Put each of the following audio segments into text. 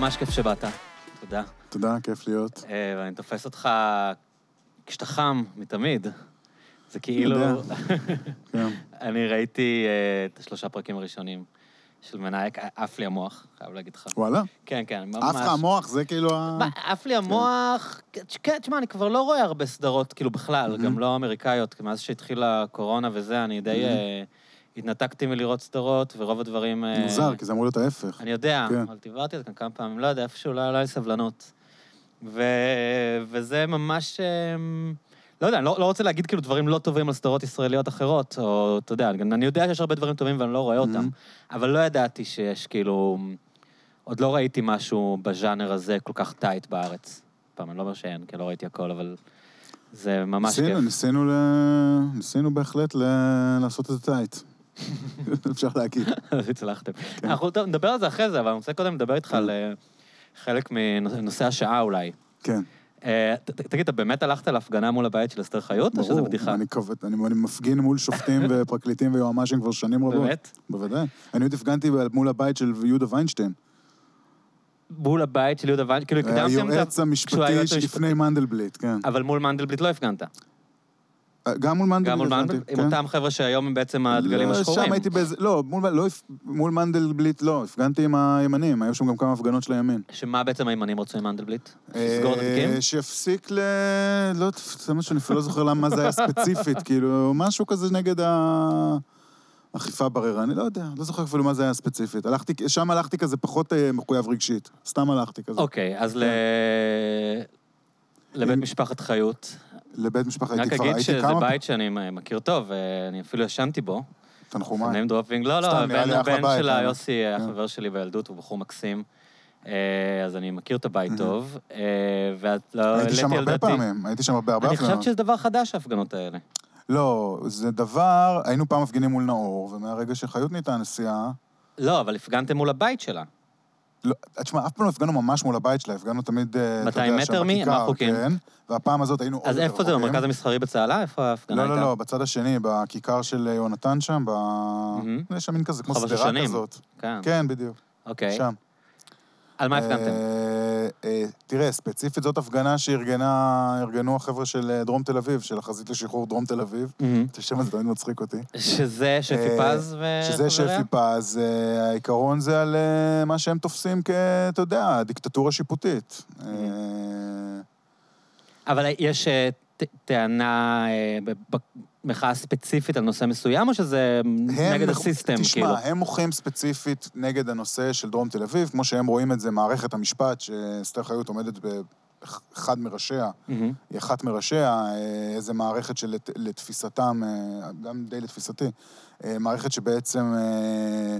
ממש כיף שבאת. תודה. תודה, כיף להיות. אה, ואני תופס אותך כשאתה חם מתמיד. זה כאילו... כן. אני ראיתי אה, את השלושה פרקים הראשונים של מנאייק, עף לי המוח, חייב להגיד לך. וואלה? כן, כן, ממש. עף לך המוח, זה כאילו ה... עף לי המוח, כן, תשמע, אני כבר לא רואה הרבה סדרות, כאילו בכלל, גם לא אמריקאיות, מאז שהתחילה הקורונה וזה, אני די אה, התנתקתי מלראות סדרות, ורוב הדברים... אה, מוזר, כי זה אמור להיות ההפך. אני יודע, כן. אבל דיברתי על זה כמה פעמים, לא יודע, איפשהו לא היה לי סבלנות. ו... וזה ממש... אמ, לא יודע, אני לא, לא רוצה להגיד כאילו דברים לא טובים על סדרות ישראליות אחרות, או אתה יודע, אני יודע שיש הרבה דברים טובים ואני לא רואה אותם, אבל לא ידעתי שיש כאילו... עוד לא ראיתי משהו בז'אנר הזה כל כך טייט בארץ. פעם, אני לא אומר שאין, כי לא ראיתי הכל, אבל זה ממש כיף. ניסינו, ניסינו, ל... ניסינו בהחלט ל... לעשות את זה טייט. אפשר להגיד. אז הצלחתם. כן. אנחנו טוב, נדבר על זה אחרי זה, אבל אני רוצה קודם לדבר איתך על אה, חלק מנושא השעה אולי. כן, אה, ת- ת- תגיד, אתה באמת הלכת להפגנה מול הבית של אסתר חיות, או שזה ברור. בדיחה? אני כבד- אני אני מפגין מול שופטים ופרקליטים ויועמ"שים כבר שנים רבות. באמת? בוודאי. אני עוד הפגנתי מול הבית של יהודה ויינשטיין. מול הבית של יהודה ויינשטיין, כאילו הקדמתם את ה... היועץ כשהוא היה המשפטי היועץ המשפטי. שלפני מנדלבליט, כן. אבל מול מנדלבליט לא הפגנת. גם מול מנדלבליט גם מול מנדלבליט, עם כן. אותם חבר'ה שהיום הם בעצם הדגלים לא, השחורים. שם הייתי באיזה... לא, מול, לא, מול מנדלבליט לא, הפגנתי עם הימנים, היו שם גם כמה הפגנות של הימין. שמה בעצם הימנים רצו עם מנדלבליט? שיסגור את התיקים? אה, שיפסיק ל... לא, זה מה שאני אפילו לא זוכר למה זה היה ספציפית, כאילו, משהו כזה נגד ה... אכיפה בררנית, לא יודע, לא זוכר אפילו מה זה היה ספציפית. הלכתי, שם הלכתי כזה פחות אה, מחויב רגשית, סתם הלכתי כזה. אוקיי, אז ל... לבית משפחת חיות. לבית משפחה אני הייתי רק כבר, אגיד הייתי שזה כמה... בית שאני מכיר טוב, ואני אפילו ישנתי בו. תנחומיי. name dropping, לא, לא, הבן שלה, האמת. יוסי, היה כן. חבר שלי בילדות, הוא בחור מקסים. אה, אז אני מכיר את הבית טוב, אה, ואת לא הייתי שם העליתי הרבה. פעמים, הייתי שם הרבה הרבה אני הפגנות. חושבת שזה דבר חדש, ההפגנות האלה. לא, זה דבר, היינו פעם מפגינים מול נאור, ומהרגע שחיות נהייתה הנשיאה, לא, אבל הפגנתם מול הבית שלה. לא, תשמע, אף פעם לא הפגנו ממש מול הבית שלה, הפגנו תמיד, אה, אתה 200 יודע, מטר שם מי? בכיכר, מה החוקים? כן, והפעם הזאת היינו עוד אז יותר איפה זה, רחוקים. במרכז המסחרי בצהלה? איפה ההפגנה לא, הייתה? לא, לא, בצד השני, בכיכר של אה, יונתן שם, ב... מהמם. יש שם מין כזה, כמו שדרה השושנים. כזאת. כן. כן, בדיוק, אוקיי. שם. על מה הפגנתם? אה, אה, תראה, ספציפית זאת הפגנה שארגנה, ארגנו החבר'ה של אה, דרום תל אביב, של החזית לשחרור דרום תל אביב. מהמם. את השם הזה תמיד מצחיק אותי. שזה שפי אה, פז וחבריה? שזה שפי פז, אה, העיקרון זה על אה, מה שהם תופסים כ... אתה יודע, דיקטטורה שיפוטית. אה, אבל יש אה, טענה, אה, במחאה ספציפית על נושא מסוים, או שזה נגד מח- הסיסטם, תשמע, כאילו? הם מוחים ספציפית נגד הנושא של דרום תל אביב, כמו שהם רואים את זה, מערכת המשפט, שאסתר חיות עומדת באחד מראשיה, מהמם. היא אחת מראשיה, אה, איזה מערכת שלתפיסתם, גם די לתפיסתי, אה, מערכת שבעצם אה,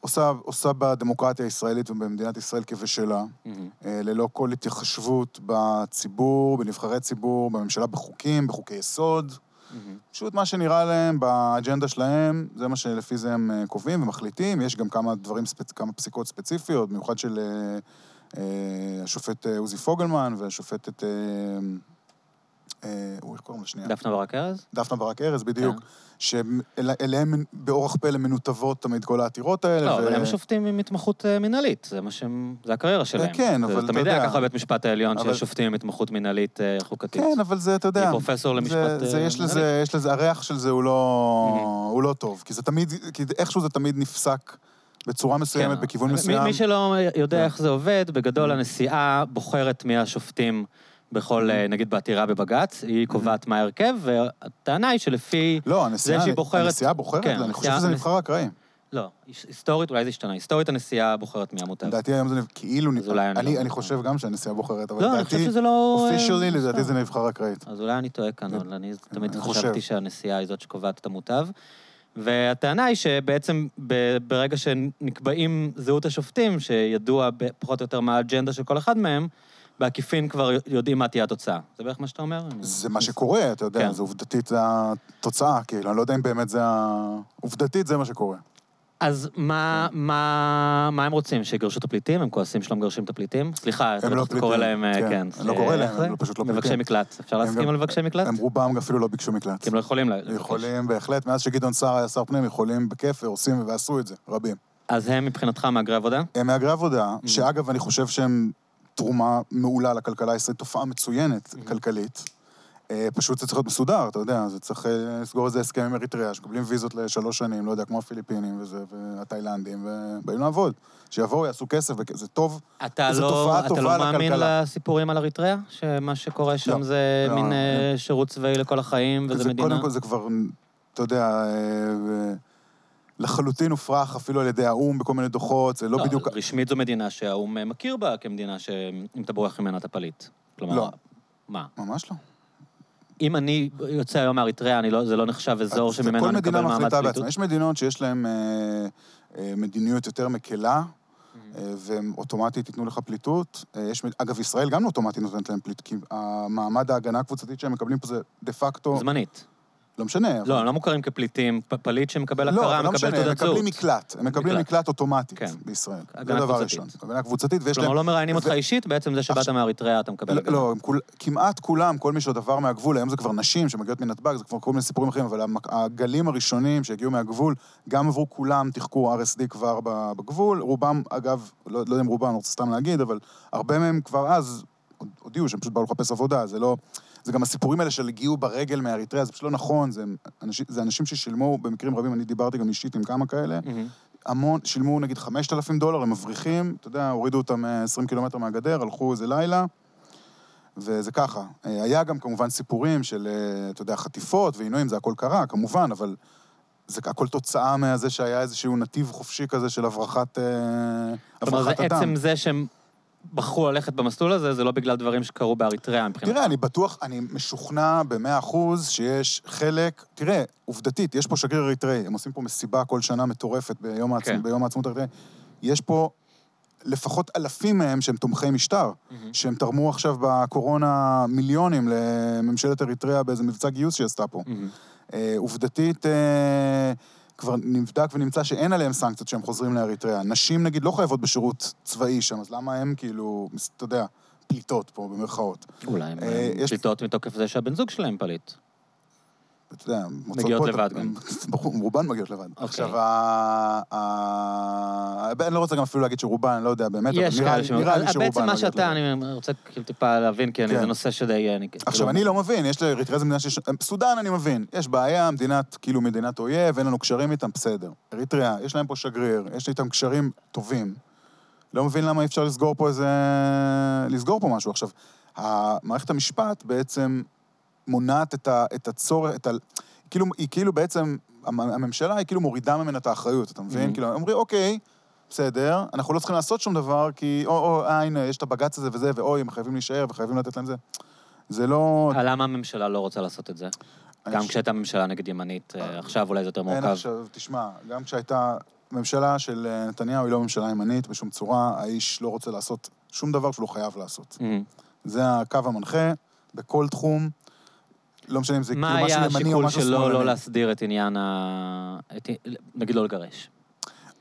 עושה, עושה בדמוקרטיה הישראלית ובמדינת ישראל כבשלה, מהמם. אה, ללא כל התייחשבות בציבור, בנבחרי ציבור, בממשלה, בחוקים, בחוקי יסוד. מהמם. פשוט מה שנראה להם באג'נדה שלהם, זה מה שלפי זה הם אה, קובעים ומחליטים. יש גם כמה דברים, ספצ... כמה פסיקות ספציפיות, במיוחד של אה, אה, השופט עוזי פוגלמן והשופטת... אה, אה, איך קוראים לה שנייה? דפנה ברק ארז? דפנה ברק ארז, בדיוק. כן. שאליהם באורח פלא מנותבות תמיד כל העתירות האלה. לא, ו- אבל הם שופטים עם התמחות אה, מנהלית, זה מה שהם... זה הקריירה שלהם. כן, זה אבל אתה תמיד היה יודע- ככה בבית משפט העליון, אבל- שיש שופטים עם התמחות מנהלית אה, חוקתית. כן, אבל זה, אתה יודע... היא פרופסור למשפט, זה, זה, אה, יש. לזה, יש לזה, הריח של זה הוא לא, הוא לא טוב. כי זה תמיד, כי איכשהו זה תמיד נפסק בצורה מסוימת, כן. בכיוון מי- מסוים. מי שלא יודע כן. איך זה עובד, בגדול הנשיאה בוחרת מי השופטים בכל, אה, נגיד בעתירה בבג"ץ, היא קובעת מה ההרכב, והטענה היא שלפי... לא, הנשיאה, זה שהיא בוחרת- הנשיאה בוחרת? כן, אני חושב שזה נבחר אקראי. לא, היסטורית, אולי זה השתנה. היסטורית הנשיאה בוחרת מי המוטב. לדעתי היום זה נבחר, כאילו, אז אולי אני אני, לא- אני חושב גם שהנשיאה בוחרת, אבל לא, אני חושב לדעתי, שזה לא... אופישלי, לדעתי בסדר. זה נבחר אקראית. אז אולי אני טועה כאן, אבל אני תמיד חשבתי. שהנשיאה היא זאת שקובעת את המוטב. והטענה היא שבעצם ברגע שנקבעים זהות השופטים, שידוע פחות או יותר מה האג'נדה של כל אחד מהם, בעקיפין כבר יודעים מה תהיה התוצאה. זה בערך מה שאתה אומר? אני- זה מה שקורה, אתה יודע, כן. זה עובדתית, זה התוצאה, כאילו, אני לא יודע אם באמת זה ה... עובדתית זה מה שקורה. אז מה, מה, מה הם רוצים? שיגרשו את הפליטים? הם כועסים שלא מגרשים את הפליטים? סליחה, אתה לא בטח קורא פליטים, להם, אה, כן. כן. אני לא קורא להם? הם פשוט לא מבקשי פליטים. מקלט. אפשר להסכים על מבקשי מקלט? הם רובם אפילו לא ביקשו מקלט. כי הם לא יכולים לבקש. יכולים בהחלט, מאז שגדעון סער היה שר פנים, יכולים בכיף ועושים ועשו את זה, רבים. אז הם מבחינתך מהגרי עבודה? הם מהגרי עבודה, שאגב, אני חושב שהם תרומה מעולה לכלכלה הישראלית, תופעה מצוינת כלכלית. אה, פשוט זה צריך להיות מסודר, אתה יודע, זה צריך אה, לסגור איזה הסכם עם אריתריאה, שמקבלים ויזות לשלוש שנים, לא יודע, כמו הפיליפינים וזה, והתאילנדים, ובאים לעבוד. שיבואו, יעשו כסף, וזה טוב. אתה זו לא, תופעה אתה טובה לא מאמין לכלכלה. לסיפורים על אריתריאה? שמה שקורה שם לא, זה לא, מין לא. אה, שירות צבאי לכל החיים, וזה זה, מדינה? קודם כל זה כבר, אתה יודע, לחלוטין הופרך אפילו על ידי האו"ם בכל מיני דוחות, זה לא בדיוק... רשמית זו מדינה שהאו"ם מכיר בה כמדינה שאם אתה בורח ממנה אתה פליט. כלומר, לא. מה? ממש לא. אם אני יוצא היום מאריתריאה, לא, זה לא נחשב אזור אז שממנו כל אני מדינה מקבל מעמד מחליטה פליטות? בעצמה. יש מדינות שיש להן אה, אה, מדיניות יותר מקלה, אה, והם אוטומטית ייתנו לך פליטות. אה, יש, אגב, ישראל גם לא אוטומטית נותנת להם פליטות, כי המעמד ההגנה הקבוצתית שהם מקבלים פה זה דה פקטו, זמנית. לא משנה. אבל- לא, הם לא מוכרים כפליטים. פ- פליט שמקבל לא, הכרה, לא מקבל משנה, הם תעודת זהות. מקבלים מקלט. הם מקבלים מקלט. מקלט אוטומטית כן. בישראל. זה דבר. ראשון. הגנה קבוצתית, ויש כלומר, להם... לא מראיינים אותך ו- אישית, בעצם זה שבאת עכשיו- מאריתריאה אתה מקבל לא, הגנה. לא, הם כול, כמעט כולם, כל מי שעוד עבר מהגבול, היום זה כבר נשים שמגיעות מנתב"ג, זה כבר כל מיני סיפורים אחרים, אבל הגלים הראשונים שהגיעו מהגבול, גם עברו כולם תחקור RSD כבר בגבול. רובם, אגב, לא, לא יודע אם רובם, אני רוצה סתם להגיד, אבל הרבה מהם כבר אז הודיעו שהם פשוט באו לחפש עבודה, זה לא... זה גם הסיפורים האלה של הגיעו ברגל מאריתריאה, זה פשוט לא נכון, זה אנשים, זה אנשים ששילמו במקרים רבים, אני דיברתי גם אישית עם כמה כאלה. המון, שילמו נגיד 5,000 דולר, הם מבריחים, אתה יודע, הורידו אותם אה, 20 קילומטר מהגדר, הלכו איזה לילה, וזה ככה. אה, היה גם כמובן סיפורים של, אה, אתה יודע, חטיפות ועינויים, זה הכל קרה, כמובן, אבל זה הכל תוצאה מזה שהיה איזשהו נתיב חופשי כזה של הברחת, אה, הברחת אדם. עצם זה שהם בחרו ללכת במסלול הזה, זה לא בגלל דברים שקרו באריתריאה מבחינתך. תראה, אני בטוח, אני משוכנע במאה אחוז שיש חלק, תראה, עובדתית, יש פה שגריר אריתראי, הם עושים פה מסיבה כל שנה מטורפת ביום, העצמ... כן. ביום העצמאות האריתראי. יש פה לפחות אלפים מהם שהם תומכי משטר, מהמם. שהם תרמו עכשיו בקורונה מיליונים לממשלת אריתריאה באיזה מבצע גיוס שהיא עשתה פה. מהמם. אה, עובדתית, אה, כבר נבדק ונמצא שאין עליהם סנקציות כשהם חוזרים לאריתריאה. נשים, נגיד, לא חייבות בשירות צבאי שם, אז למה הם כאילו, אתה יודע, פליטות פה, במרכאות? אולי הם אה, יש- פליטות מתוקף זה שהבן זוג שלהם פליט. אתה יודע, מגיעות לבד גם. ברור, רובן מגיעות לבד. אוקיי. עכשיו, אני לא רוצה גם אפילו להגיד שרובן, אני לא יודע באמת, אבל נראה לי- ש... נראה לי שרובן בעצם מה מגיעות שאתה, לבד. אני רוצה כאילו טיפה להבין, כי כן. זה נושא שדי... אני- עכשיו, כאילו- אני לא מבין, יש לאריתריאה זו מדינה שיש... סודאן אני מבין, יש בעיה, מדינת, כאילו מדינת אויב, אין לנו קשרים איתם, בסדר. אריתריאה, יש להם פה שגריר, יש איתם קשרים טובים. לא מבין למה אי אפשר לסגור פה איזה... לסגור פה משהו. עכשיו, מערכת המשפט בעצם מונעת את, ה... את הצורך, את ה... כאילו, היא כאילו בעצם, המ- הממשלה היא כאילו מורידה ממנה את האחריות, אתה מבין? Mhm. כאילו, הם אומרים, אוקיי, בסדר, אנחנו לא צריכים לעשות שום דבר, כי או, או, אה, הנה, יש את הבג"ץ הזה וזה, ואוי, הם חייבים להישאר וחייבים לתת להם זה. זה לא... אה, למה הממשלה לא רוצה לעשות את זה? גם חושב- כשהייתה ממשלה נגד ימנית, אה, עכשיו אולי זה יותר אין מורכב. עכשיו, תשמע, גם כשהייתה ממשלה של אה, נתניהו, היא לא ממשלה ימנית בשום צורה, האיש לא רוצה לעשות שום דבר שהוא לא חייב לעשות. מהמם. זה הקו המנחה בכל תחום. לא משנה אם זה מה כאילו משהו היה ימני או השיקול משהו שלו לא שמאלני. להסדיר את עניין ה... את- נגיד לא לגרש?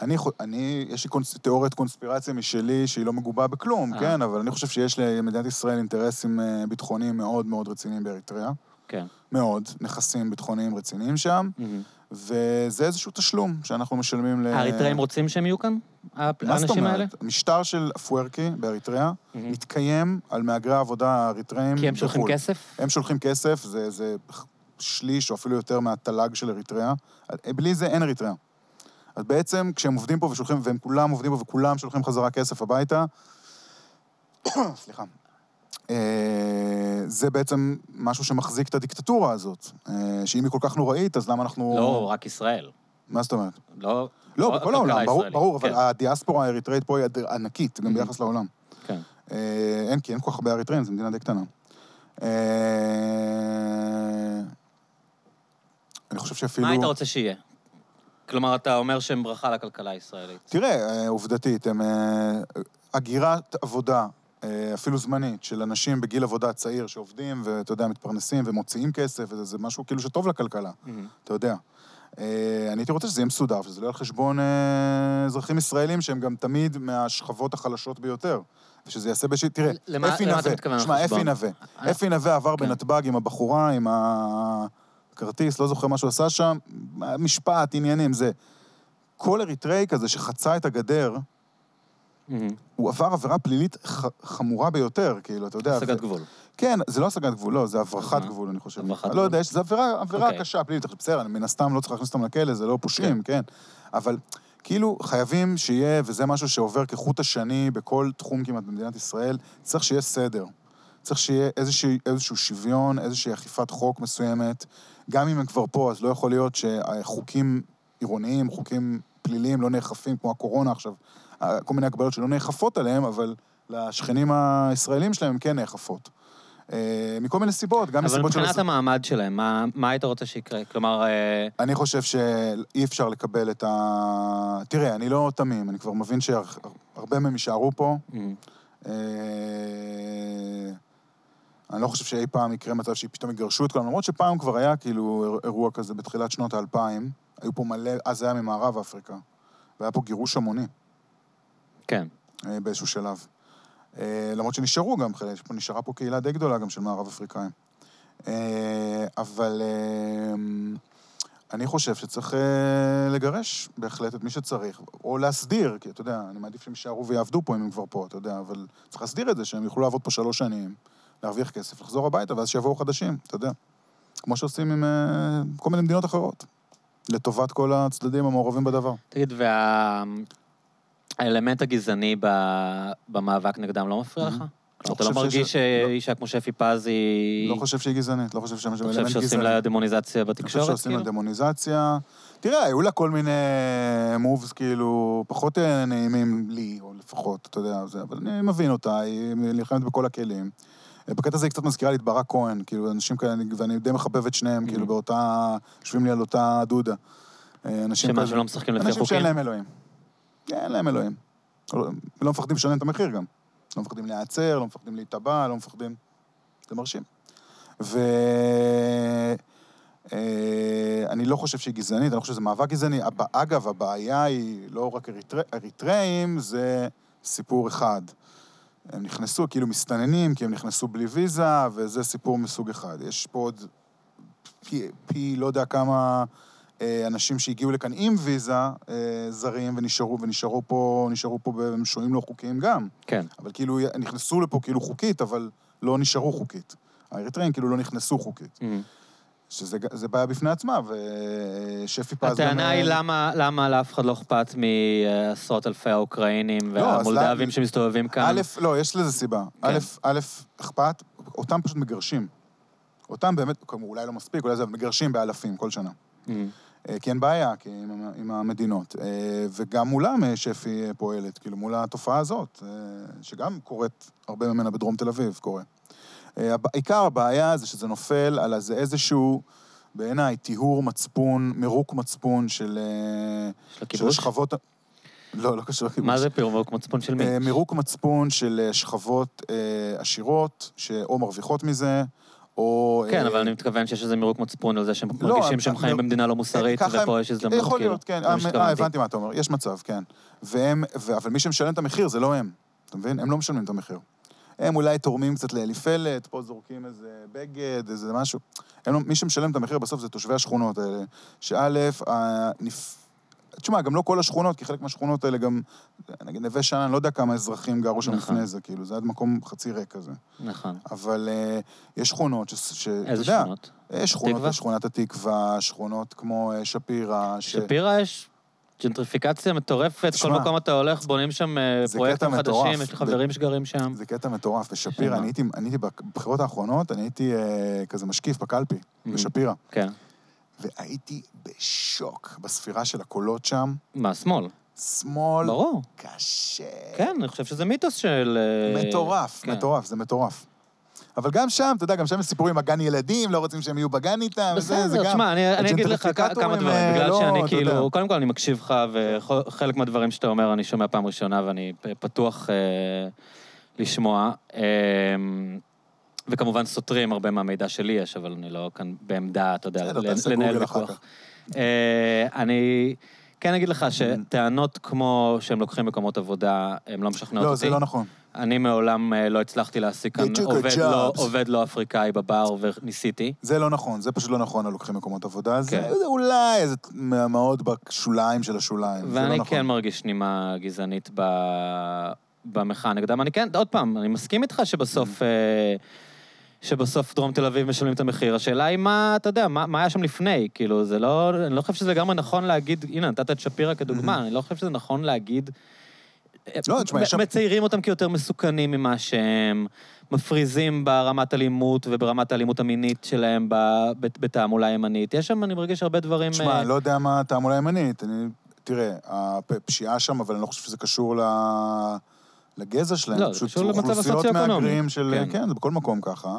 אני, אני, יש לי קונס, תיאוריית קונספירציה משלי שהיא לא מגובה בכלום, אה. כן? אבל אני חושב שיש למדינת ישראל אינטרסים אה, ביטחוניים מאוד מאוד רציניים באריתריאה. כן. מאוד, נכסים ביטחוניים רציניים שם, מהמם. וזה איזשהו תשלום שאנחנו משלמים ל... האריתראים רוצים שהם יהיו כאן? הפ- מה זאת האנשים האלה? אומרת? משטר של אפוארקי באריתריאה. מתקיים על מהגרי העבודה האריתראים כי הם שולחים בחו"ל. כסף? הם שולחים כסף, זה, זה שליש או אפילו יותר מהתל"ג של אריתריאה. בלי זה אין אריתריאה. אז בעצם, כשהם עובדים פה ושולחים, והם כולם עובדים פה וכולם שולחים חזרה כסף הביתה, סליחה, אה, זה בעצם משהו שמחזיק את הדיקטטורה הזאת. אה, שאם היא כל כך נוראית, אז למה אנחנו... לא, רק ישראל. מה זאת אומרת? לא... לא, בכל העולם, ברור. ברור, אבל כן, הדיאספורה האריתראית פה היא ענקית, גם Mhm. ביחס לעולם. כן. אה, אין, כי אין כל כך הרבה אריתראים, זו מדינה די קטנה. אה, אני חושב שאפילו... מה היית רוצה שיהיה? כלומר, אתה אומר שהם ברכה לכלכלה הישראלית. תראה, אה, עובדתית, הם... אה, הגירת עבודה, אה, אפילו זמנית, של אנשים בגיל עבודה צעיר שעובדים, ואתה יודע, מתפרנסים ומוציאים כסף, וזה זה משהו כאילו שטוב לכלכלה, מהמם. אתה יודע. אה, אני הייתי רוצה שזה יהיה מסודר, שזה לא יהיה על חשבון אה, אזרחים ישראלים שהם גם תמיד מהשכבות החלשות ביותר. ושזה יעשה באיזושהי... תראה, למה- אפי נווה, שמע, אפי? נווה. אה, אפי נווה עבר כן. בנתב"ג עם הבחורה, עם הכרטיס, לא זוכר מה שהוא עשה שם, משפט, עניינים, זה. כל אריתראי כזה שחצה את הגדר. הוא עבר עבירה פלילית חמורה ביותר, כאילו, אתה יודע. השגת גבול. כן, זה לא השגת גבול, לא, זה הברחת? גבול, אני חושב. הברחת לא גבול. יודע, יש- זה עבירה, אוקיי. קשה, פלילית. בסדר, מן הסתם לא צריך להכניס אותם לכלא, זה לא פושעים, כן. אבל כאילו, חייבים שיהיה, וזה משהו שעובר כחוט השני בכל תחום כמעט במדינת ישראל, צריך שיהיה סדר. צריך שיהיה איזשהו, איזשהו שוויון, איזושהי אכיפת חוק מסוימת. גם אם הם כבר פה, אז לא יכול להיות שחוקים עירוניים, חוקים פליליים לא נאכפים, כמו הקורונה עכשיו, כל מיני הגבלות שלא נאכפות עליהם, אבל לשכנים הישראלים שלהם הן כן נאכפות. אה, מכל מיני סיבות, גם אבל מסיבות של... מבחינת המעמד שלהם, מה- מה היית רוצה שיקרה? כלומר, אה, אני חושב שאי אפשר לקבל את ה... תראה, אני לא תמים, אני כבר מבין שהרבה מהם יישארו פה. אה, אני לא חושב שאי פעם יקרה מצב שפתאום יגרשו את כולם, למרות שפעם כבר היה כאילו איר- אירוע כזה בתחילת שנות האלפיים. היו פה מלא, אז זה היה ממערב אפריקה. והיה פה גירוש המוני כן. אה, באיזשהו שלב. אה, למרות שנשארו גם, נשארה פה קהילה די גדולה גם של מערב אפריקאים. אה, אבל אני חושב שצריך לגרש בהחלט את מי שצריך, או להסדיר, כי אתה יודע, אני מעדיף שהם יישארו ויעבדו פה אם הם כבר פה, אתה יודע, אבל צריך להסדיר את זה, שהם יוכלו לעבוד פה שלוש שנים, להרוויח כסף, לחזור הביתה, ואז שיבואו חדשים, אתה יודע. כמו שעושים עם כל מיני מדינות אחרות, לטובת כל הצדדים המעורבים בדבר. תגיד, והאלמנט הגזעני ב- במאבק נגדם לא מפריע לך? מהמם. כלומר, אתה לא חושב שיש- מרגיש לא. שאישה כמו שפי פז היא... לא חושב שהיא גזענית, לא חושב שיש שם אתה אלמנט חושב גזעני. שעושים לה דמוניזציה אני חושב בתקשורת? שעושים לה כאילו? דמוניזציה. תראה, היו לה כל מיני מובס כאילו פחות אה, נעימים לי, או לפחות, אתה יודע, זה, אבל אני מבין אותה, היא נלחמת בכל הכלים. אה, בקטע הזה היא קצת מזכירה לי את ברק כהן, כאילו, אנשים כאלה, אני- ואני די מחבב את שניהם, כאילו, Mhm. באותה... יושבים לי על אותה דודה. אה, אנשים שמה, שלא משחקים לפי אנשים שאין החוקים? להם אלוהים. אין להם אלוהים. לא לא מפחדים לשלם את המחיר גם. לא מפחדים להיעצר, לא מפחדים להיתבע, לא מפחדים... זה מרשים. ו... אה, אני לא חושב שהיא גזענית, אני לא חושב שזה מאבק גזעני. אגב, הבעיה היא לא רק אריתרא- אריתראים, זה סיפור אחד. הם נכנסו כאילו מסתננים, כי הם נכנסו בלי ויזה, וזה סיפור מסוג אחד. יש פה עוד פי, פי לא יודע כמה אנשים שהגיעו לכאן עם ויזה, אה, זרים, ונשארו, ונשארו פה, נשארו פה והם שוהים לא חוקיים גם. כן. אבל כאילו, נכנסו לפה כאילו חוקית, אבל לא נשארו חוקית. האריתראים כאילו לא נכנסו חוקית. מהמם. שזה בעיה בפני עצמה, ושפי פז... הטענה היא אה, למה, למה לאף אחד לא אכפת מעשרות אלפי האוקראינים לא, והמולדבים למה- שמסתובבים כאן. א', לא, יש לזה סיבה. כן. א', אכפת, אותם פשוט מגרשים. אותם באמת, כמו, אולי לא מספיק, אולי זה, מגרשים באלפים כל שנה. מהמם. אה, כי אין בעיה כי עם, עם המדינות. אה, וגם מולם אה, שפי פועלת, כאילו מול התופעה הזאת, שגם קורית, הרבה ממנה בדרום תל אביב קורה. עיקר הבעיה זה שזה נופל על איזה איזשהו, בעיניי, טיהור מצפון, מירוק מצפון של... של של? השכבות... לא, לא קשור לכיבוש. מה זה פירוק מצפון של מי? מירוק מצפון של שכבות עשירות, שאו מרוויחות מזה, או... כן, אה, אבל אני מתכוון שיש איזה מירוק מצפון על זה שהם לא, מרגישים שהם אה, חיים מר- במדינה לא מוסרית, ופה יש הזדמנות, יכול כאילו. להיות, כן. אה. הבנתי מה אתה אומר, יש מצב, כן. והם, אבל מי שמשלם את המחיר זה לא הם, אתה מבין? הם לא משלמים את המחיר. הם אולי תורמים קצת לאליפלת, פה זורקים איזה בגד, איזה משהו. הם לא, מי שמשלם את המחיר בסוף זה תושבי השכונות האלה. שא', הנפ... תשמע, גם לא כל השכונות, כי חלק מהשכונות האלה גם, נגיד נווה שאנן, אני לא יודע כמה אזרחים גרו שם נכון. לפני זה, כאילו, זה היה מקום חצי ריק כזה. נכון. אבל uh, יש שכונות ש... איזה יודע, שכונות? יש שכונות? שכונת התקווה, שכונות כמו אה, שפירא, ש... שפירא יש ג'נטריפיקציה מטורפת, כל תשמע, מקום אתה הולך, בונים שם אה, זה פרויקטים. חדשים, יש לי חברים שגרים שם. זה קטע מטורף. בשפירא, שמה? אני הייתי, אני הייתי בבחירות האחרונות, אני הייתי אה, כזה משקיף בקלפי, Mhm. בשפירא. כן. והייתי בשוק בספירה של הקולות שם. מה, שמאל? שמאל ברור. קשה. כן, אני חושב שזה מיתוס של... אה, מטורף, כן. מטורף, זה מטורף. אבל גם שם, אתה יודע, גם שם יש סיפורים על גן ילדים, לא רוצים שהם יהיו בגן איתם, וזה, זה בסדר, גם... תשמע, אני אני אגיד לך כמה דברים, בגלל לא, שאני אתה יודע. כאילו, קודם כל אני מקשיב לך, וחלק מהדברים שאתה אומר אני שומע פעם ראשונה ואני פתוח אה, לשמוע. אה, וכמובן סותרים הרבה מהמידע שלי יש, אבל אני לא כאן בעמדה, אתה יודע, לנהל ויכוח. אה, אני כן אגיד לך Mm-hmm. שטענות כמו שהם לוקחים מקומות עבודה, הן לא משכנעות לא, אותי. זה לא נכון. אני מעולם אה, לא הצלחתי להשיג כאן עובד לא. עובד לא אפריקאי בבר, וניסיתי. זה לא נכון, זה פשוט לא נכון, הלוקחים מקומות עבודה. כן. זה אולי איזה מאוד בשוליים של השוליים. זה לא ואני נכון. כן מרגיש נימה גזענית. במחאה נגדם. אני כן, עוד פעם, אני מסכים איתך שבסוף... אה, שבסוף דרום תל אביב משלמים את המחיר. השאלה היא מה, אתה יודע, מה, מה היה שם לפני? כאילו, זה לא... אני לא חושב שזה לגמרי נכון להגיד... הנה, נתת את שפירא כדוגמה, אני לא חושב שזה נכון להגיד... לא, תשמע, יש שם- מציירים אותם כיותר מסוכנים ממה שהם, מפריזים ברמת אלימות וברמת האלימות המינית שלהם בתעמולה ימנית. יש שם, אני מרגיש, הרבה דברים... תשמע, אה, אני לא יודע מה תעמולה ימנית. אני... תראה, הפשיעה שם, אבל אני לא חושב שזה קשור ל... לגזע שלהם. לא, זה פשוט אוכלוסיות. מהגרים של... כן. כן. זה בכל מקום ככה.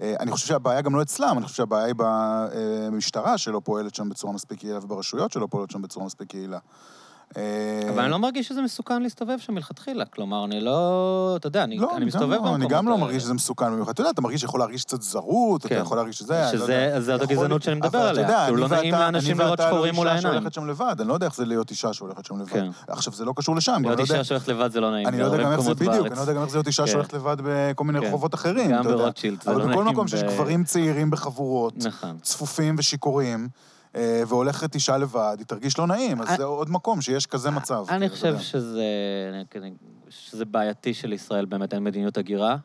אה, אני חושב שהבעיה גם לא אצלם, אני חושב שהבעיה היא במשטרה שלא פועלת שם בצורה מספיק יעילה, וברשויות שלא פועלות שם בצורה מספיק יעילה. אה, אבל אני לא מרגיש שזה מסוכן להסתובב שם מלכתחילה. כלומר, אני לא... אתה יודע, אני, לא, אני אני מסתובב לא, במקומות אני גם לא. מרגיש שזה מסוכן במיוחד. אתה יודע, אתה מרגיש שיכול להרגיש קצת זרות, אתה כן. יכול להרגיש שזה, אני לא שזה- זאת יכול- הגזענות שאני מדבר אבל עליה. כאילו, אני לא נעים ואתה- לאנשים אני לראות ואתה לא שחורים מול אישה העיניים. שהולכת שם לבד, אני לא יודע איך זה להיות אישה שהולכת שם לבד. כן. עכשיו, זה לא קשור לשם, להיות לא. אישה שהולכת לבד זה לא נעים. אני לא יודע גם איך זה בדיוק. אני לא יודע גם איך זה להיות אישה כן. שהולכת לבד בכל מיני. רחובות אחרים, גם. ברוטשילד, זה לא אבל נעים. בכל מקום שיש גברים צעירים בחבורות, נכון. צפופים ושיכורים, והולכת אישה לבד, היא תרגיש לא נעים, אז אני- זה עוד מקום שיש כזה מצב. אני כאילו, אתה חושב יודע. שזה, שזה בעייתי שלישראל באמת, אין מדיניות הגירה.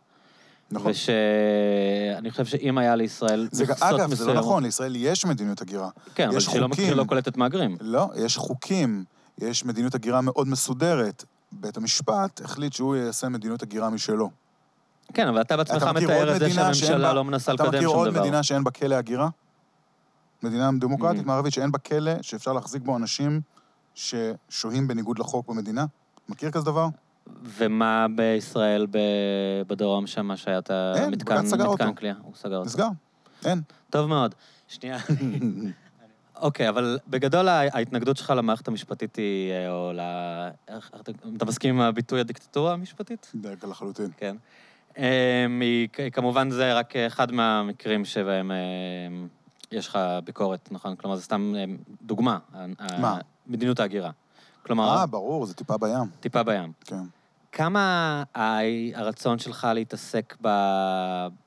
נכון. ושאני חושב שאם היה לישראל זה, מכסות אגב, זה לא מסוימות- נכון, לישראל יש מדיניות הגירה. כן, אבל יש שלא חוקים. שלא קולטת מהגרים. לא, יש חוקים, יש מדיניות הגירה מאוד מסודרת. בית המשפט החליט שהוא יעשה מדיניות הגירה משלו. כן, אבל אתה בעצמך אתה מכיר מתאר עוד את זה שהממשלה בה- לא מנסה אתה לקדם מכיר שום עוד דבר. מדינה שאין בה כלא הגירה? מדינה דמוקרטית Mhm. מערבית שאין בה כלא, שאפשר להחזיק בו אנשים ששוהים בניגוד לחוק במדינה? מכיר כזה דבר? ומה בישראל, בדרום שם, שהיה את אין, המתקן בג"ץ סגר מתקן אותו. כליאה? הוא סגר אותו. נסגר. אין. טוב מאוד. שנייה. אוקיי, אבל בגדול הה- ההתנגדות שלך למערכת המשפטית היא, אה, או ל... אתה- מסכים עם הביטוי הדיקטטורה המשפטית? דרך לחלוטין. כן. אמ, היא, היא- כמובן זה רק אחד מהמקרים שבהם אמ, יש לך ביקורת, נכון? כלומר, זה סתם אמ, דוגמה. ה- מה? מדיניות ההגירה. כלומר, אה, ברור, זה טיפה בים. טיפה בים. כן. כמה הרצון שלך להתעסק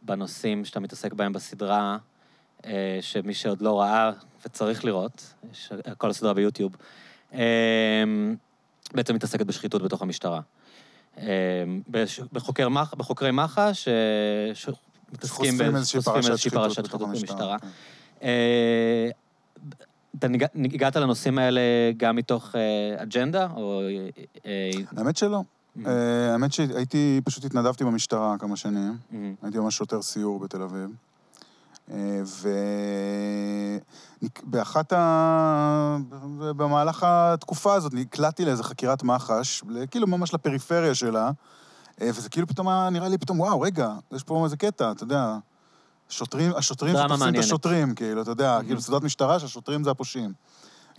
בנושאים שאתה מתעסק בהם בסדרה, אה, שמי שעוד לא ראה וצריך לראות, יש כל הסדרה ביוטיוב, אה, בעצם מתעסקת בשחיתות בתוך המשטרה. אה, בחוקר בחוקרי מח"ש, אה, שמתעסקים איזושהי פרשת שחיתות במשטרה. כן. אה, אתה הגעת לנושאים האלה גם מתוך אה, אג'נדה, או... אה, האמת שלא. האמת שהייתי, פשוט התנדבתי במשטרה כמה שנים. הייתי ממש שוטר סיור בתל אביב. ובאחת ה... במהלך התקופה הזאת נקלעתי לאיזה חקירת מח"ש, כאילו ממש לפריפריה שלה, וזה כאילו פתאום היה נראה לי פתאום, וואו, רגע, יש פה איזה קטע, אתה יודע, שוטרים, השוטרים שתופסים את. השוטרים, כאילו, אתה יודע, כאילו סדרת משטרה שהשוטרים זה הפושעים.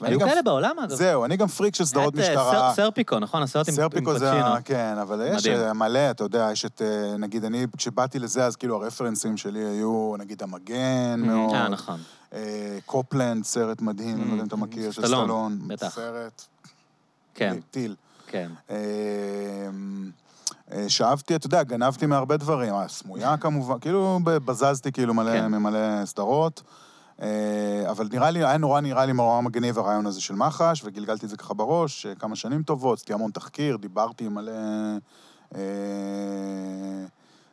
היו גם- כאלה בעולם, אגב. זהו, אני גם פריק של סדרות אה, משטרה. סר- סרפיקו, נכון? הסרט עם עם סרפיקו זה, פצ'ינו. כן, אבל יש מדהים. אה, מלא, אתה יודע, יש את, אה, נגיד, אני, כשבאתי לזה, אז כאילו הרפרנסים שלי היו, נגיד, המגן מאוד. אה, נכון. אה, קופלנד, סרט מדהים, אני לא יודע אם אתה מכיר, של סטלון, סטלון. בטח. סרט, כן, טיל. כן. אה, אה, שאבתי, אתה יודע, גנבתי מהרבה דברים, אה, סמויה כמובן, כאילו בזזתי כאילו מלא, כן. ממלא סדרות, אה, אבל נראה לי, היה נורא נראה לי נורא מגניב הרעיון הזה של מח"ש, וגלגלתי את זה ככה בראש אה, כמה שנים טובות, עשיתי המון תחקיר, דיברתי עם מלא אה,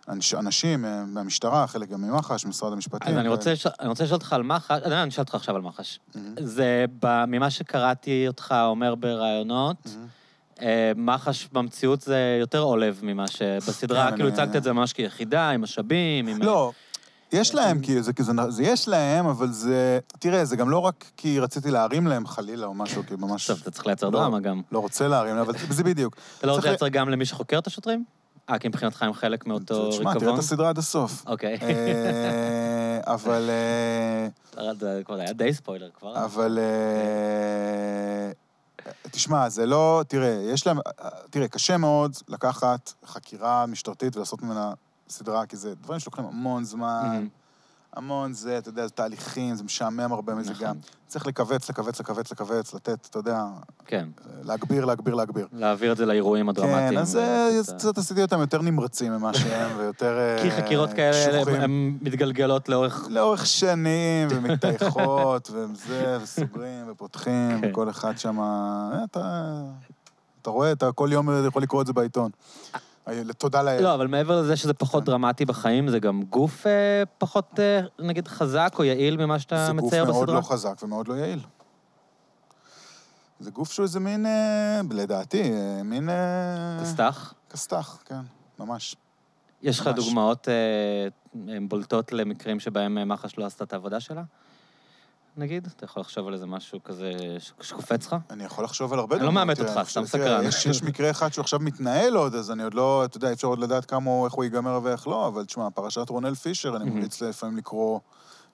אנש, אנשים אה, מהמשטרה, חלק גם ממח"ש, משרד המשפטים. אז אני ו- אני רוצה לשאול אותך על מח"ש, אני אשאל אותך עכשיו על מח"ש. מהמם. זה, ממה שקראתי אותך אומר בראיונות, מהמם. אה, מח"ש במציאות זה יותר עולב ממה שבסדרה, כן, כאילו הצגת את זה ממש כיחידה, עם משאבים, עם... לא, יש להם, כי זה, זה, זה יש להם, אבל זה... תראה, זה גם לא רק כי רציתי להרים להם חלילה או משהו, כי ממש... טוב, אתה צריך לייצר לא. דרמה גם. לא רוצה להרים להם, אבל זה בדיוק. אתה לא רוצה לייצר גם למי שחוקר את השוטרים? אה, כי מבחינתך הם חלק מאותו תשמע, תראה ריקבון? את הסדרה עד הסוף. אוקיי. אה, אבל... אה, זה כבר היה די ספוילר כבר. אבל... תשמע, זה לא... תראה, יש להם... תראה, קשה מאוד לקחת חקירה משטרתית ולעשות ממנה סדרה, כי זה דברים שלוקחים המון זמן. מהמם. המון זה, אתה יודע, זה תהליכים, זה משעמם הרבה מזה נכון. גם. צריך לכווץ, לכווץ, לכווץ, לכווץ, לתת, אתה יודע, כן, להגביר, להגביר, להגביר. להעביר את זה לאירועים הדרמטיים. כן, אז ו- אה, קצת- עשיתי אותם יותר נמרצים ממה שהם, ויותר אה, כי חקירות כאלה, קשוחים. הן מתגלגלות לאורך... לאורך שנים, ומתטייחות, וזה, וסוגרים, ופותחים, כן. וכל אחד שם... אה, אתה, אתה רואה, אתה כל יום יכול לקרוא את זה בעיתון. אה, תודה לאל. לא, אבל מעבר לזה שזה פחות כן. דרמטי בחיים, זה גם גוף אה, פחות, אה, נגיד, חזק או יעיל ממה שאתה זה גוף מצייר בסדרה? מאוד לא חזק ומאוד לא יעיל. זה גוף שהוא איזה מין, אה, לדעתי, אה, מין... אה, כסת"ח? כסת"ח, כן, ממש. יש לך. דוגמאות אה, בולטות למקרים שבהם מח"ש לא עשתה את העבודה שלה? נגיד? אתה יכול לחשוב על איזה משהו כזה שקופץ לך? אני יכול לחשוב על הרבה אני לא מאמת תראה, אותך, סתם סקרן. יש, מקרה אחד שהוא עכשיו מתנהל עוד, אז אני עוד לא, אתה יודע, אפשר עוד לדעת כמה איך הוא ייגמר ואיך לא, אבל תשמע, פרשת רונל פישר, אני. ממליץ לפעמים לקרוא,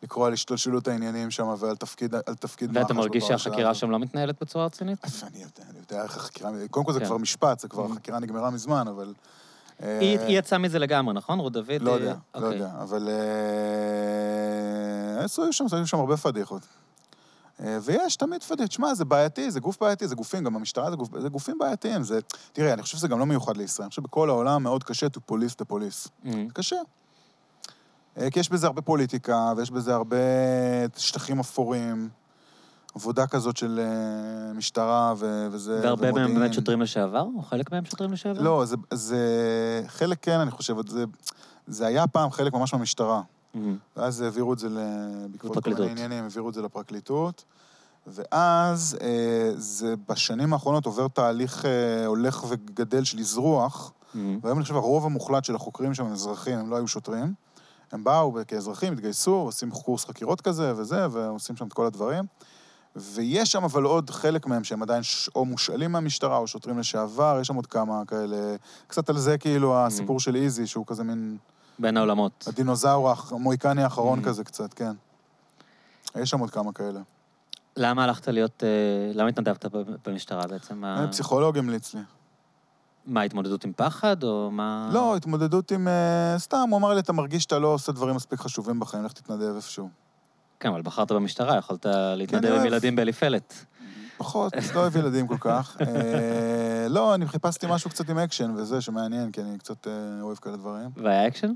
לקרוא על השתלשלות העניינים שם ועל תפקיד, על תפקיד מח"ש ואתה מרגיש שהחקירה. שם לא מתנהלת בצורה רצינית? אני יודע, אני יודע איך החקירה, קודם כל זה כן. כבר משפט, זה כבר. החקירה נגמרה מזמן, אבל... אה, היא יצאה מזה לגמרי, נכון? רות דוד? לא יודע, לא אוקיי. יודע, אבל... היו שם, היו שם הרבה פדיחות. אה, ויש תמיד פדיחות. שמע, זה בעייתי, זה גוף בעייתי, זה גופים, גם המשטרה זה, גוף, זה גופים בעייתיים. זה... תראה, אני חושב שזה גם לא מיוחד לישראל. אני חושב שבכל העולם מאוד קשה to police the police. זה קשה. אה, כי יש בזה הרבה פוליטיקה, ויש בזה הרבה שטחים אפורים, עבודה כזאת של אה, משטרה ו- וזה, והרבה מהם ומודיעין. באמת שוטרים לשעבר? או חלק מהם שוטרים לשעבר? לא, זה, זה... חלק כן, אני חושב, זה, זה היה פעם חלק ממש מהמשטרה. אמ, ואז העבירו את זה. בעקבות כל. מיני עניינים, העבירו את זה לפרקליטות. ואז אה, זה בשנים האחרונות עובר תהליך אה, הולך וגדל של אזרוח, אמ. והיום אני חושב הרוב המוחלט של החוקרים שם הם אזרחים, הם לא היו שוטרים. הם באו כאזרחים, התגייסו, עושים קורס חקירות כזה וזה, ועושים שם את כל הדברים. ויש שם אבל עוד חלק מהם שהם עדיין ש- או מושאלים מהמשטרה או שוטרים לשעבר, יש שם עוד כמה כאלה. קצת על זה כאילו הסיפור של איזי, שהוא כזה מין בין העולמות. הדינוזאור המוהיקני האחרון Mhm. כזה קצת, כן. יש שם עוד כמה כאלה. למה הלכת להיות... אה, למה התנדבת במשטרה בעצם? מה- אה, פסיכולוג המליץ לי. מה, התמודדות עם פחד, או מה... לא, התמודדות עם... אה, סתם, הוא אמר לי, אתה מרגיש שאתה לא עושה דברים מספיק חשובים בחיים, לך תתנדב איפשהו. כן, אבל בחרת במשטרה, יכולת להתנדב עם. ילדים באליפלט. פחות, לא אוהב ילדים כל כך. אה, לא, אני חיפשתי משהו קצת עם אקשן וזה, שמעניין, כי אני קצת אה, אוהב כאלה דברים. והיה אקשן?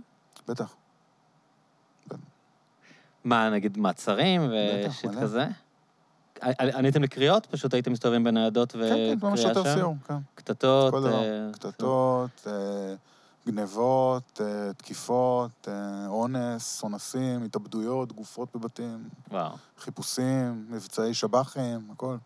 בטח. מה, נגיד מעצרים ו shit. כזה? עניתם לקריאות? פשוט הייתם מסתובבים בניידות כן, כן, ממש וקריאה שם? סיור, כן. קטטות? כל דבר. אה, קטטות, אה, גנבות, אה, תקיפות, אה, אונס, אונסים, התאבדויות, גופות בבתים, וואו. חיפושים, מבצעי שב"חים, הכל.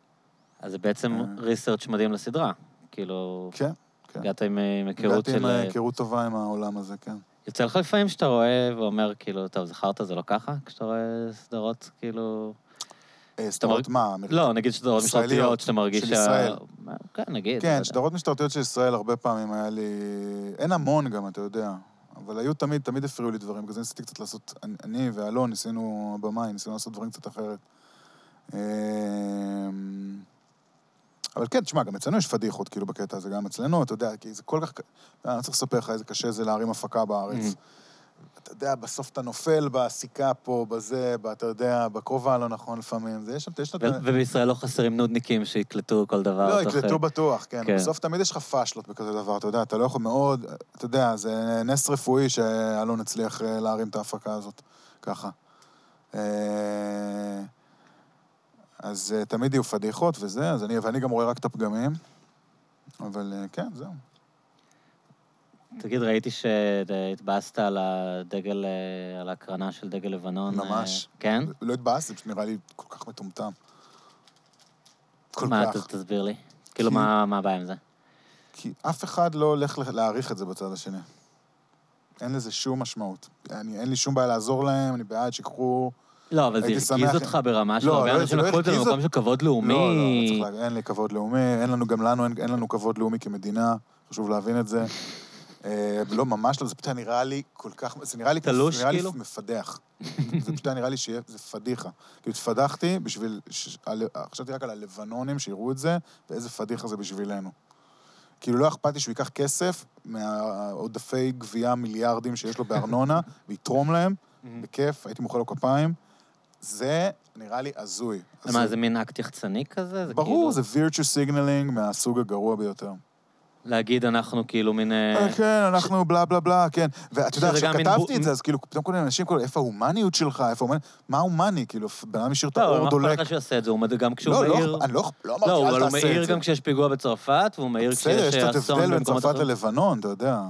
אז זה בעצם אה. ריסרצ' מדהים לסדרה. כאילו, כן, כן. הגעת עם אה, היכרות הגעתי עם של... אה, היכרות טובה עם העולם הזה, כן. יוצא לך לפעמים שאתה רואה ואומר, כאילו, טוב, זכרת, זה לא ככה? כשאתה רואה סדרות, כאילו... אה, סדרות מה? לא, נגיד סדרות משטרתיות, שאתה מרגיש של ישראל. כן, נגיד. כן. סדרות משטרתיות של ישראל, הרבה פעמים היה לי... אין המון גם, אתה יודע. אבל היו תמיד, תמיד הפריעו לי דברים. בגלל זה ניסיתי קצת לעשות... אני- אני ואלון ניסינו, הבמאי, ניסינו לעשות דברים קצת אחרת. אבל כן, תשמע, גם אצלנו יש פדיחות, כאילו, בקטע הזה, גם אצלנו, אתה יודע, כי זה כל כך... אני לא צריך לספר לך איזה קשה זה להרים הפקה בארץ. Mhm. אתה יודע, בסוף אתה נופל בסיכה פה, בזה, אתה יודע, בכובע הלא נכון לפעמים. זה, יש שם, יש שם... ו- ובישראל לא חסרים נודניקים שיקלטו כל דבר. לא, יקלטו בטוח, כן. כן. בסוף תמיד יש לך פאשלות בכזה דבר, אתה יודע, אתה לא יכול מאוד... אתה יודע, זה נס רפואי שאלון הצליח אה, להרים את ההפקה הזאת, ככה. אז אה, תמיד יהיו פדיחות וזה, אז אני, ואני גם רואה רק את הפגמים. אבל אה, כן, זהו. תגיד, ראיתי שהתבאסת על הדגל, אה, על ההקרנה של דגל לבנון. ממש. כן? לא התבאסתי, זה פשוט נראה לי כל כך מטומטם. כל מה, כך. ת- תסביר לי. כאילו, כי- מה מה הבעיה עם זה? כי אף אחד לא הולך לה- להעריך את זה בצד השני. אין לזה שום משמעות. אני, אין לי שום בעיה לעזור להם, אני בעד שיקחו... לא, אבל זה הרגיז אותך ברמה של לא, הרבה לא, אנשים לא לקחו את זה במקום של כבוד לאומי. לא, לא, צריך להגיד, אין לי כבוד לאומי, אין לנו, גם לנו אין, לנו כבוד לאומי כמדינה, חשוב להבין את זה. אה, לא, ממש לא, זה פשוט היה נראה לי כל כך, זה נראה לי... תלוש, נראה כאילו? לי מפדח. זה פשוט היה נראה לי שיהיה, זה פדיחה. כאילו, התפדחתי בשביל, חשבתי רק על הלבנונים שיראו את זה, ואיזה פדיחה זה בשבילנו. כאילו, לא אכפת לי שהוא ייקח כסף מהעודפי גבייה מיליארדים שיש לו בארנונה, ויתרום להם, בכיף, הייתי מוחא לו כפיים. זה נראה לי הזוי. מה. זה מין אקט יחצני כזה? זה ברור, כאילו... זה virtue signaling מהסוג הגרוע ביותר. להגיד אנחנו כאילו מין... אה, אה, כן, אנחנו בלה בלה בלה, כן. ואתה יודע, כשכתבתי בו- את זה, אז כאילו, פתאום כל מיני אנשים, כאילו, איפה ההומניות שלך? איפה ההומניות? מה ההומני? כאילו, בן אדם השאיר את לא, האור מה אכפת דולק. לך שיעשה את זה? הוא גם כשהוא לא, לא, מעיר... אני לא לא לא, אמרתי, אבל אל הוא תעשה את זה. גם כשיש פיגוע בצרפת, והוא מעיר בסדר, יש כשיש קצת אסון הבדל בין במקומות צרפת. ללבנון, אתה יודע.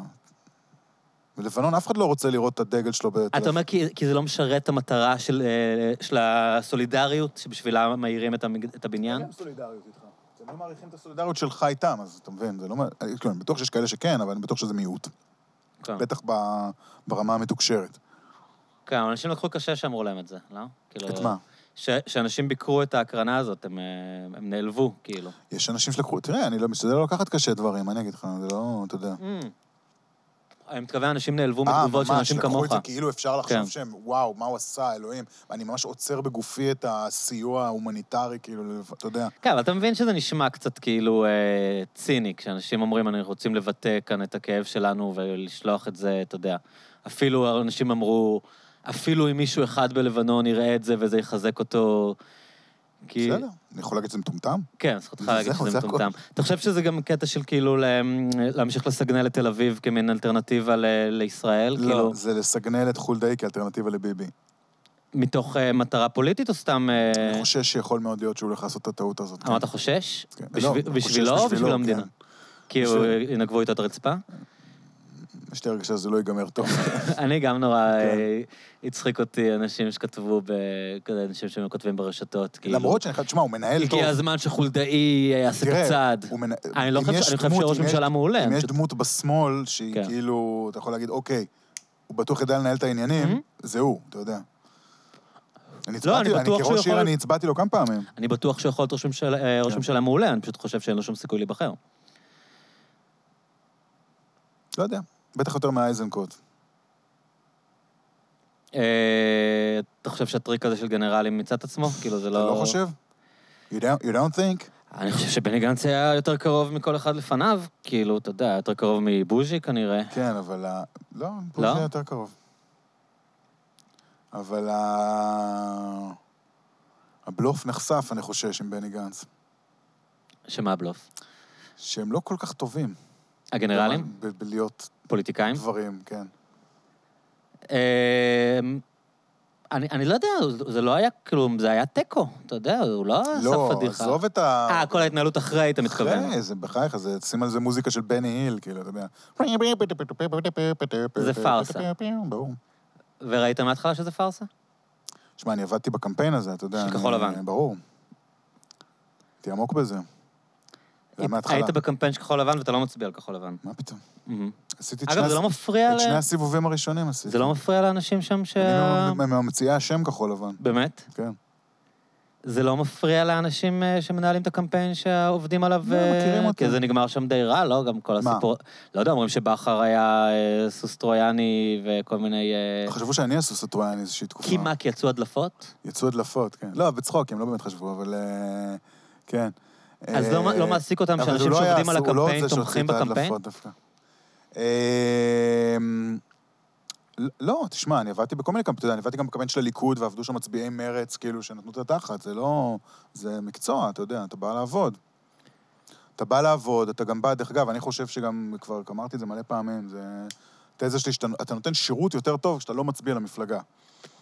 בלבנון אף אחד לא רוצה לראות את הדגל שלו בטלפון. אתה אומר כי, כי זה לא משרת את המטרה של, אה, של הסולידריות, שבשבילה מאירים את, המג... את הבניין? אין סולידריות איתך. הם לא מעריכים את הסולידריות שלך איתם, אז אתה מבין, זה לא... מ- כאילו, אני בטוח שיש כאלה שכן, אבל אני בטוח שזה מיעוט. כן. בטח ב- ברמה המתוקשרת. כן, אנשים לקחו קשה שאמרו להם את זה, לא? כאילו, את מה? ש- שאנשים ביקרו את ההקרנה הזאת, הם, אה, הם נעלבו, כאילו. יש אנשים שלקחו... תראה, אני לא משתדל לא לקחת קשה דברים, אני אגיד לך? זה לא... אתה יודע. Mm. אני מתכוון, אנשים נעלבו אה, מתגובות של ממש, אנשים לקחו כמוך. את זה כאילו אפשר לחשוב כן. שהם, וואו, מה הוא עשה, אלוהים. ואני ממש עוצר בגופי את הסיוע ההומניטרי, כאילו, אתה יודע. כן, אבל אתה מבין שזה נשמע קצת כאילו אה, ציני, כשאנשים אומרים, אנחנו רוצים לבטא כאן את הכאב שלנו ולשלוח את זה, אתה יודע. אפילו אנשים אמרו, אפילו אם מישהו אחד בלבנון יראה את זה וזה יחזק אותו, כי... בסדר, אני יכול להגיד שזה מטומטם? כן, זכותך להגיד שזה. מטומטם. אתה חושב שזה גם קטע של כאילו לה- להמשיך לסגנל את תל אביב כמין אלטרנטיבה לישראל? לא, כאילו, זה לסגנל את חולדאי כאלטרנטיבה לביבי. מתוך אה, מטרה פוליטית או סתם... אה, אני חושש שיכול מאוד להיות שהוא הולך לעשות את הטעות הזאת. אמרת חושש? כן. בשביל- לא, בשבילו או בשביל המדינה? כן. כי בשביל- ינגבו איתו את הרצפה? יש לי הרגשה שזה לא ייגמר טוב. אני גם נורא כן. אה, הצחיק אותי אנשים שכתבו, כזה אנשים שכותבים ברשתות, כאילו... למרות שאני חייב, תשמע, הוא מנהל טוב. הגיע הזמן שחולדאי יעשה את הצעד. אני לא חושב, חושב שראש ממשלה מעולה. אם יש דמות בשמאל שהיא כן. כאילו, אתה יכול להגיד, אוקיי, הוא בטוח יודע לנהל את העניינים, זה הוא, אתה יודע. אני לא, אני הצבעתי, אני בטוח שהוא כראש עיר, יכול- אני הצבעתי לו כמה פעמים. אני בטוח שהוא יכול להיות ראש ממשלה- אה, ראש כן. ממשלה מעולה, אני פשוט חושב שאין לו שום סיכוי להיבחר. לא יודע, בטח יותר מהאייזנקוט. אה, אתה חושב שהטריק הזה של גנרלים מיצה את עצמו? כאילו, זה אתה לא... לא חושב? You don't, you don't think? אני חושב שבני גנץ היה יותר קרוב מכל אחד לפניו. כאילו, אתה יודע, יותר קרוב מבוז'י כנראה. כן, אבל... ה- לא, לא? זה יותר קרוב. אבל ה... הבלוף נחשף, אני חושש, עם בני גנץ. שמה הבלוף? שהם לא כל כך טובים. הגנרלים? בלהיות פוליטיקאים? דברים, כן. אה, אני, אני לא יודע, זה לא היה, כאילו, זה היה תיקו, אתה יודע, הוא לא עשה לא, פדיחה. עזוב את ה... אה, כל ההתנהלות אחרי, אתה מתכוון. אחרי, זה בחייך, זה, שים על זה מוזיקה של בני היל, כאילו, אתה יודע. זה פארסה. ברור. וראית מההתחלה שזה פארסה? שמע, אני עבדתי בקמפיין הזה, אתה יודע. של כחול לבן. ברור. הייתי עמוק בזה. זה היה מההתחלה. היית בקמפיין של כחול לבן ואתה לא מצביע על כחול לבן. מה פתאום? עשיתי את אגב, שני זה לא את שני. הסיבובים הראשונים עשיתי. זה לא מפריע לאנשים שם ש... אני ממציאי השם כחול לבן, באמת? כן. זה לא מפריע לאנשים אה, שמנהלים את הקמפיין שעובדים עליו? לא, אה, מכירים אותו. כי זה נגמר שם די רע, לא? גם כל מה? הסיפור... לא יודע, אומרים שבכר היה אה, סוס טרויאני וכל מיני... חשבו שאני הסוס הטרויאני איזושהי תקופה. כי מה, כי יצאו הדלפות? יצאו הדלפות, כן. לא, בצחוק, הם לא באמת חשבו, אבל... כן. אז אה, לא- לא מעסיק אותם שאנשים לא שעובדים על לא הקמפיין תומכים בקמפיין? אה, לא, תשמע, אני עבדתי בכל מיני קמפיינים, אתה יודע, אני עבדתי גם בקמפיין של הליכוד, ועבדו שם מצביעי מרץ, כאילו, שנתנו את התחת, זה לא... זה מקצוע, אתה יודע, אתה בא לעבוד. אתה בא לעבוד, אתה גם בא, דרך אגב, אני חושב שגם, כבר אמרתי את זה מלא פעמים, זה... תזה שלי שאתה אתה נותן שירות יותר טוב כשאתה לא מצביע למפלגה.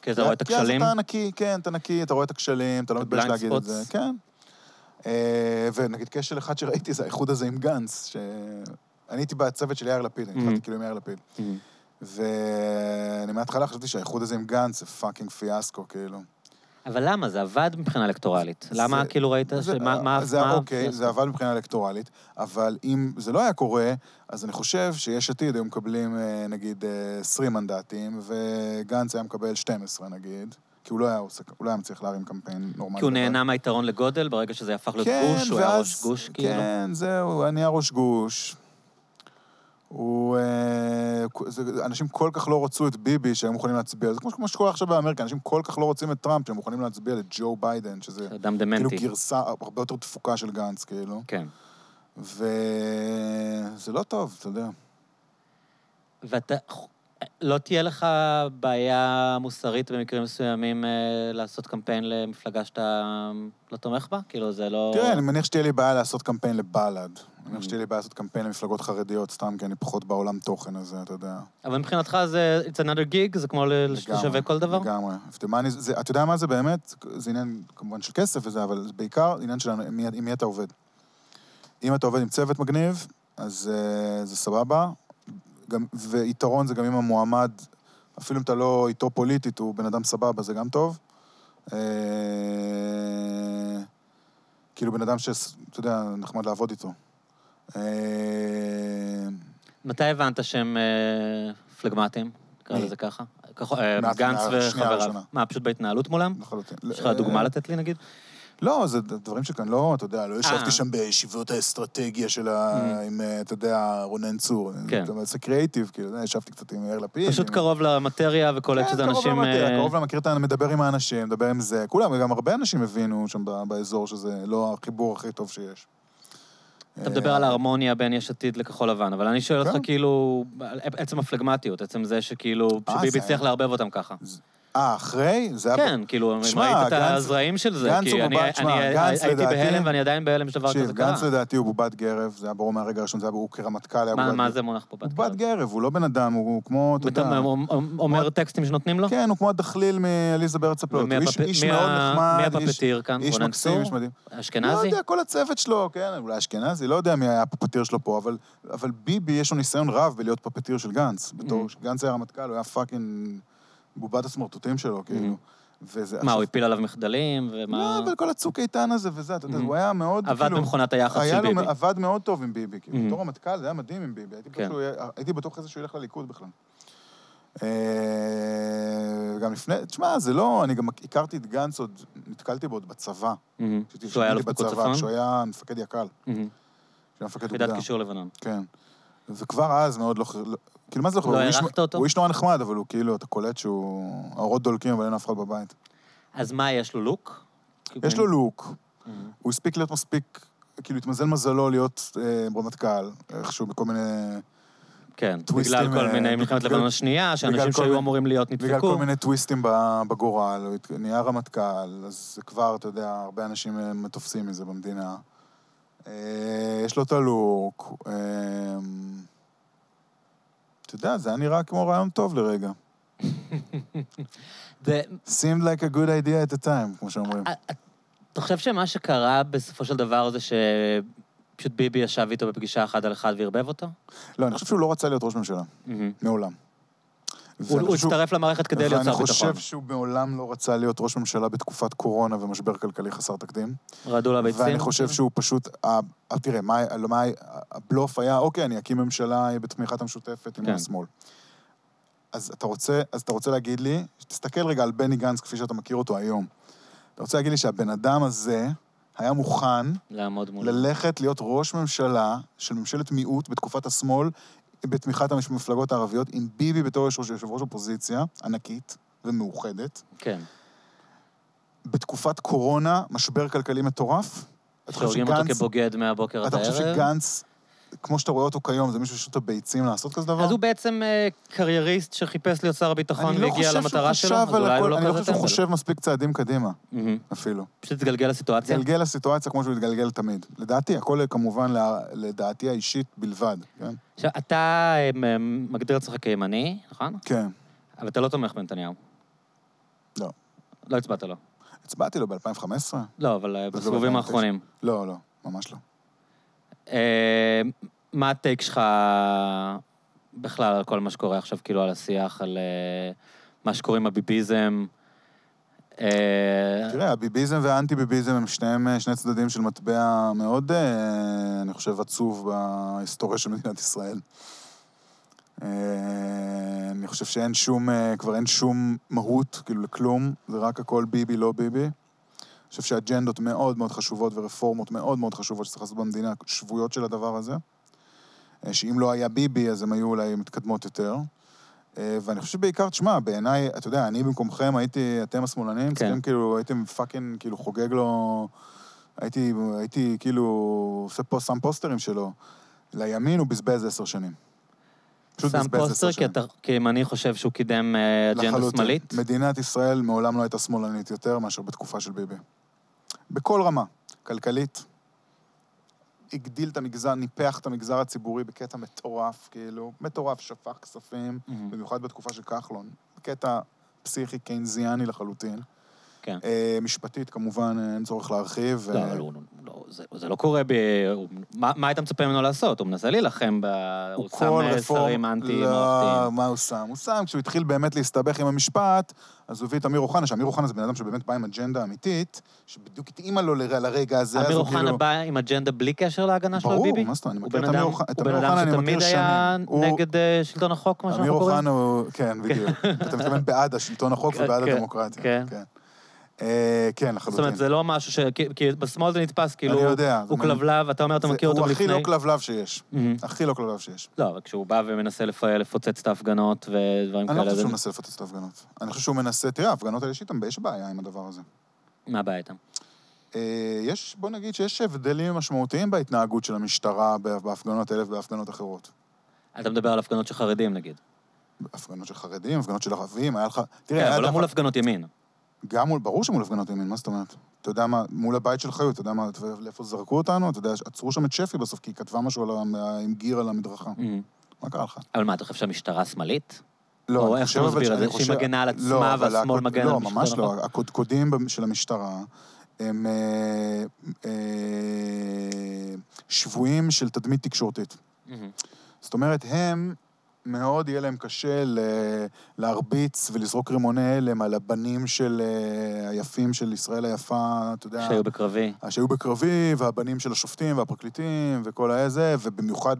כי אתה רואה את הכשלים? אתה נקי, כן, אתה נקי, אתה רואה את הכשלים, אתה לא מתבייש להגיד את זה. כן. אה, ונגיד כשל אחד שראיתי זה האיחוד הזה עם גנץ, ש... אני הייתי בצוות של יאיר לפיד, אני. התחלתי כאילו עם יאיר לפיד. ואני מההתחלה חשבתי שהאיחוד הזה עם גנץ זה fucking פיאסקו, כאילו. אבל למה? זה עבד מבחינה אלקטורלית. למה כאילו ראית זה- שמה... מה- זה מה אוקיי? זה עבד מבחינה אלקטורלית, אבל אם זה לא היה קורה, אז אני חושב שיש עתיד היו מקבלים אה, נגיד אה, 20 מנדטים, וגנץ היה מקבל 12 נגיד, כי הוא לא היה עושה, הוא לא היה מצליח להרים קמפיין נורמלי. כי הוא. נהנה מהיתרון לגודל ברגע שזה הפך להיות כן, גוש, הוא היה ראש גוש, כאילו. כן, זהו, אני הראש גוש. הוא... אה, אנשים כל כך לא רצו את ביבי שהם מוכנים להצביע. זה כמו שקורה עכשיו באמריקה, אנשים כל כך לא רוצים את טראמפ שהם מוכנים להצביע לג'ו ביידן, שזה אדם כאילו דמנטי. גרסה הרבה יותר דפוקה של גנץ, כאילו. כן. וזה לא טוב, אתה יודע. ואתה... לא תהיה לך בעיה מוסרית במקרים מסוימים אה, לעשות קמפיין למפלגה שאתה לא תומך בה? כאילו, זה לא... תראה, אני מניח שתהיה לי בעיה לעשות קמפיין לבל"ד. אני מניח שתהיה לי בעיה לעשות קמפיין למפלגות חרדיות, סתם כי אני פחות בעולם תוכן הזה, אתה יודע. אבל מבחינתך זה it's another gig, זה כמו לשווה כל דבר? לגמרי. זה, אתה יודע מה זה באמת? זה עניין כמובן של כסף וזה, אבל זה בעיקר עניין של עם מי, אתה עובד. אם אתה עובד עם צוות מגניב, אז uh, זה סבבה. גם, ויתרון זה גם אם המועמד, אפילו אם אתה לא איתו פוליטית, הוא בן אדם סבבה, זה גם טוב. Uh, כאילו בן אדם שאתה יודע, נחמד לעבוד איתו. Uh, מתי הבנת שהם אה, פלגמטים? נקרא? לזה ככה? אה, גנץ וחבריו. מה, פשוט בהתנהלות מולם? לחלוטין. יש לך דוגמה לתת לי, נגיד? לא, זה דברים שכאן לא, אתה יודע, לא אה. ישבתי שם בישיבות האסטרטגיה של ה... Mm. עם, אה, אתה יודע, רונן צור. כן. אתה אומר, זה קריאייטיב, כאילו, אתה ישבתי קצת עם יאיר לפיד. פשוט קרוב למטריה וקולט שזה כן, קרוב אנשים... למטריה, אה, קרוב למכיר את ה... מדבר עם האנשים, מדבר עם זה. כולם, וגם הרבה אנשים הבינו שם באזור שזה לא החיבור הכי טוב שיש. אתה מדבר על ההרמוניה בין יש עתיד לכחול לבן, אבל אני שואל אותך כן. כאילו, עצם הפלגמטיות, עצם זה שכאילו, אה, שביבי הצליח לערבב אותם ככה. אה, אחרי? זה היה... כן, כאילו, אם ראית את הזרעים של זה, גנץ כי הוא אני בבית, שמע, אני גנץ הייתי לדעתי- בהלם ואני עדיין בהלם שדבר כזה קרה. גנץ לדעתי הוא בובת גרב, זה היה ברור מהרגע הראשון, זה היה הוא כרמטכ"ל, היה מה- בובת מה גרב. זה מונח פה? הוא בת בת גרב, הוא לא בן אדם, הוא כמו, אתה יודע... אומר טקסטים שנותנים לו? כן, הוא כמו הדחליל מעליזה בארץ הפלאות. הוא איש- מאוד נחמד, מי הפפטיר כאן? איש מקסים? איש מדהים. לא אשכנזי? יודע, כל הצוות שלו, כן, אולי אשכנזי, לא יודע מי היה הפפטיר שלו פה, אבל, אבל ביבי, יש לו ניסיון רב בלהיות פפטיר של גנץ. בתור, Mm. גנץ היה רמטכ"ל, הוא היה פאקינג בובת הסמרטוטים שלו, כאילו. וזה... מה, הוא הפיל עליו מחדלים? ומה... לא, אבל כל הצוק איתן הזה וזה, אתה יודע, Mhm. הוא היה מאוד, עבד כאילו... במכונת היח"צ של לו- ביבי. עבד מאוד טוב עם ביבי, כאילו, Mhm. בתור רמטכ"ל זה היה מדהים עם ביבי, הייתי כן. בטוח שהוא יהיה- הייתי בטוח אחרי זה שהוא ילך לליכוד בכלל. אה, גם לפני, תשמע, זה לא, אני גם הכרתי את גנץ עוד, נתקלתי בו עוד בצבא. מהמם. כשהייתי- שהוא היה פיקוד בצבא, צפון? כשהוא היה מפקד יק"ל, כשהוא. היה מפקד יחידת אוגדה. קישור לבנון. כן. וכבר אז מאוד לא... כאילו, מה זה לא לא הערכת אותו? הוא איש נורא נחמד, אבל הוא כאילו, אתה קולט שהוא... האורות דולקים, אבל אין אף אחד בבית. אז מה, יש לו לוק? יש לו לוק, מהמם. הוא הספיק להיות מספיק, כאילו, התמזל מזלו להיות אה, רמטכ"ל, איכשהו בכל מיני... כן, טוויסטים, בגלל כל אה, מיני בגלל- מלחמת לבנון השנייה, שאנשים שהיו אמורים להיות בגלל נדפקו. כל מיני טוויסטים בגורל, הוא נהיה רמטכ"ל, אז כבר, אתה יודע, הרבה אנשים אה, תופסים מזה במדינה. אה, יש לו את הלוק. אה, אתה יודע, זה היה נראה כמו רעיון טוב לרגע. זה- seemed like a good idea at the time, כמו שאומרים. אה, אתה חושב שמה שקרה בסופו של דבר זה שפשוט ביבי ישב איתו בפגישה אחד על אחד וערבב אותו? לא, אני חושב שהוא לא רצה להיות ראש ממשלה. מעולם. הוא ואני הצטרף למערכת כדי להיות שר ואני ביטחון. חושב שהוא מעולם לא רצה להיות ראש ממשלה בתקופת קורונה ומשבר כלכלי חסר תקדים. רעדו לה ביצים? ואני חושב שהוא פשוט, תראה, מה, מה, הבלוף היה, אוקיי, אני אקים ממשלה בתמיכת המשותפת עם כן. השמאל. אז אתה רוצה, אז אתה רוצה להגיד לי, תסתכל רגע על בני גנץ כפי שאתה מכיר אותו היום. אתה רוצה להגיד לי שהבן אדם הזה היה מוכן לעמוד מול... ללכת להיות ראש ממשלה של ממשלת מיעוט בתקופת השמאל, בתמיכת המפלגות הערביות, עם ביבי בתור יושב יושב ראש אופוזיציה ענקית ומאוחדת, כן. בתקופת קורונה, משבר כלכלי מטורף. אתה שהורגים אותו כבוגד מהבוקר עד אתה הערב? חושב שגנץ, כמו שאתה רואה אותו כיום, זה מישהו שיש לו את הביצים לעשות כזה דבר? אז הוא בעצם אה, קרייריסט שחיפש להיות שר הביטחון לא והגיע למטרה שלו, אז אולי הוא לא אני לא כזה חושב שהוא. חושב מספיק צעדים קדימה. אפילו. פשוט התגלגל לסיטואציה? גלגל לסיטואציה כמו שהוא התגלגל תמיד. לדעתי, הכל כמובן ל- לדעתי האישית בלבד, כן? עכשיו, אתה אה, מגדיר את עצמך כימני, נכון? כן. אבל אתה לא תומך בנתניהו. לא. לא הצבעת לו. הצבעתי לו ב-2015? לא, אבל אה, וזה בסיבובים האחרונים. לא, לא, ממש לא. אה, מה הטייק שלך בכלל על כל מה שקורה עכשיו, כאילו על השיח, על אה, מה שקורה עם הביביזם? אה, תראה, הביביזם והאנטי-ביביזם הם שניהם שני צדדים של מטבע מאוד, אני חושב, עצוב בהיסטוריה של מדינת ישראל. אני חושב שאין שום, כבר אין שום מהות, כאילו, לכלום, זה רק הכל ביבי, לא ביבי. אני חושב שאג'נדות מאוד מאוד חשובות ורפורמות מאוד מאוד חשובות שצריך לעשות במדינה, שבויות של הדבר הזה. אה, שאם לא היה ביבי, אז הן היו אולי מתקדמות יותר. אה, ואני חושב שבעיקר, תשמע, בעיניי, אתה יודע, אני במקומכם הייתי, אתם השמאלנים, כן. צריכים כאילו, הייתם פאקינג, כאילו, חוגג לו... הייתי, הייתי כאילו עושה פה, שם פוסטרים שלו. לימין הוא בזבז עשר שנים. פשוט שם בזבז עשר פוסטר, כי, שנים. אתה, כי ימני חושב שהוא קידם אה, אג'נדה לחלוטין. שמאלית? מדינת ישראל מעולם לא הייתה שמאלנית יותר מאשר בתקופה של ביבי. בכל רמה. כלכלית, הגדיל את המגזר, ניפח את המגזר הציבורי בקטע מטורף, כאילו, מטורף, שפך כספים, מהמם. במיוחד בתקופה של כחלון. בקטע פסיכי קיינזיאני לחלוטין. כן. אה, משפטית, כמובן, אין צורך להרחיב. לא, אה, אבל הוא, לא, זה, זה לא קורה ב... הוא, מה, מה היית מצפה ממנו לעשות? הוא מנסה להילחם ב... הוא, הוא שם אה. שרים אנטי-מערכתיים. לא, מה הוא שם? הוא שם, כשהוא התחיל באמת להסתבך עם המשפט, אז הוא הביא את אמיר אוחנה, שאמיר אוחנה זה בן אדם שבאמת בא עם אג'נדה אמיתית, שבדיוק התאימה לו לר- לרגע הזה, אמיר אוחנה כאילו... בא עם אג'נדה בלי קשר להגנה שלו על ברור, ביבי? מה זאת אומרת? אני מכיר את אמיר אוחנה- את הוא בן אמיר אדם אני שתמיד מכיר היה שנים. נגד שלטון החוק, מה אמיר שאנחנו קוראים? אוחנה הוא... כן, בדיוק. אתה מתכוון בעד השלטון החוק כן, ובעד כן, הדמוקרטיה. כן. אה, כן, זאת לחלוטין. אומרת, זה לא משהו ש... כי, בשמאל זה נתפס כאילו... אני יודע. הוא כלבלב, אתה אומר, אתה מכיר אותו הוא מלפני... הכי לא כלבלב שיש. מהמם. הכי לא כלבלב שיש. לא, אבל כשהוא בא ומנסה לפ- לפוצץ את ההפגנות ודברים אני לא כאלה, חושב. שהוא מנסה לפוצץ את ההפגנות. אני חושב שהוא מנסה... תראה, ההפגנות האלה יש איתם, יש בעיה עם הדבר הזה. מה הבעיה איתם? אה, יש, בוא נגיד שיש הבדלים משמעותיים בהתנהגות של המשטרה בהפגנות האלה ובהפגנות אחרות. אתה מדבר על הפגנות של חרדים, נגיד. הפגנות של חרדים, הפגנות של ערבים, היה לך... תראה, כן, אבל לא מול הפגנות ימין. גם מול, ברור שמול הפגנות ימין, מה זאת אומרת? אתה יודע מה, מול הבית של חיות, אתה יודע מה, לאיפה זרקו אותנו? אתה יודע, עצרו שם את שפי בסוף, כי היא כתבה משהו על עם גיר על המדרכה. מה קרה לך? אבל מה, אתה חושב שהמשטרה שמאלית? לא, או איך אתה מסביר את זה? שהיא מגנה על לא, עצמה והשמאל מגן על לא, המשטרה, ממש נכון? לא. הקודקודים של המשטרה הם אה, אה, שבויים של תדמית תקשורתית. זאת אומרת, הם, מאוד יהיה להם קשה להרביץ ולזרוק רימוני הלם על הבנים של אה, היפים של ישראל היפה, אתה יודע... שהיו בקרבי. שהיו בקרבי, והבנים של השופטים והפרקליטים וכל הזה, ובמיוחד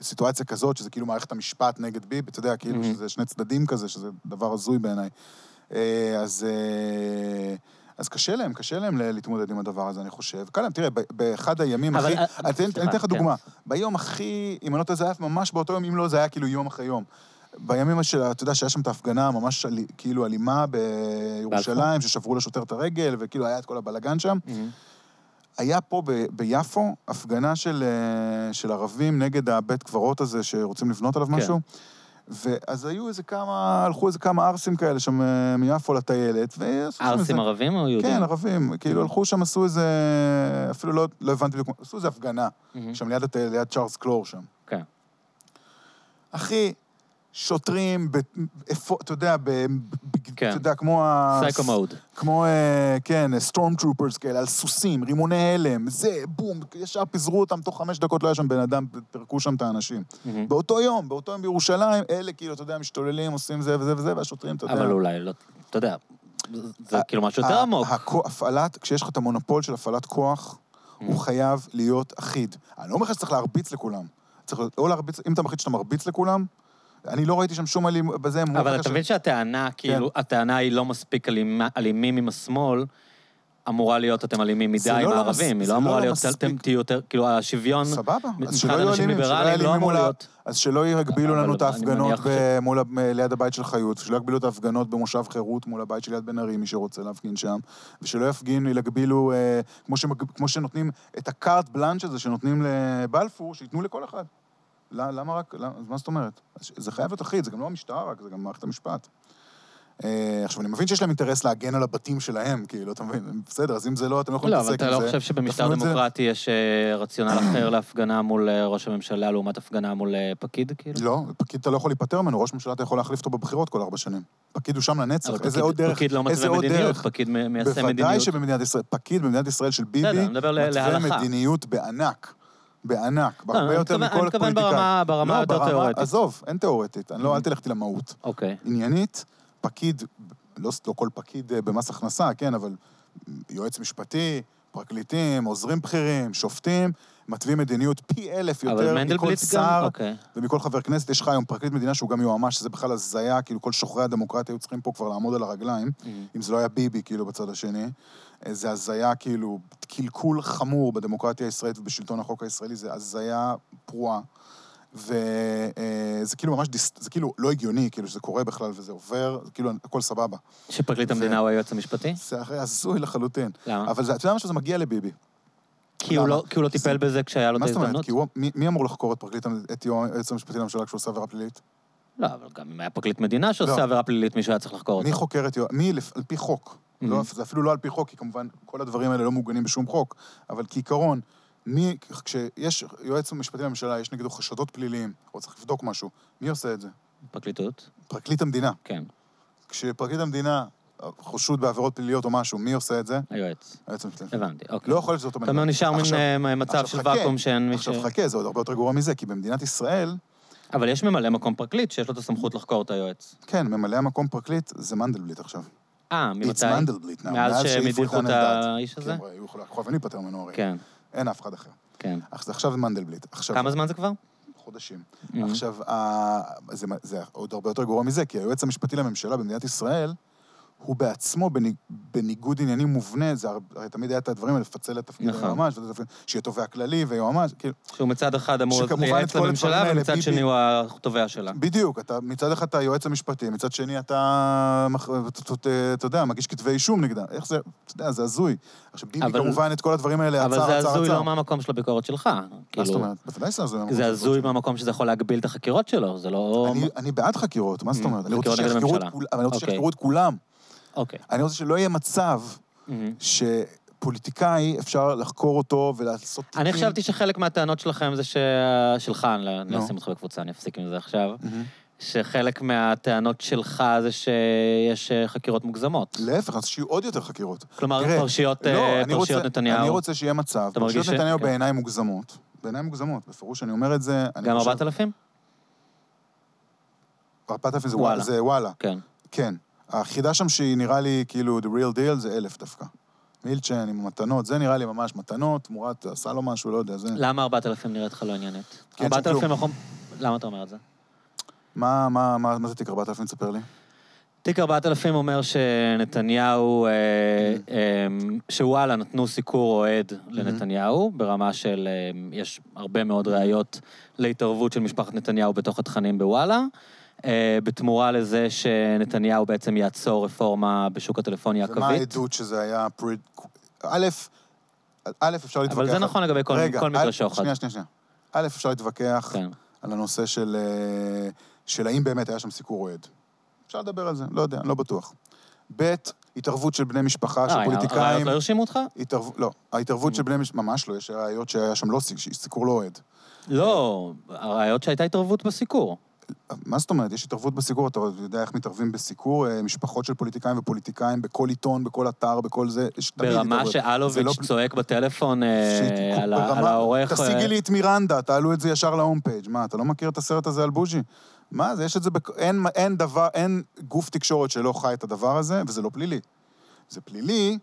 בסיטואציה כזאת, שזה כאילו מערכת המשפט נגד ביבי, אתה יודע, כאילו Mhm. שזה שני צדדים כזה, שזה דבר הזוי בעיניי. אה, אז, אה, אז קשה להם, קשה להם להתמודד עם הדבר הזה, אני חושב. קל להם, תראה, באחד הימים הכי... אני אתן- לך כן. דוגמה. ביום הכי, אם אני לא טועה, זה היה ממש באותו יום, אם לא, זה היה כאילו יום אחרי יום. בימים של, אתה יודע, שהיה שם את ההפגנה ממש כאילו אלימה בירושלים, ששברו לשוטר את הרגל, וכאילו היה את כל הבלגן שם. מהמם. היה פה ב- ביפו הפגנה של, אה, של ערבים נגד הבית קברות הזה שרוצים לבנות עליו כן. משהו. ואז היו איזה כמה, הלכו איזה כמה ערסים כאלה שם אה, מיפו לטיילת, ועשו שם איזה... ערסים ערבים או יהודים? כן, ערבים. כאילו הלכו שם, עשו איזה... אפילו לא, לא הבנתי בדיוק, עשו איזה הפגנה. מהמם. שם ליד, הת- ליד צ'ארלס קלור שם. כן. אחי, שוטרים, ב, איפה, אתה יודע, ב, כן. אתה יודע, כמו. סייקו מוד. כמו, אה, כן, סטורם טרופרס כאלה, על סוסים, רימוני הלם, זה, בום, ישר פיזרו אותם, תוך חמש דקות לא היה שם בן אדם, פירקו שם את האנשים. באותו יום, באותו יום בירושלים, אלה כאילו, אתה יודע, משתוללים, עושים זה וזה וזה, והשוטרים, אתה יודע... אבל אולי לא, אתה יודע, זה- כאילו משהו יותר עמוק. הפעלת, כשיש לך את המונופול של הפעלת כוח, הוא חייב להיות אחיד. אני לא אומר לך שצריך להרביץ לכולם. צריך או להרביץ, אם אתה מחליט שאתה מרביץ לכולם, אני לא ראיתי שם שום אלים, בזה... מוח אבל אתה ש- מבין שהטענה, כן. כאילו, הטענה היא לא מספיק אלימה- אלימים עם השמאל, אמורה להיות אתם אלימים מדי לא עם לא הערבים, היא לא לא אמורה לא להיות. אתם תהיו יותר, כאילו, השוויון, סבבה, אז שלא יהיו אלימים, שלא לא אלימים אמור. להיות. אז שלא יגבילו לנו את ההפגנות ליד הבית של חיות, ושלא יגבילו את ההפגנות במושב חירות מול הבית של יד בן ארי, מי שרוצה להפגין שם, ושלא יפגין, יגבילו, אה, כמו שנותנים את הקארט בלאנץ' הזה שנותנים לבלפור, שייתנו לכל אחד. למה רק, למה- מה זאת אומרת? זה חייב להיות אחיד, זה גם לא המשטרה רק, זה גם מערכת המשפט. אה, עכשיו, אני מבין שיש להם אינטרס להגן על הבתים שלהם, כאילו, אתה מבין? בסדר, אז אם זה לא, אתם לא יכולים לא, אבל להתעסק עם אתה זה. לא חושב שבמשטר תפנו את זה- דמוקרטי יש אה, רציונל אחר להפגנה מול אה, ראש הממשלה לעומת הפגנה מול פקיד, כאילו? לא, פקיד אתה לא יכול להיפטר ממנו, ראש ממשלה אתה יכול להחליף אותו בבחירות כל ארבע שנים. פקיד הוא שם לנצח, אבל איזה פקיד- עוד דרך, פקיד לא מתווה מדיניות, דרך. פקיד מיישם בוודאי מדיניות. שבמדינת ישראל, פקיד במדינת ישראל של ביבי, מתווה. מדיניות בענק. בענק, לא, בהרבה אני יותר מכל אני מתכוון פוליטיקאי. ברמה- ברמה לא, יותר ברמה- תיאורטית. עזוב, אין תיאורטית, אני לא, Mhm. אל תלך איתי למהות. אוקיי. עניינית, פקיד, לא, לא כל פקיד אה, במס הכנסה, כן, אבל יועץ משפטי, פרקליטים, עוזרים בכירים, שופטים, מתווים מדיניות פי אלף יותר מכל? שר אוקיי. ומכל חבר כנסת. יש לך היום פרקליט מדינה שהוא גם יועמ"ש, שזה בכלל הזיה, כאילו כל שוחרי הדמוקרטיה היו צריכים פה כבר לעמוד על הרגליים, אם זה לא היה ביבי, כאילו, בצד השני. אה, זה הזיה, כאילו, קלקול חמור בדמוקרטיה הישראלית ובשלטון החוק הישראלי, זה הזיה פרועה. וזה כאילו ממש, דיס, זה כאילו לא הגיוני, כאילו, שזה קורה בכלל וזה עובר, זה כאילו, הכל סבבה. שפרקליט ו- המדינה הוא היועץ המשפטי? זה הרי הזוי לחלוטין. למה? אבל זה- אתה יודע משהו? זה מגיע לביבי. כי הוא? לא- כי הוא לא טיפל בזה כשהיה לו את מה זאת אומרת? ההזדמנות? כי הוא, מי, מי אמור לחקור את פרקליט, את היועץ המשפטי לממשלה כשהוא עושה עבירה פלילית? לא, אבל גם אם היה פרקליט מדינה שעושה לא. עבירה פלילית, מישהו היה צריך לחקור אותו. מי חוקר את. מי על פי חוק? לא, זה אפילו לא על פי חוק, כי כמובן כל הדברים האלה לא מעוגנים בשום חוק, אבל כעיקרון, מי, כשיש יועץ משפטי לממשלה, יש נגדו חשדות פליליים, או צריך לבדוק משהו, מי עושה את זה? פרקליטות? פרקליט המדינה. כן, כשפרקליט המדינה חשוד בעבירות פליליות או משהו, מי עושה את זה? היועץ. היועץ המשפטי. הבנתי, אוקיי. לא יכול להיות שזה אותו בן אתה אומר, אדם. נשאר מין אה, מצב של. ואקום שאין מי ש... עכשיו חכה, זה עוד הרבה יותר גרוע מזה, כי במדינת ישראל, אבל יש ממלא מקום פרקליט שיש לו את הסמכות לחקור את היועץ. כן, ממלא המקום פרקליט זה מנדלבליט עכשיו. אה, ממתי? Mandelblit now. מאז שהם הדיחו את. האיש הזה? כן, היו להיפטר ממנו הרי. כן, אין אף אחד אחר. כן. עכשיו זה מנדלבליט. עכשיו, כמה זמן זה כבר? חודשים. Mhm. עכשיו, זה עוד הרבה יותר גרוע מזה, כי היועץ המשפטי לממשלה במדינת ישראל, הוא בעצמו בניג, בניגוד עניינים מובנה, זה הר- הרי תמיד היה את הדברים האלה, לפצל את תפקיד נכון. היועמ"ש, שיהיה תובע כללי ויועמ"ש, כאילו, שהוא מצד אחד אמור לייעץ לממשלה, ומצד שני הוא התובע שלה. בדיוק, אתה, מצד אחד אתה היועץ המשפטי, מצד שני אתה, אתה, יודע, מגיש כתבי אישום נגדם. איך זה, אתה יודע, זה הזוי. עכשיו, ביבי אבל- כמובן את כל הדברים האלה אבל עצר, זה עצר, הזוי עצר. לא מהמקום של הביקורת שלך. מה זאת כאילו, אומרת? בוודאי שזה הזוי. זה הזוי מהמקום שזה יכול להגביל את החקירות שלו, זה לא... אני, בעד חקירות, מה זאת Mm, אומרת? אני רוצה שיחקרו את הממשלה. כולם, אבל אוקיי. אוקיי. אני רוצה שלא יהיה מצב מהמם. שפוליטיקאי, אפשר לחקור אותו ולעשות תיקים. אני חשבתי שחלק מהטענות שלכם זה ש... שלך, אני נו. אשים אותך בקבוצה, אני אפסיק עם זה עכשיו. מהמם. שחלק מהטענות שלך זה שיש אה, חקירות מוגזמות. להפך, רוצה שיהיו עוד יותר חקירות. כלומר, תראה, פרשיות לא, אה, אני פרשיות רוצה- נתניהו. אני רוצה שיהיה מצב, פרשיות ש- נתניהו כן. בעיניי מוגזמות. בעיניי מוגזמות, בפירוש אני אומר את זה. גם חושב- 4,000? 4,000 זה. וואלה. זה וואלה, כן. כן. היחידה שם שהיא נראה לי כאילו the real deal זה אלף דווקא. מילצ'ן עם המתנות, זה נראה לי ממש מתנות, תמורת עשה לו משהו, לא יודע, זה... למה 4,000 נראית לך לא עניינית? כי אין שם 4,000 כלום. נכון... למה אתה אומר את זה? מה, מה, מה, מה זה תיק 4,000? תספר לי. תיק 4000 אומר שנתניהו, אה, אה, שוואלה נתנו סיקור אוהד לנתניהו, ברמה של, אה, יש הרבה מאוד ראיות להתערבות של משפחת נתניהו בתוך התכנים בוואלה, בתמורה לזה שנתניהו בעצם יעצור רפורמה בשוק הטלפוניה ומה הקווית. העדות שזה היה פריד... א', א', אפשר להתווכח... אבל זה נכון לגבי כל רגע, כל מקרה שוחד. שנייה, שנייה, שנייה. א', אפשר להתווכח כן. על הנושא של, אה, של האם באמת היה שם סיקור אוהד. אפשר לדבר על זה, לא יודע, אני לא בטוח. ב', התערבות של בני משפחה, של אה, הראיות פוליטיקאים. לא הרשימו אותך? לא, ההתערבות של בני משפחה, ממש לא, יש ראיות שהיה שם לא סיק- סיקור לא אוהד. לא, הראיות שהייתה התערבות בסיקור. מה זאת אומרת? יש התערבות בסיקור, אתה יודע איך מתערבים בסיקור? אה, משפחות של פוליטיקאים ופוליטיקאים, בכל עיתון, בכל אתר, בכל זה, יש תמיד ברמה התערבות. זה שאלוביץ' לא- צועק בטלפון אה, על ברמה- העורך... תשיגי אה, לי את מירנדה, תעלו את זה ישר להום פייג'. מה, אתה לא מכיר את הסרט הזה על בוז'י? מה זה, יש את זה, בכ... אין, אין דבר, אין גוף תקשורת שלא חי את הדבר הזה, וזה לא פלילי. זה פלילי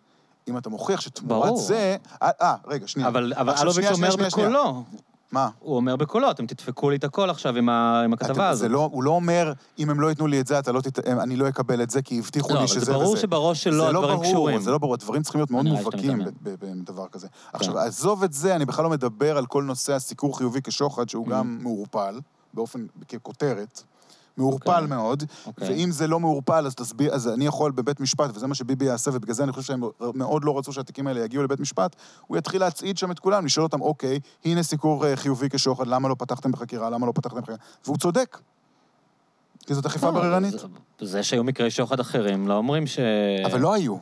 אם אתה מוכיח שתמורת ברור. זה... אה, אה, רגע, שנייה. אבל אלוביץ' אומר בקולו, מה? הוא אומר בקולו, אתם תדפקו לי את הקול עכשיו עם ה- עם הכתבה אתה, הזאת. זה לא, הוא לא אומר, אם הם לא ייתנו לי את זה, לא תת... אני לא אקבל את זה, כי הבטיחו לא, לי אבל שזה זה ברור וזה. שבראש שלו זה לא הדברים ברור, קשורים. זה לא ברור, הדברים צריכים להיות מאוד מובהקים בדבר כזה. עכשיו, עזוב את זה, אני בכלל לא מדבר על כל נושא הסיקור חיובי כשוחד, שהוא Mm. גם מעורפל, באופן, ככותרת. מעורפל אוקיי. מאוד, אוקיי. ואם זה לא מעורפל, אז תסביר, אז אני יכול בבית משפט, וזה מה שביבי יעשה, ובגלל זה אני חושב שהם מאוד לא רצו שהתיקים האלה יגיעו לבית משפט, הוא יתחיל להצעיד שם את כולם, לשאול אותם, אוקיי, הנה סיקור אה, חיובי כשוחד, למה לא פתחתם בחקירה, למה לא פתחתם בחקירה? והוא צודק. כי זאת אכיפה לא, בררנית. זה- זה שהיו מקרי שוחד אחרים, לא אומרים ש... אבל לא היו,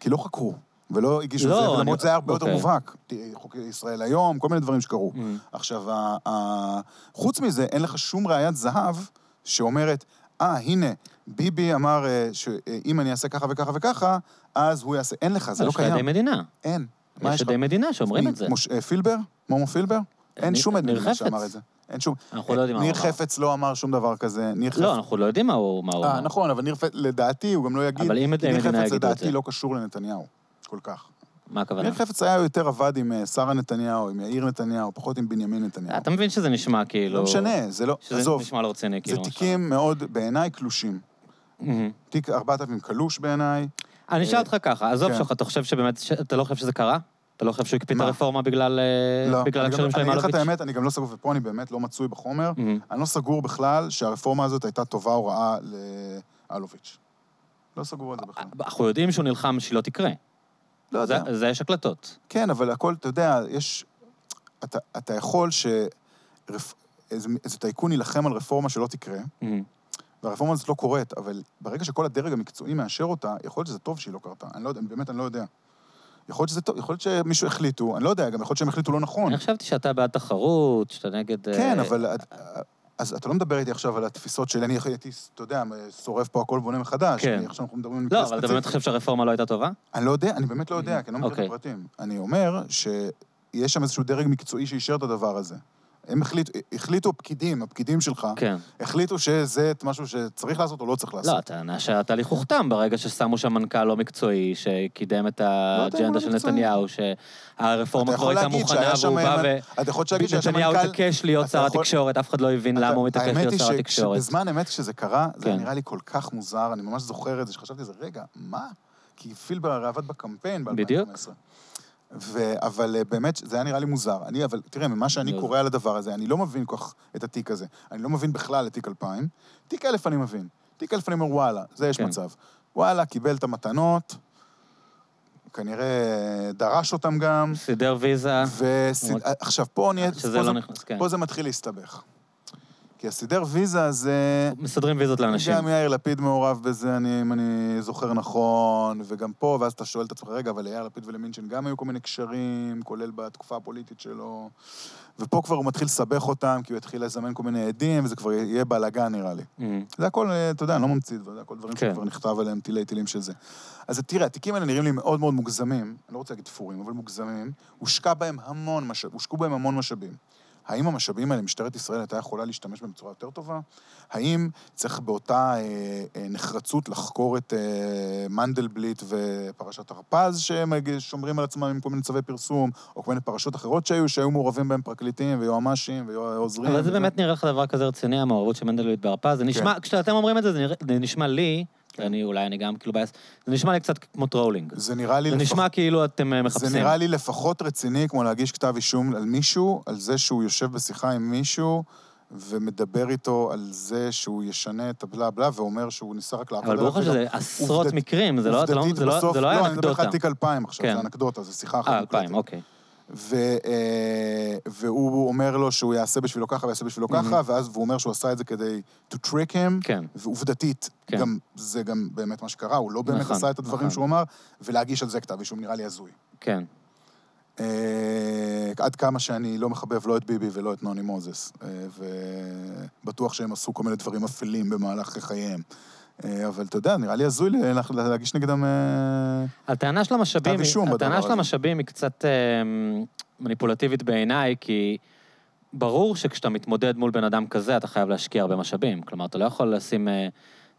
כי לא חקרו, ולא הגישו את לא, זה, אני- ולמרות זה היה הרבה יותר אוקיי. מובהק. חוק ישראל היום, כל מיני דברים שקרו. Mm. עכשיו, ה- ה- חוץ מזה, אין לך שום ראיית זהב שאומרת, אה, הנה, ביבי אמר אה, שאם אני אעשה ככה וככה וככה, אז הוא יעשה. אין לך, זה לא יש לך עדי קיים. מדינה. אין. יש יש? עדי מדינה שאומרים את זה. מוש- אה, פילבר? מומו פילבר? אין ניר- שום עד ניר מדינה חפץ. שאמר את זה. אין שום... אנחנו לא יודעים מה הוא ניר אמר. חפץ לא אמר שום דבר כזה. ניר חפץ... לא, אנחנו לא יודעים מה הוא אה, אמר. נכון, אבל ניר חפץ, לדעתי, הוא גם לא יגיד... אבל אם עדי ניר מדינה חפץ, יגידו את לדעתי, זה. לא קשור לנתניהו. כל כך. מה הכוונה? ניר חפץ היה יותר עבד עם אה, שרה נתניהו, עם יאיר נתניהו, פחות עם בנימין נתניהו. אתה מבין שזה נשמע כאילו... לא משנה, זה לא... שזה עזוב, נשמע לא רציני, זה כאילו. מה תיקים מאוד, בעיניי, קלושים. תיק 4000 קלוש בעיניי. אני אשאל אותך ככה, עזוב כן. שלך, אתה חושב שבאמת, אתה לא חושב שזה קרה? אתה לא חושב שהוא הקפיא את מה? הרפורמה בגלל אה, לא. הקשרים שלו עם אני אגיד לך את אלוביץ'? האמת, אני גם לא סגור, ופה אני באמת לא מצוי בחומר. אני לא סגור בכלל שהרפורמה הזאת הייתה טובה או רעה לאלוביץ'. לא סגור על זה בכלל. אנחנו יודעים שהוא נלחם שהיא לא תקרה. לא יודע. זה, זה יש הקלטות. כן, אבל הכל, אתה יודע, יש... אתה, אתה יכול ש... רפ... איזה, איזה טייקון יילחם על רפורמה שלא תקרה, מהמם. והרפורמה הזאת לא קורית, אבל ברגע שכל הדרג המקצועי מאשר אותה, יכול להיות שזה טוב שהיא לא קרתה. אני לא יודע, באמת, אני לא יודע. יכול להיות שזה טוב, יכול להיות שמישהו החליטו, אני לא יודע, גם יכול להיות שהם החליטו לא נכון. אני חשבתי שאתה בעד תחרות, שאתה נגד... אה, כן, אבל... אז אתה לא מדבר איתי עכשיו על התפיסות שלי, אני הייתי, אתה יודע, שורף פה הכל ובונה מחדש. כן. אני- עכשיו אנחנו מדברים על מקרה לא, אבל אתה באמת חושב שהרפורמה לא הייתה טובה? אני לא יודע, אני באמת לא יודע, כי אני לא מכיר את אוקיי. הפרטים. אני אומר שיש שם איזשהו דרג מקצועי שאישר את הדבר הזה. הם החליטו, החליטו הפקידים, הפקידים שלך, כן. החליטו שזה משהו שצריך לעשות או לא צריך לא, לעשות. הטענה שהתהליך הוכתם ברגע ששמו שם מנכ"ל לא מקצועי, שקידם את הוא האג'נדה לא של מקצועי. נתניהו, שהרפורמה כבר הייתה מוכנה, והוא בא ו... אתה יכול להגיד שהיה שם נתניהו מנכ"ל... התעקש להיות שר יכול- התקשורת, אף אחד לא הבין אתה- למה הוא מתעקש להיות שר התקשורת. שבזמן אמת כשזה קרה, זה כן. נראה לי כל כך מוזר, אני ממש זוכר את זה, שחשבתי, רגע, מה? כי פילבר הרי עבד בקמפיין ב-2015. בדיוק. ו... אבל אה, באמת, זה היה נראה לי מוזר. אני, אבל תראה, ממה שאני. קורא על הדבר הזה, אני לא מבין כל כך את התיק הזה. אני לא מבין בכלל את תיק 2000. תיק 1000 אני מבין. תיק 1000 אני אומר, וואלה, זה יש כן. מצב. וואלה, קיבל את המתנות, כנראה דרש אותם גם, סידר ויזה, וסיד... עכשיו, פה נהיה... שזה פה לא זה- נכנס, כן. פה זה מתחיל להסתבך. כי הסידר ויזה זה... מסדרים ויזות לאנשים. גם יאיר לפיד מעורב בזה, אני, אם אני זוכר נכון, וגם פה, ואז אתה שואל את עצמך, רגע, אבל ליאיר לפיד ולמינצ'ן גם היו כל מיני קשרים, כולל בתקופה הפוליטית שלו, ופה כבר הוא מתחיל לסבך אותם, כי הוא יתחיל לזמן כל מיני עדים, וזה כבר יהיה בלאגן, נראה לי. מהמם. זה הכל, אה, אתה יודע, אני לא ממציא, זה הכל דברים כן. שכבר נכתב עליהם תילי תילים של זה. אז תראה, התיקים האלה נראים לי מאוד מאוד מוגזמים, אני לא רוצה להגיד תפורים, אבל מוגזמים, הושקע בהם המון משאבים, הושקעו בהם המון משאבים. האם המשאבים האלה, משטרת ישראל הייתה יכולה להשתמש בהם בצורה יותר טובה? האם צריך באותה אה, אה, נחרצות לחקור את אה, מנדלבליט ופרשת הרפז, שהם שומרים על עצמם עם כל מיני צווי פרסום, או כל מיני פרשות אחרות שהיו, שהיו מעורבים בהם פרקליטים ויועמ"שים ועוזרים? אבל זה? באמת נראה לך דבר כזה רציני, המעורבות של מנדלבליט בהרפז. זה נשמע, כשאתם אומרים את זה, זה נשמע לי, ואני אולי אני גם כאילו biased, זה נשמע לי קצת כמו trolling. זה נראה לי... זה לפח- נשמע כאילו אתם אה, מחפשים. זה נראה לי לפחות רציני כמו להגיש כתב אישום על מישהו, על זה שהוא יושב בשיחה עם מישהו ומדבר איתו על זה שהוא ישנה את ה bla bla ואומר שהוא ניסה רק לעבוד אבל ברור לך שזה עשרות מקרים, זה לא- זה לא- זה לא- זה לא היה לא, אני מדבר לך אנקדוטה. על תיק 2000 עכשיו, כן. זה אנקדוטה, זו שיחה אחת אה, מוקלטת. אלפיים, אוקיי. ו, אה, והוא אומר לו שהוא יעשה בשבילו ככה ויעשה בשבילו ככה, ואז הוא אומר שהוא עשה את זה כדי to trick him, כן. ועובדתית, כן. גם, זה גם באמת מה שקרה, הוא לא באמת נכון, עשה את הדברים נכון. שהוא אמר, ולהגיש על זה כתב אישום נראה לי הזוי. כן. אה, עד כמה שאני לא מחבב לא את ביבי ולא את נוני מוזס, אה, ובטוח שהם עשו כל מיני דברים אפלים במהלך חייהם. אה, אבל אתה יודע, נראה לי הזוי לה- לה- להגיש נגדם... אה, הטענה של המשאבים, הטענה של. המשאבים היא קצת אה, מניפולטיבית בעיניי, כי ברור שכשאתה מתמודד מול בן אדם כזה, אתה חייב להשקיע הרבה משאבים. כלומר, אתה לא יכול לשים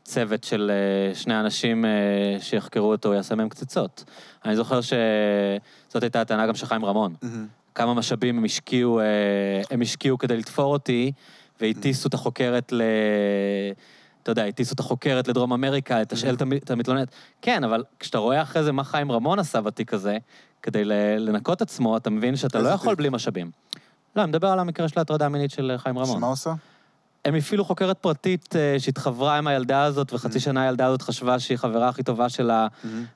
צוות של שני אנשים שיחקרו אותו, יעשה מהם קציצות. אני זוכר שזאת הייתה הטענה גם של חיים רמון. כמה משאבים הם השקיעו, הם השקיעו כדי לתפור אותי, והטיסו את החוקרת ל... אתה יודע, הטיסו את החוקרת לדרום אמריקה, את המ- את המתלוננת. כן, אבל כשאתה רואה אחרי זה מה חיים רמון עשה בתיק הזה, כדי לנקות עצמו, אתה מבין שאתה לא יכול? בלי משאבים. לא, אני מדבר על המקרה של ההטרדה המינית של חיים רמון. שמה עושה? הם הפעילו חוקרת פרטית אה, שהתחברה עם הילדה הזאת, Mm-hmm. וחצי שנה הילדה הזאת חשבה שהיא חברה הכי טובה שלה,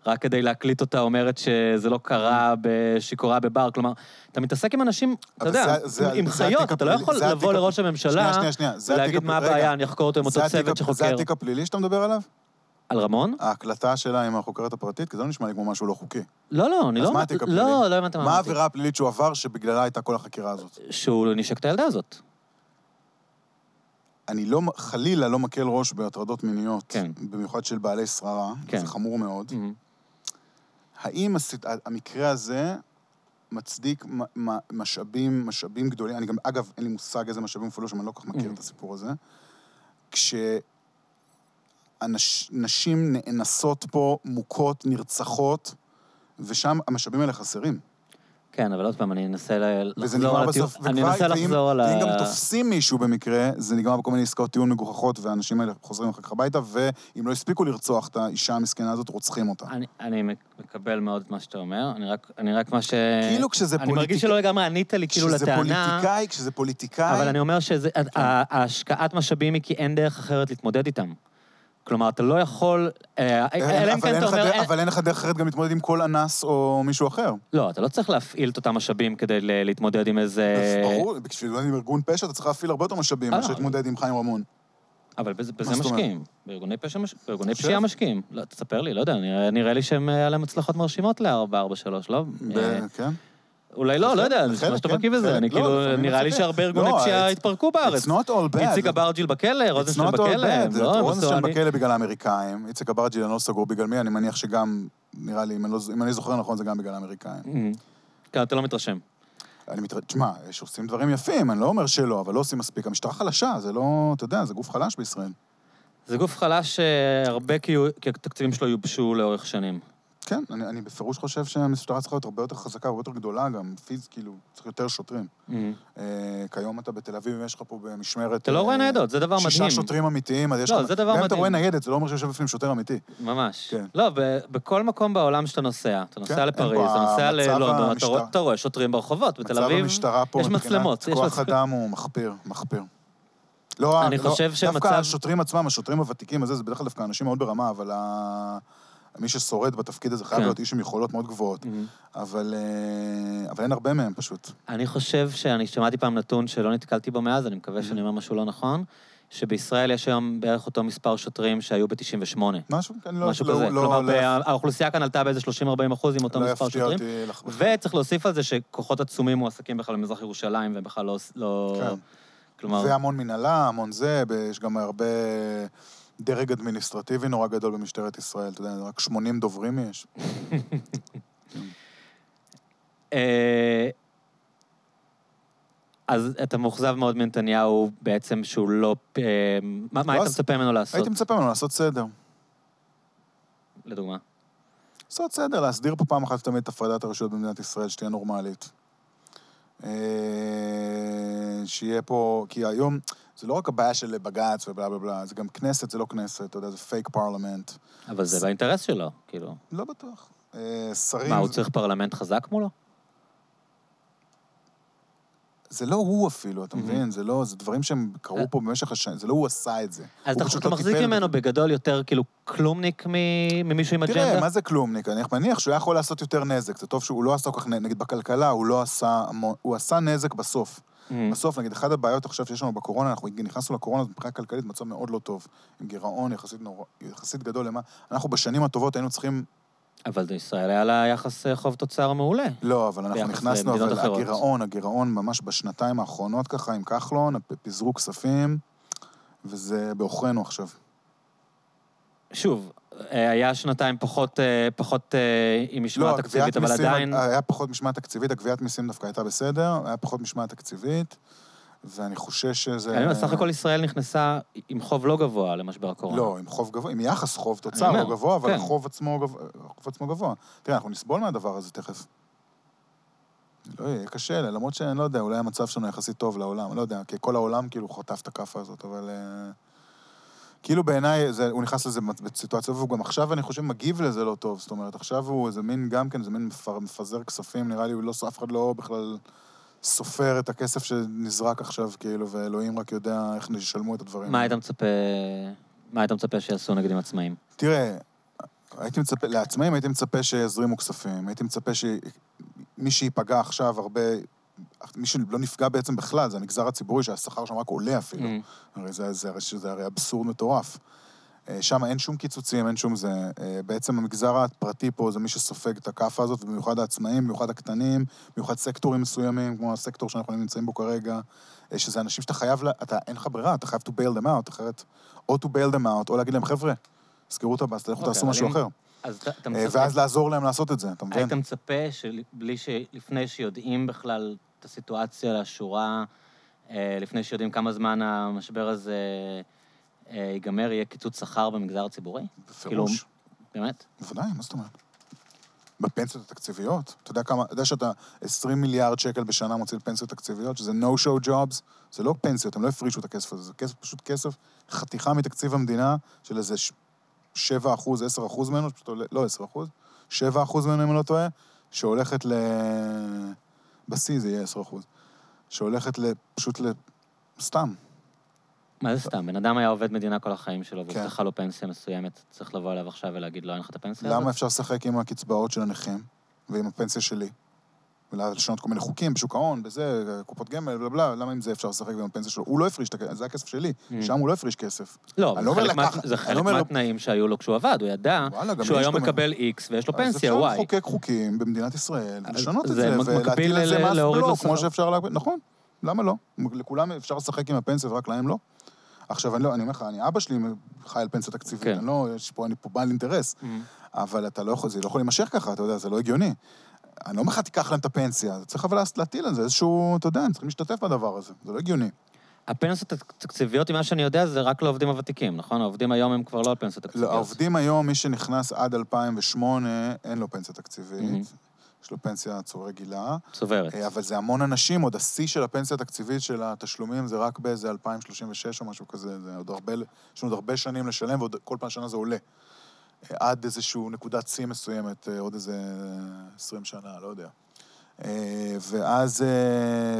רק כדי להקליט אותה, אומרת שזה לא קרה, שהיא קורה בבר. כלומר, אתה מתעסק עם אנשים, אתה Mm-hmm. יודע, עם חיות, אתה לא יכול לבוא לראש הממשלה ולהגיד מה הבעיה. אני אחקור אותו עם אותו צוות שחוקר. זה התיק הפלילי שאתה מדבר עליו? על רמון? ההקלטה שלה עם החוקרת הפרטית? כי זה לא נשמע לי כמו משהו לא חוקי. לא, לא, אני אז לא... מה התיק הפלילי? לא, לא הבנת מה מה אמרתי. העבירה הפלילית שהוא עבר שבגללה הייתה כל החקירה הזאת? שהוא נשק את הילדה הזאת. אני לא, חלילה לא מקל ראש בהטרדות מיניות, כן. במיוחד של בעלי שררה, כן. זה חמור מאוד. מהמם. האם הסט... המקרה הזה מצדיק משאבים, משאבים גדולים? אני גם, אגב, אין לי מושג איזה משאבים הופעלו שם, אני לא כל כך מכיר Mhm. את הסיפור הזה. כשנשים נאנסות פה, מוכות, נרצחות, ושם המשאבים האלה חסרים. כן, אבל עוד פעם, אני אנסה לחזור על הטיעון. אני אנסה לחזור על ה... ואם גם תופסים מישהו במקרה, זה נגמר בכל מיני עסקאות טיעון מגוחכות, והאנשים האלה חוזרים אחר כך הביתה, ואם לא הספיקו לרצוח את האישה המסכנה הזאת, רוצחים אותה. אני, אני מקבל מאוד את מה שאתה אומר, אני רק, אני רק מה ש... כאילו כשזה אני מרגיש שלא לגמרי ענית לי כאילו כשזה לטענה, פוליטיקאי, כשזה פוליטיקאי... אבל אני אומר כן. שההשקעת משאבים היא כי אין דרך אחרת להתמודד איתם. כלומר, אתה לא יכול... אה, אלא אם אבל כן אין אתה לך אומר... דרך- אה, אבל אין לך דרך אחרת גם להתמודד עם כל אנס או מישהו אחר. לא, אתה לא צריך להפעיל את אותם משאבים כדי להתמודד עם איזה... ברור, בשביל להתמודד עם ארגון פשע אתה צריך להפעיל הרבה יותר משאבים אה, מאשר. להתמודד עם חיים רמון. אבל בזה? משקיעים. בארגוני? פשיעה משקיעים. לא, תספר לי, לא יודע, נראה, לי שהם, היה להם הצלחות מרשימות ל-443, לא? כן. אולי לא, לא יודע, חלק, חושב שאתה בקיא בזה. אני כאילו, נראה לי זה שהרבה. ארגוני לא, פשיעה it's- התפרקו בארץ. It's not all bad. איציק אברג'יל בכלא, It's רוזנשטיין not all בכלא. הם bad. לא, רוזנשטיין. בכלא בגלל האמריקאים. איציק אברג'יל אני לא סגור בגלל מי, אני מניח שגם, נראה לי, אם אני לא- זוכר נכון, זה גם בגלל האמריקאים. אמ, כן, אתה לא מתרשם. אני מתר... תשמע, יש עושים דברים יפים, אני לא אומר שלא, אבל לא עושים מספיק. המשטרה חלשה, זה לא, אתה יודע, זה גוף חלש בישראל. זה גוף חלש שהרבה כי התקציבים שלו יובשו לאורך שנים. כן, אני, אני בפירוש חושב שהמשטרה צריכה להיות הרבה יותר חזקה, הרבה יותר גדולה גם, פיז, כאילו, צריך יותר שוטרים. אמ. אה, כיום אתה בתל אביב, יש לך פה במשמרת... אתה לא אה, רואה ניידות, זה דבר שישה מדהים. שוטרים אמיתיים, אז יש לא, לך... זה דבר גם אם אתה מדהים. רואה ניידת, זה לא אומר שיושב בפנים שוטר אמיתי. ממש. כן. לא, ב- בכל מקום בעולם שאתה נוסע, אתה נוסע כן, לפריז, אתה נוסע ללונדון, אתה המשטר- רואה- אתה רואה שוטרים ברחובות, בתל אביב פה יש מצלמות. כוח. אדם הוא מחפיר, מחפיר. לא, אני לא, חושב שהמצב- דווקא השוטרים עצמם, השוטרים הוותיקים הזה, זה בדרך כלל דווקא אנשים מאוד ברמה, אבל ה... מי ששורד בתפקיד הזה חייב כן. להיות איש עם יכולות מאוד גבוהות. אמ. אבל, אה, אבל אין הרבה מהם פשוט. אני חושב שאני שמעתי פעם נתון שלא נתקלתי בו מאז, אני מקווה שאני אומר משהו לא נכון, שבישראל יש היום בערך אותו מספר שוטרים שהיו ב-98. משהו, אני לא... משהו לא, כזה. לא, כלומר, לא, האוכלוסייה כאן עלתה באיזה 30-40 אחוז עם אותו לא מספר שוטרים. אותי. וצריך להוסיף על זה שכוחות עצומים מועסקים בכלל במזרח ירושלים, והם בכלל לא... לא... כן. כלומר, והמון מנהלה, המון זה, יש גם הרבה דרג אדמיניסטרטיבי נורא גדול במשטרת ישראל, אתה יודע, רק 80 דוברים יש. אה, אז אתה מאוכזב מאוד מנתניהו בעצם שהוא לא... אה, מה לא היית עש- מצפה ממנו לעשות, הייתי מצפה ממנו לעשות סדר. לדוגמה? לעשות סדר, להסדיר פה פעם אחת תמיד את הפרדת הרשויות במדינת ישראל, שתהיה נורמלית. אה, שיהיה פה, כי היום, זה לא רק הבעיה של בג"ץ ו bla bla bla, זה גם כנסת, זה לא כנסת, אתה יודע, זה פייק פרלמנט. אבל זה באינטרס שלו, כאילו. לא בטוח. אה, שרים... מה, הוא צריך פרלמנט חזק מולו? זה לא הוא אפילו, אתה Mhm. מבין? זה לא, זה דברים שהם קרו פה במשך השנים, זה לא הוא עשה את זה. אז אתה לא מחזיק ממנו. בגדול יותר כאילו כלומניק ממישהו עם תראה, אג'נדה? מה זה כלומניק? אני מניח שהוא היה יכול לעשות יותר נזק. זה טוב שהוא לא עשה כל כך, נגיד בכלכלה, הוא לא עשה, הוא עשה נזק בסוף. Mm. בסוף, נגיד, אחת הבעיות עכשיו שיש לנו בקורונה, אנחנו נכנסנו לקורונה הזאת מבחינה כלכלית במצב מאוד לא טוב. עם גירעון יחסית, נורא, יחסית גדול למה... אנחנו בשנים הטובות היינו צריכים... אבל לישראל היה לה יחס אה, חוב תוצר מעולה. לא, אבל אנחנו נכנסנו, אבל אחרות. הגירעון, הגירעון ממש בשנתיים האחרונות ככה, עם כחלון, פיזרו כספים, וזה בעוכרינו עכשיו. שוב, אה, היה שנתיים פחות, אה, פחות עם משמעת לא, תקציבית, אבל מיסים, עדיין... היה פחות משמעת תקציבית, הגביית מיסים דווקא הייתה בסדר, היה פחות משמעת תקציבית, ואני חושש שזה... אני אומר, סך הכל ישראל נכנסה עם חוב לא גבוה למשבר הקורונה. לא, עם חוב גבוה, עם יחס חוב תוצר לא גבוה, אבל כן. החוב עצמו גבוה-. תראה, אנחנו נסבול מהדבר הזה תכף. לא יהיה קשה, למרות שאני לא יודע, אולי המצב שלנו יחסית טוב לעולם, לא יודע, כי כל העולם כאילו חטף את הכאפה הזאת, אבל... אה, כאילו בעיניי, זה- הוא נכנס לזה בסיטואציה, והוא גם עכשיו, אני חושב, מגיב לזה לא טוב. זאת אומרת, עכשיו הוא איזה מין, גם כן, איזה מין מפזר כספים, נראה לי, הוא לא, אף אחד לא בכלל סופר את הכסף שנזרק עכשיו, כאילו, ואלוהים רק יודע איך ישלמו את הדברים. מה. היית מצפה... מה היית מצפה שיעשו נגד עם עצמאים? תראה, הייתי מצפה, לעצמאים הייתי מצפה שיזרימו כספים, הייתי מצפה שמי שייפגע עכשיו הרבה, מי שלא נפגע בעצם בכלל, זה המגזר הציבורי שהשכר שם רק עולה אפילו. Mm. הרי זה, זה, זה, זה הרי אבסורד מטורף. אה, שם אין שום קיצוצים, אין שום זה. אה, בעצם המגזר הפרטי פה זה מי שסופג את הכאפה הזאת, ובמיוחד העצמאים, במיוחד הקטנים, במיוחד סקטורים מסוימים, כמו הסקטור שאנחנו נמצאים בו כרגע, אה, שזה אנשים שאתה חייב, לה, אתה, אין לך ברירה, אתה חייב to bail them out, אחרת, או to bail them out, או להגיד להם, חבר'ה, סגרו את הבאס, תלכו אוקיי, תעשו משהו אחר. אז אתה- מצפה... ואז לעזור להם לעשות את זה, אתה מבין? היית מצפה שבלי ש... לפני שיודעים בכלל את הסיטואציה לאשורה, אה, לפני שיודעים כמה זמן המשבר הזה ייגמר, יהיה קיצוץ שכר במגזר הציבורי? בפירוש. באמת? בוודאי, מה זאת אומרת? בפנסיות התקציביות. אתה יודע כמה, אתה יודע שאתה 20 מיליארד שקל בשנה מוציא לפנסיות תקציביות, שזה no-show jobs, זה לא פנסיות, הם לא הפרישו את הכסף הזה, זה כסף, פשוט כסף, חתיכה מתקציב המדינה, של איזה ש- 7 אחוז, 10 אחוז ממנו, פשוט עולה, לא 10 אחוז, 7 אחוז ממנו, אם אני לא טועה, שהולכת ל... בשיא זה יהיה 10 אחוז. שהולכת. פשוט ל... סתם. מה זה סתם? בן אדם היה עובד מדינה כל החיים שלו, כן. והבטחה לו פנסיה מסוימת, צריך לבוא אליו עכשיו ולהגיד לו, אין לך את הפנסיה הזאת? למה אפשר לשחק עם הקצבאות של הנכים ועם הפנסיה שלי? ולשנות כל מיני חוקים בשוק ההון, בזה, קופות גמל, בלה בלה, למה עם זה אפשר לשחק ועם הפנסיה שלו? הוא לא הפריש את הכסף, זה הכסף שלי, Mm. שם הוא לא הפריש כסף. לא, לא חלק זה חלק לא אומר- מהתנאים שהיו לו כשהוא עבד, הוא ידע שהוא היום מקבל X ויש לו אז פנסיה אפשר Y. לחוקק חוקים במדינת ישראל, אז לשנות את זה ולהטיל על זה מס בלו, כמו. שאפשר להגביל, נכון, למה לא? לכולם אפשר לשחק עם הפנסיה ורק להם לא? עכשיו, אני לא, אני אומר לך, אני אבא שלי חי על פנסיה תקציבית, כן. אני לא, יש פה, אני פה בעל אינטרס, Mm. אבל אתה לא יכול, זה לא יכול להימשך ככה, אתה יודע, זה לא הגיוני. אני לא אומר לך, תיקח להם את הפנסיה, צריך אבל להטיל על זה איזשהו, אתה יודע, הם צריכים להשתתף בדבר הזה, זה לא הגיוני. הפנסיות התקציביות, ממה שאני יודע, זה רק לעובדים הוותיקים, נכון? העובדים היום הם כבר לא על פנסיות תקציביות. לא, העובדים היום, מי שנכנס עד 2008, אין לו פנסיה תקציבית, Mhm. יש לו פנסיה צור רגילה. צוברת. אה, אבל זה המון אנשים, עוד השיא של הפנסיה התקציבית של התשלומים זה רק באיזה 2036 או משהו כזה, זה עוד הרבה, יש לנו עוד הרבה שנים לשלם, ועוד כל פעם שנה זה עולה. אה, עד איזשהו נקודת שיא מסוימת, אה, עוד איזה 20 שנה, לא יודע. ואז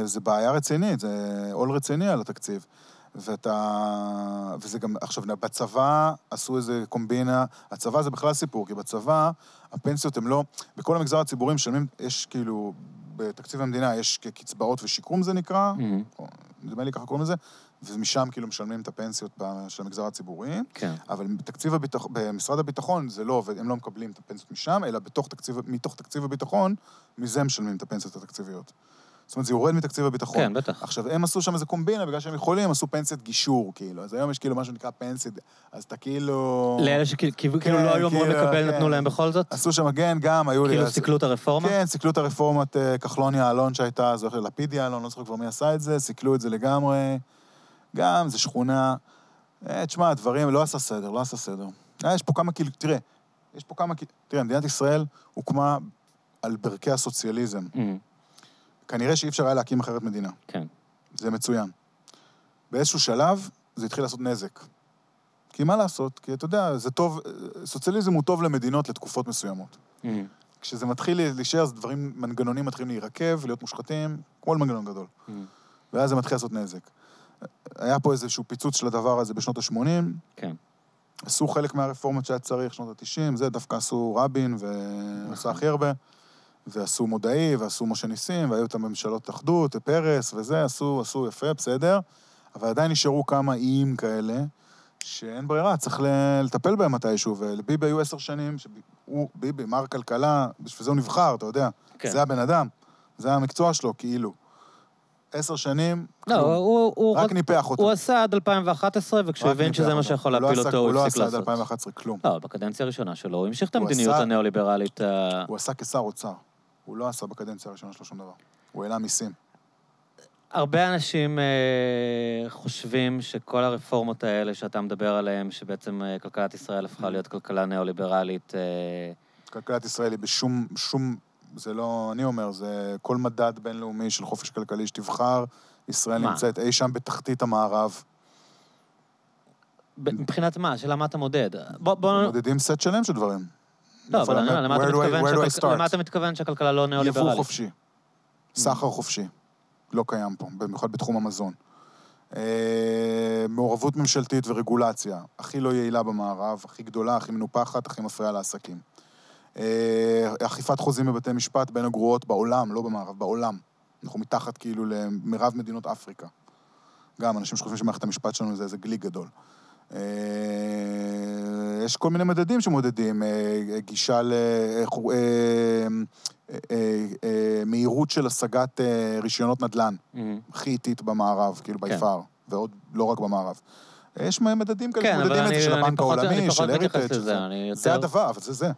זה בעיה רצינית, זה עול רציני על התקציב. ואתה... וזה גם... עכשיו, בצבא עשו איזה קומבינה, הצבא זה בכלל סיפור, כי בצבא הפנסיות הן לא... בכל המגזר הציבורי משלמים, יש כאילו... בתקציב המדינה יש קצבאות ושיקום זה נקרא, Mhm. או נדמה לי ככה קוראים לזה, ומשם כאילו משלמים את הפנסיות של המגזר הציבורי, כן. אבל בתקציב הביטח... במשרד הביטחון זה לא עובד, הם לא מקבלים את הפנסיות משם, אלא בתוך תקציב... מתוך תקציב הביטחון, מזה משלמים את הפנסיות התקציביות. זאת אומרת, זה יורד מתקציב הביטחון. כן, בטח. עכשיו, הם עשו שם איזה קומבינה, בגלל שהם יכולים, הם עשו פנסיית גישור, כאילו. אז היום יש כאילו מה שנקרא פנסיית, אז אתה כאילו... לאלה שכאילו כן, לא היו אמורים כאילו, לקבל, כן. נתנו להם בכל זאת? עשו שם, כן, גם, היו לי... כאילו סיכלו את הרפורמה? כן, סיכלו את הרפורמת אה, כחלון יעלון שהייתה, זה הולך ללפיד יעלון, לא זוכר כבר מי עשה את זה, סיכלו את זה לגמרי. גם, זה שכונה... אה, תשמע, הדברים, לא עשה סדר, לא עשה סדר. אה, יש פה כמה כאילו, תראה, יש פה כמה כאילו, תראה, מדינת ישראל הוקמה על ברכי הסוציאליזם. Mhm. כנראה שאי אפשר היה להקים אחרת מדינה. כן. זה מצוין. באיזשהו שלב זה התחיל לעשות נזק. כי מה לעשות? כי אתה יודע, זה טוב, סוציאליזם הוא טוב למדינות לתקופות מסוימות. Mhm. כשזה מתחיל להישאר, אז דברים, מנגנונים מתחילים להירקב, להיות מושחתים, כמו מנגנון גדול. Mhm. ואז זה מתחיל לעשות נזק. היה פה איזשהו פיצוץ של הדבר הזה בשנות ה-80, כן. עשו חלק מהרפורמות שהיה צריך, שנות ה-90, זה דווקא עשו רבין ועשה הכי הרבה, ועשו מודעי, ועשו משה ניסים, והיו את הממשלות אחדות, פרס וזה, עשו, עשו יפה, בסדר, אבל עדיין נשארו כמה איים כאלה, שאין ברירה, צריך לטפל בהם מתישהו, ולביבי היו עשר שנים, שהוא, ביבי, מר כלכלה, בשביל זה הוא נבחר, אתה יודע, כן. זה הבן אדם, זה המקצוע שלו, כאילו. עשר שנים, לא, כלום. הוא... הוא רק רק- ניפח אותו. הוא עשה עד 2011, וכשהוא הבין שזה מה. שיכול הוא לא להפיל עשה- אותו, הוא הוא לא הפסיק עשה עד לעשות. 2011 כלום. לא, בקדנציה הראשונה שלו, הוא המשיך את הוא המדיניות הניאו-ליברלית. ה- הוא עשה כשר אוצר. הוא לא עשה בקדנציה הראשונה שלו שום דבר. הוא העלה מיסים. הרבה אנשים אה, חושבים שכל הרפורמות האלה שאתה מדבר עליהן, שבעצם אה, כלכלת ישראל הפכה להיות כלכלה ניאו-ליברלית, אה, כלכלת ישראל היא בשום, שום, זה לא אני אומר, זה כל מדד בינלאומי של חופש כלכלי שתבחר, ישראל מה? נמצאת אי שם בתחתית המערב. מבחינת מה? השאלה מה אתה מודד. בוא, בוא... מודדים סט שלם של דברים. לא, אבל אני- אני אומר, למה אתה מתכוון שהכלכלה לא יבוא ניאו-ליברלית? חופשי. סחר חופשי. לא קיים פה, במיוחד בתחום המזון. אה, מעורבות ממשלתית ורגולציה, הכי לא יעילה במערב, הכי גדולה, הכי מנופחת, הכי מפריעה לעסקים. אה, אכיפת חוזים בבתי משפט בין הגרועות בעולם, לא במערב, בעולם. אנחנו מתחת כאילו למרב מדינות אפריקה. גם אנשים שחושבים שמערכת המשפט שלנו זה איזה גלי גדול. אה, יש כל מיני מדדים שמודדים, אה, גישה ל... אה, אה, אה, מהירות של השגת רישיונות נדל"ן, מהמם. הכי איטית במערב, כאילו כן. ביפר, ועוד לא רק במערב. יש מדדים כאלה כן, שמודדים את זה, של הבנק העולמי, של הריטג', זה. הדבר, אבל זה זה.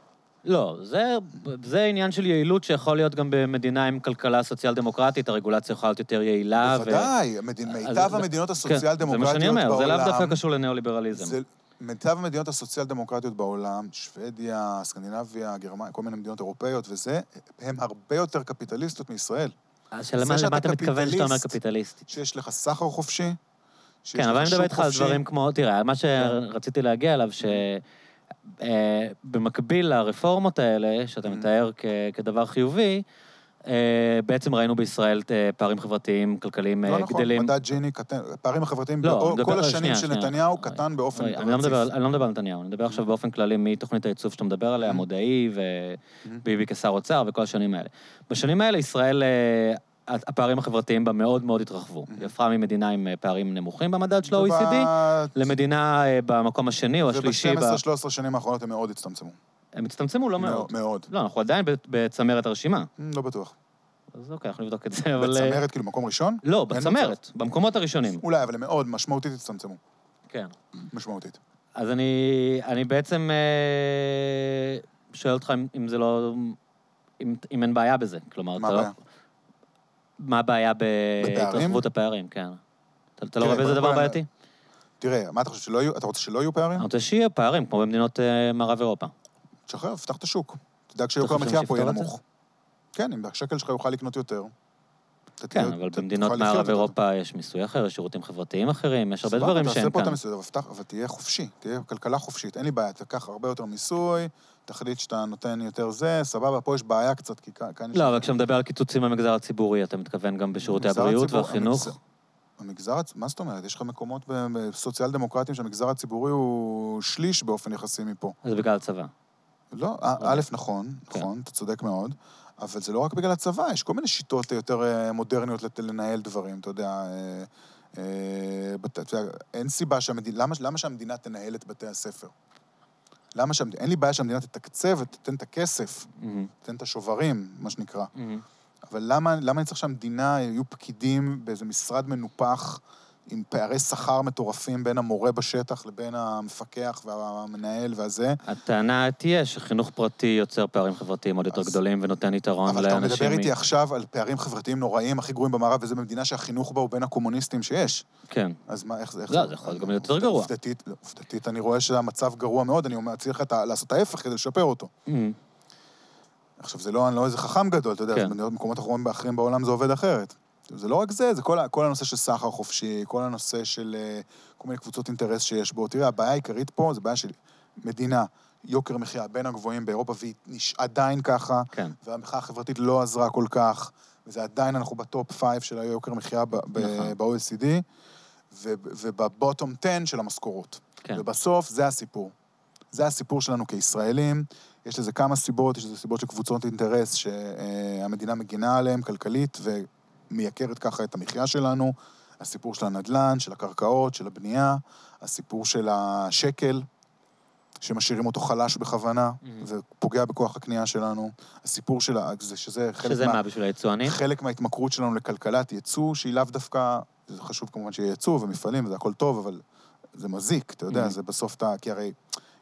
לא, זה, זה עניין של יעילות שיכול להיות גם במדינה עם כלכלה סוציאל-דמוקרטית, הרגולציה יכולה להיות יותר יעילה. ו- בוודאי, המד- מיטב אז- המדינות כן, הסוציאל-דמוקרטיות זה מה שאני אומר, בעולם... זה לאו דווקא קשור לניאו-ליברליזם. זה מיטב המדינות הסוציאל-דמוקרטיות בעולם, שוודיה, סקנדינביה, גרמניה, כל מיני מדינות אירופאיות וזה, הן הרבה יותר קפיטליסטיות מישראל. שאתה למה אתה מתכוון שאתה אומר קפיטליסט. שיש לך סחר חופשי, שיש כן, לך אבל אני מדבר שוק איתך על חופשי. דברים כמו, תראה, מה שרציתי להגיע אליו, שבמקביל לרפורמות האלה, שאתה Mm. מתאר כ- כדבר חיובי, אה, בעצם ראינו בישראל אה, פערים חברתיים, כלכליים אה, לא נכון, גדלים. מדד ג'יני קטן, הפערים החברתיים, לא, באו- מדבר- כל השנים שנייה, של שנייה. נתניהו קטן באופן רגע, אני לא מדבר אני לא מדבר על נתניהו, אני מדבר עכשיו באופן כללי מתוכנית הייצוב שאתה מדבר עליה, Mm-hmm. מודעי וביבי כשר אוצר וכל השנים האלה. בשנים האלה ישראל, אה, הפערים החברתיים בה מאוד מאוד התרחבו. היא הפכה ממדינה עם אה, פערים נמוכים במדד של ה-OECD, למדינה אה, במקום השני או השלישי. ב- וב-12-13 שנים האחרונות הם מאוד הצטמצמו. הם הצטמצמו לא מאוד. מאוד. לא, אנחנו עדיין בצמרת הרשימה. לא בטוח. אז אוקיי, אנחנו נבדוק את זה, אבל... אה, בצמרת, כאילו, מקום ראשון? לא, בצמרת, במקומות הראשונים. אולי, אבל הם מאוד משמעותית הצטמצמו. כן. משמעותית. אז אני, אני בעצם אה, שואל אותך אם, אם זה לא... אם, אם אין בעיה בזה. כלומר, מה אתה לא... מה הבעיה? בהתרחבות הפערים, כן. אתה, אתה לא רואה בזה דבר בעייתי? תראה, מה אתה חושב, שלא יהיו, אתה רוצה שלא יהיו פערים? אני רוצה שיהיה פערים, כמו במדינות אה, מערב אירופה. תשחרר, פתח את השוק. תדאג שיוקר המחיה פה יהיה נמוך. כן, אם השקל שלך יוכל לקנות יותר. כן, אבל במדינות מערב. אירופה יש מיסוי אחר, יש שירותים חברתיים אחרים, יש הרבה סבבה, דברים שהם תעשה פה את כאן. המיסוי, אבל תהיה חופשי, תהיה כלכלה חופשית, אין לי בעיה, תיקח הרבה יותר מיסוי, תחליט שאתה נותן יותר זה, סבבה, פה יש בעיה קצת, כי כאן... לא, אבל כשאתה מדבר על קיצוצים במגזר הציבורי, אתה מתכוון גם בשירותי הבריאות והחינוך? המגזר- מה זאת אומרת? יש לך מקומות בסוציאל דמוקרטיים שהמגזר הציבורי הוא שליש באופן יחסי מפה. זה בגלל הצבא. לא, א- אוקיי. א', נכון, כן. נכון, אתה צודק מאוד, אבל זה לא רק בגלל הצבא, יש כל מיני שיטות יותר אה, מודרניות לנהל דברים, אתה יודע. אה, אה, אתה יודע, אין סיבה שהמדינה, למה שהמדינה תנהל את בתי הספר? למה שהמדינה, אין לי בעיה שהמדינה תתקצב ותיתן את הכסף, מהמם, תיתן את השוברים, מה שנקרא. מהמם. אבל למה, למה אני צריך שהמדינה יהיו פקידים באיזה משרד מנופח עם פערי שכר מטורפים בין המורה בשטח לבין המפקח והמנהל והזה? הטענה תהיה שחינוך פרטי יוצר פערים חברתיים עוד יותר אז- גדולים ונותן יתרון אבל אתה לאנשים... מדבר מ- איתי עכשיו על פערים חברתיים נוראיים, הכי גרועים במערב, וזה במדינה שהחינוך בה הוא בין הקומוניסטים שיש. כן. אז מה, איך זה... איך לא, זה יכול גם להיות יותר גרוע. עובדתית, לא, עובדתית, אני רואה שהמצב גרוע מאוד, אני את ה- לעשות ההפך כדי לשפר אותו. מהמם. עכשיו, זה לא, אני לא איזה חכם גדול, אתה יודע, כן. במקומות אחרים בעולם זה עובד אחרת. זה לא רק זה, זה כל, כל הנושא של סחר חופשי, כל הנושא של אה, כל מיני קבוצות אינטרס שיש בו. תראה, הבעיה העיקרית פה זה בעיה של מדינה, יוקר מחיה בין הגבוהים באירופה, והיא עדיין ככה, כן. והמחאה החברתית לא עזרה כל כך, וזה עדיין, אנחנו ב top five של היוקר מחיה נכון. ב-OECD, ו- ובbottom 10 של המשכורות. כן. ובסוף, זה הסיפור. זה הסיפור שלנו כישראלים. יש לזה כמה סיבות, יש לזה סיבות של קבוצות אינטרס שהמדינה מגינה עליהן כלכלית ומייקרת ככה את המחיה שלנו. הסיפור של הנדל"ן, של הקרקעות, של הבנייה, הסיפור של השקל, שמשאירים אותו חלש בכוונה, Mhm. ופוגע בכוח הקנייה שלנו. הסיפור של ה... זה- שזה חלק שזה מה... מה, בשביל היצואנים? חלק מההתמכרות שלנו לכלכלת ייצוא, שהיא לאו דווקא, זה חשוב כמובן שיהיה ייצוא ומפעלים, וזה הכל טוב, אבל זה מזיק, אתה יודע, Mhm. זה בסוף אתה, כי הרי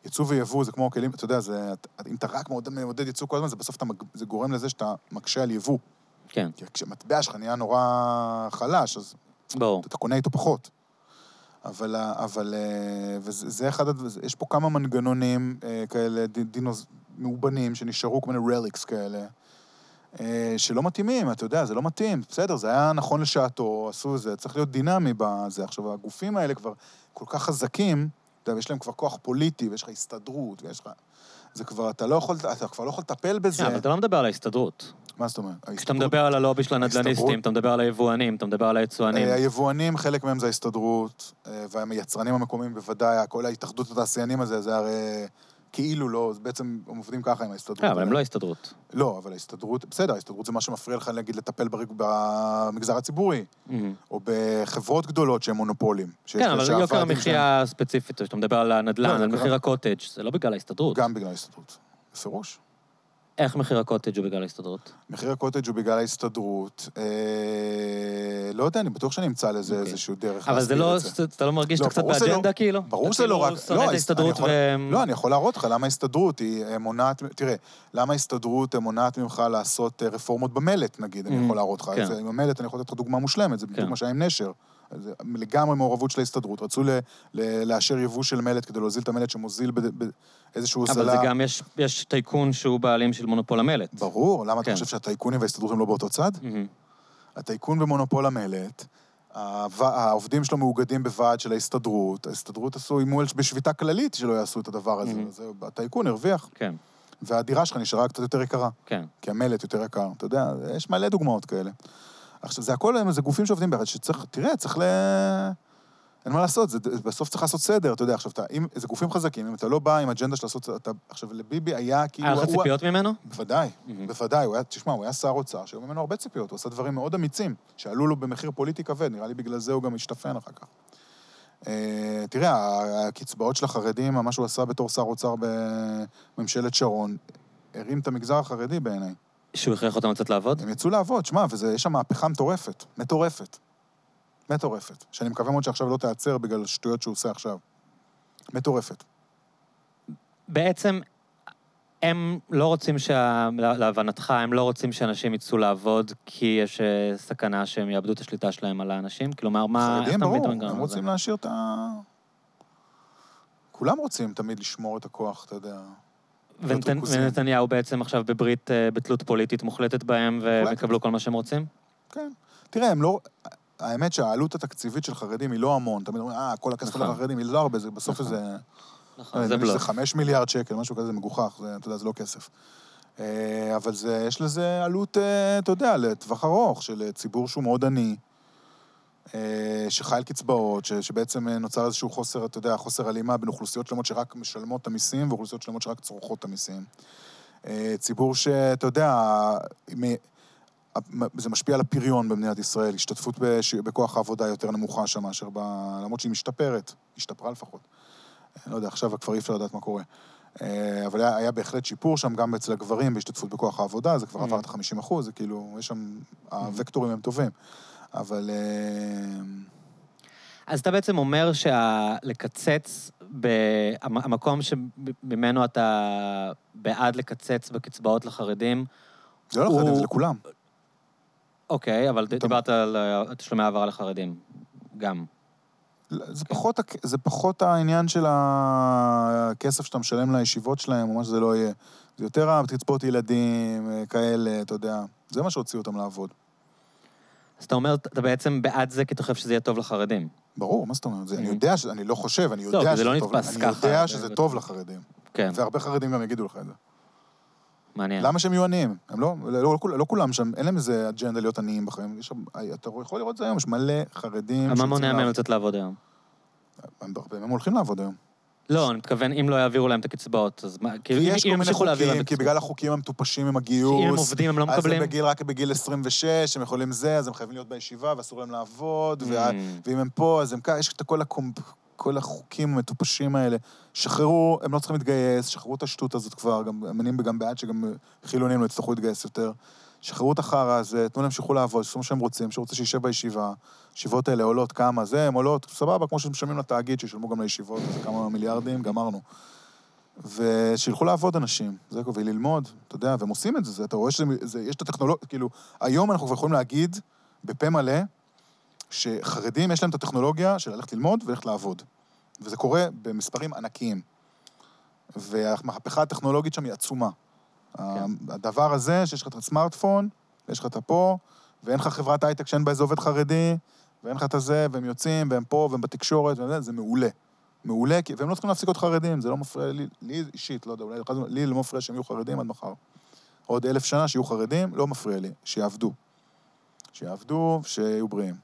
ייצוא ויבוא זה כמו כלים, אתה יודע, זה, אם אתה רק מעודד, ייצוא כל הזמן, זה בסוף אתה, זה גורם לזה שאתה מקשה על יבוא. כן, כי כשמטבע שלך נהיה נורא חלש, אז ברור. אתה קונה איתו פחות. אבל, אבל, אה, וזה זה אחד, הדבר- יש פה כמה מנגנונים אה, כאלה, דינוז, מאובנים, שנשארו כל מיני רליקס כאלה, אה, שלא מתאימים, אתה יודע, זה לא מתאים. בסדר, זה היה נכון לשעתו, עשו זה, צריך להיות דינמי בזה. עכשיו, הגופים האלה כבר כל כך חזקים, אתה יודע, יש להם כבר כוח פוליטי, ויש לך הסתדרות, ויש לך... זה כבר, אתה לא יכול, אתה כבר לא יכול לטפל בזה. כן, אבל אתה לא מדבר על ההסתדרות. מה זאת אומרת? כשאתה ההסתדרות- מדבר על הלובי של הנדל"ניסטים, אתה מדבר על היבואנים, אתה מדבר על היצואנים. אה, היבואנים, חלק מהם זה ההסתדרות, אה, והיצרנים המקומיים בוודאי, כל ההתאחדות התעשיינים הזה, זה הרי כאילו לא, בעצם הם עובדים ככה עם ההסתדרות. כן, אבל הם לא ההסתדרות. לא, אבל ההסתדרות, בסדר, ההסתדרות זה מה שמפריע לך, נגיד, לטפל במגזר הציבורי, מהמם. או בחברות גדולות שהן מונופולים. כן, אבל יוקר המחיה הספציפית, כשאתה מדבר על לא, הנדל"ן, על יוקר- מחיר הקוטג', זה לא בגלל ההסתדרות. גם בגלל ההסתדרות, בפירוש. איך מחיר הקוטג' הוא בגלל ההסתדרות? מחיר הקוטג' הוא בגלל ההסתדרות. אה, לא יודע, אני בטוח שאני אמצא לזה אוקיי. איזשהו דרך אבל זה להסביר לא, את זה. אתה לא מרגיש לא, שאתה קצת ברור שזה לא- באג'נדה, כאילו? ברור אתה שזה לא רק... כאילו שונא את אני ההסתדרות יכול- ו... לא, אני יכול להראות לך למה ההסתדרות היא אה, מונעת... תראה, למה ההסתדרות אה, מונעת ממך לעשות אה, רפורמות במלט, נגיד, אני Mhm, יכול להראות לך. כן. זה- עם המלט אני יכול לתת לך דוגמה מושלמת, זה בדיוק כן. מה שהיה עם נשר. זה לגמרי מעורבות של ההסתדרות. רצו ל- ל- לאשר יבוא של מלט כדי להוזיל את המלט שמוזיל באיזשהו הוזלה. אבל זה גם, יש- יש טייקון שהוא בעלים של מונופול המלט. ברור, למה אתה כן. חושב שהטייקונים וההסתדרות הם לא באותו צד? מהמם. הטייקון במונופול המלט, העובדים שלו מאוגדים בוועד של ההסתדרות, ההסתדרות עשו הימול בשביתה כללית שלא יעשו את הדבר הזה, Mhm. אז הטייקון הרוויח. כן. והדירה שלך נשארה קצת יותר יקרה, כן. כי המלט יותר יקר. אתה יודע, יש מלא דוגמאות כאלה. עכשיו, זה הכל, זה גופים שעובדים ביחד, שצריך, תראה, צריך ל... אין מה לעשות, זה, בסוף צריך לעשות סדר, אתה יודע, עכשיו, אתה, אם, זה גופים חזקים, אם אתה לא בא עם אג'נדה של לעשות, אתה, עכשיו, לביבי היה כאילו... היה לך הוא- ציפיות ממנו? בוודאי, מהמם. בוודאי, הוא היה, תשמע, הוא היה שר אוצר, שהיו ממנו הרבה ציפיות, הוא עשה דברים מאוד אמיצים, שעלו לו במחיר פוליטי כבד, נראה לי בגלל זה הוא גם השתפן אחר כך. אה, תראה, הקצבאות של החרדים, מה שהוא עשה בתור שר אוצר בממשלת שרון, הרים את המגזר החרדי בעיניי. שהוא הכריח אותם לצאת לעבוד? הם יצאו לעבוד, שמע, ויש שם מהפכה מטורפת, מטורפת. מטורפת. שאני מקווה מאוד שעכשיו לא תיעצר בגלל השטויות שהוא עושה עכשיו. מטורפת. בעצם, הם לא רוצים שה... לה- להבנתך, הם לא רוצים שאנשים יצאו לעבוד כי יש אה, סכנה שהם יאבדו את השליטה שלהם על האנשים? כלומר, מה... חרדים, ברור, הם הזה? רוצים להשאיר את ה... כולם רוצים תמיד לשמור את הכוח, אתה יודע. ונת... ריכוזים. ונתניהו בעצם עכשיו בברית, אה, בתלות פוליטית מוחלטת בהם, והם. יקבלו כל מה שהם רוצים? כן. תראה, הם לא... האמת שהעלות התקציבית של חרדים היא לא המון. תמיד אומרים, אה, כל הכסף נכון. החרדים, היא לא הרבה, זה בסוף נכון. איזה... נכון, זה זה בלוף. חמש מיליארד שקל, משהו כזה מגוחך, זה, אתה יודע, זה לא כסף. אה, אבל זה, יש לזה עלות, אה, אתה יודע, לטווח ארוך, של ציבור שהוא מאוד עני, שחי על קצבאות, ש, שבעצם אה, נוצר איזשהו חוסר, אתה יודע, חוסר הלימה בין אוכלוסיות שלמות שרק משלמות את המיסים, ואוכלוסיות שלמות שרק צורכות את המיסים. אה, ציבור שאתה יודע, זה משפיע על הפריון במדינת ישראל, השתתפות. בכוח העבודה יותר נמוכה שם מאשר ב... למרות שהיא משתפרת, השתפרה לפחות. לא יודע, עכשיו כבר אי אפשר לדעת מה קורה. אה, אבל היה, היה בהחלט שיפור שם, גם אצל הגברים בהשתתפות בכוח העבודה, זה כבר Mm. עבר את ה-50 אחוז, זה כאילו, יש שם, הוקטורים הם טובים. אבל... אה, אז אתה בעצם אומר שלקצץ, המקום שממנו אתה בעד לקצץ בקצבאות לחרדים, זה לא לחרדים, הוא- זה לכולם. אוקיי, אבל אתה- דיברת על אה, תשלומי העברה לחרדים, גם. זה כן. פחות, הק- זה פחות העניין של הכסף שאתה משלם לישיבות שלהם, או מה שזה לא יהיה. זה יותר הקצבאות ילדים, אה, כאלה, אתה יודע. זה מה שהוציאו אותם לעבוד. אז אתה אומר, אתה בעצם בעד זה כי אתה חושב שזה יהיה טוב לחרדים. ברור, מה זאת אומרת? זה, אני Mhm. יודע, ש... אני לא חושב, אני לא, יודע זה שזה לא טוב. נתפס אני ככה, יודע זה- שזה זה- טוב לחרדים. כן, והרבה חרדים גם יגידו לך את זה. מעניין. למה שהם יהיו עניים? הם לא, לא, לא, לא כולם שם, אין להם איזה אג'נדה להיות עניים בחיים. יש שם, אתה יכול לראות את זה היום, יש מלא חרדים מה מונע מהם. לצאת לעבוד היום? הם הרבה מהם הולכים לעבוד היום. לא, אני מתכוון, אם לא יעבירו להם את הקצבאות, אז מה, כי כאילו, אם כל מיני ימשיכו להעביר להם חוקים, את כי הקצבאות, בגלל החוקים המטופשים עם הגיוס... אם הם עובדים הם לא אז מקבלים? הם בגיל, רק בגיל 26, הם יכולים זה, אז הם חייבים להיות בישיבה ואסור להם לעבוד, וה- Mm. ואם הם פה, אז הם כאן, יש את כל, הקומ... כל החוקים המטופשים האלה. שחררו, הם לא צריכים להתגייס, שחררו את השטות הזאת כבר, גם אני גם בעד שגם חילונים לא יצטרכו להתגייס יותר. שחררו את החרא הזה, תנו להם שיוכלו לעבוד, שיעשו מה שהם רוצים, שרוצה שישב בישיבה. הישיבות האלה עולות כמה, זה, הן עולות, סבבה, כמו שמשלמים לתאגיד, שישלמו גם לישיבות, זה כמה מיליארדים, גמרנו. ושילכו לעבוד אנשים, זה הכל, וללמוד, אתה יודע, והם עושים את זה, זה אתה רואה שיש את הטכנולוגיה, כאילו, היום אנחנו כבר יכולים להגיד, בפה מלא, שחרדים יש להם את הטכנולוגיה של ללכת ללמוד וללכת לעבוד. וזה קורה במספרים ענקיים. והמהפכה הטכנולוגית שם היא עצומה. כן. הדבר הזה, שיש לך את הסמארטפון, ויש לך את הפה, ואין לך חברת הייטק שאין בה איזה עובד חרדי, ואין לך את הזה, והם יוצאים, והם פה, והם בתקשורת, וזה, זה מעולה. מעולה, כי- והם לא צריכים להפסיק להיות חרדים, זה לא מפריע לי, לי אישית, לא יודע, אולי לי לא מפריע שהם יהיו חרדים עד מחר. עוד אלף שנה שיהיו חרדים, לא מפריע לי, שיעבדו. שיעבדו, שיהיו בריאים.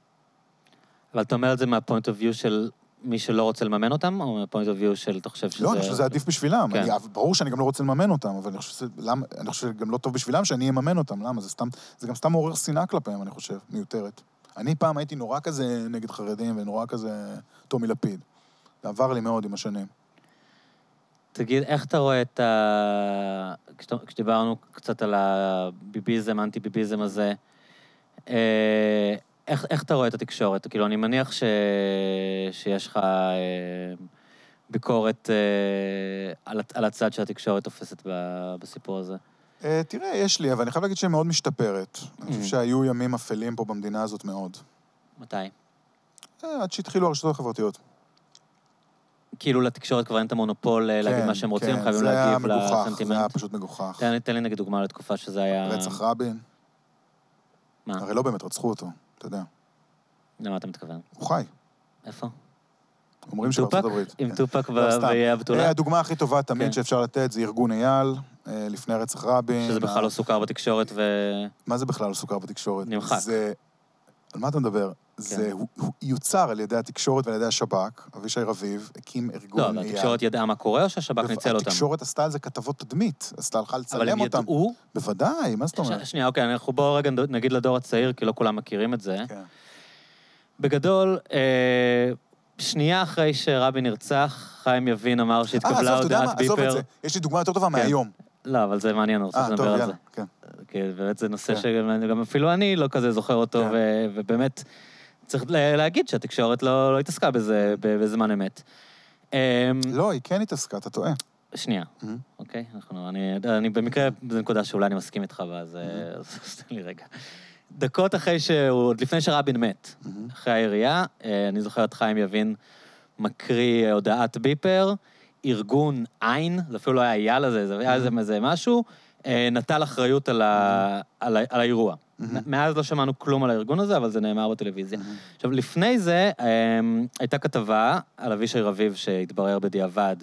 אבל אתה אומר את זה מה point of view של מי שלא רוצה לממן אותם, או מה point of view של אתה חושב שזה... לא, אני חושב שזה עדיף בשבילם. כן. אני, ברור שאני גם לא רוצה לממן אותם, אבל אני חושב שזה למה, אני חושב שגם לא טוב בשבילם שאני אממן אותם. למה? זה סתם, זה גם סתם מעורר שנאה כלפיהם, אני חושב, מיותרת. אני פעם הייתי נורא כזה נגד חרדים ונורא כזה טומי לפיד. זה עבר לי מאוד עם השנים. תגיד, איך אתה רואה את ה... כשדיברנו קצת על הביביזם, האנטי-ביביזם הזה, אה, איך, איך אתה רואה את התקשורת? כאילו, אני מניח ש... שיש לך אה, ביקורת אה, על, על הצד שהתקשורת תופסת ב- בסיפור הזה. אה, תראה, יש לי, אבל אני חייב להגיד שהיא מאוד משתפרת. אני Mm. חושב שהיו ימים אפלים פה במדינה הזאת מאוד. מתי? אה, עד שהתחילו הרשתות החברתיות. כאילו לתקשורת כבר אין את המונופול אה, להגיד כן, מה שהם רוצים, כן, חייבים זה היה להגיב מגוחך, זה היה לסנטימנט. פשוט מגוחך. תן, תן לי נגיד דוגמה לתקופה שזה היה... רצח רבין, מה? הרי לא באמת רצחו אותו, אתה יודע. למה אתה מתכוון? הוא חי. איפה? אומרים שבארצות? הברית. עם כן. טופק לא. באיי אה, הבתולה? הדוגמה הכי טובה כן. תמיד שאפשר לתת זה ארגון אייל, אה, לפני רצח רבין. שזה בכלל לא סוכר בתקשורת ו... מה זה בכלל לא סוכר בתקשורת? נמחק. על מה אתה מדבר? זה הוא, הוא יוצר על ידי התקשורת ועל ידי השב"כ. אבישי רביב הקים ארגון לא. אבל התקשורת ידעה מה קורה או שהשב"כ ניצל אותם? התקשורת עשתה על זה כתבות תדמית, עשתה הלכה אבל לצלם הם אותם. ידעו... בוודאי, מה זאת אומרת? שנייה, אוקיי, אנחנו בואו רגע נגיד לדור הצעיר, כי לא כולם מכירים את זה. כן. בגדול, אה, שנייה אחרי שרבין נרצח, חיים יבין אמר אה, עזוב, שהתקבלה אתה יודע מה? הודעת עזוב את ביפר. זה. יש לי דוגמה יותר טובה מהיום. לא, אבל זה מעניין, אני רוצה אה, לדבר על יאללה, זה. כן. כי באמת זה נושא כן. שגם גם אפילו אני לא כזה זוכר אותו, כן. ו- ובאמת, צריך לה- להגיד שהתקשורת לא לא התעסקה בזה בזמן אמת. אמ, לא, היא כן התעסקה, אתה טועה. שנייה, Mhm. אוקיי? אנחנו, אני, אני במקרה, זו נקודה שאולי אני מסכים איתך בה, אז אה, אז תן לי רגע. דקות אחרי שהוא, עוד לפני שרבין מת, מהמם. אחרי הירייה, אה, אני זוכר את חיים יבין מקריא הודעת ביפר, ארגון עין, זה אפילו לא היה אייל הזה, זה היה איזה איזה משהו, אה, נטל אחריות על, ה, על, ה, על האירוע. מהמם. מאז לא שמענו כלום על הארגון הזה, אבל זה נאמר בטלוויזיה. מהמם. עכשיו, לפני זה, אה, הייתה כתבה על אבישי רביב שהתברר בדיעבד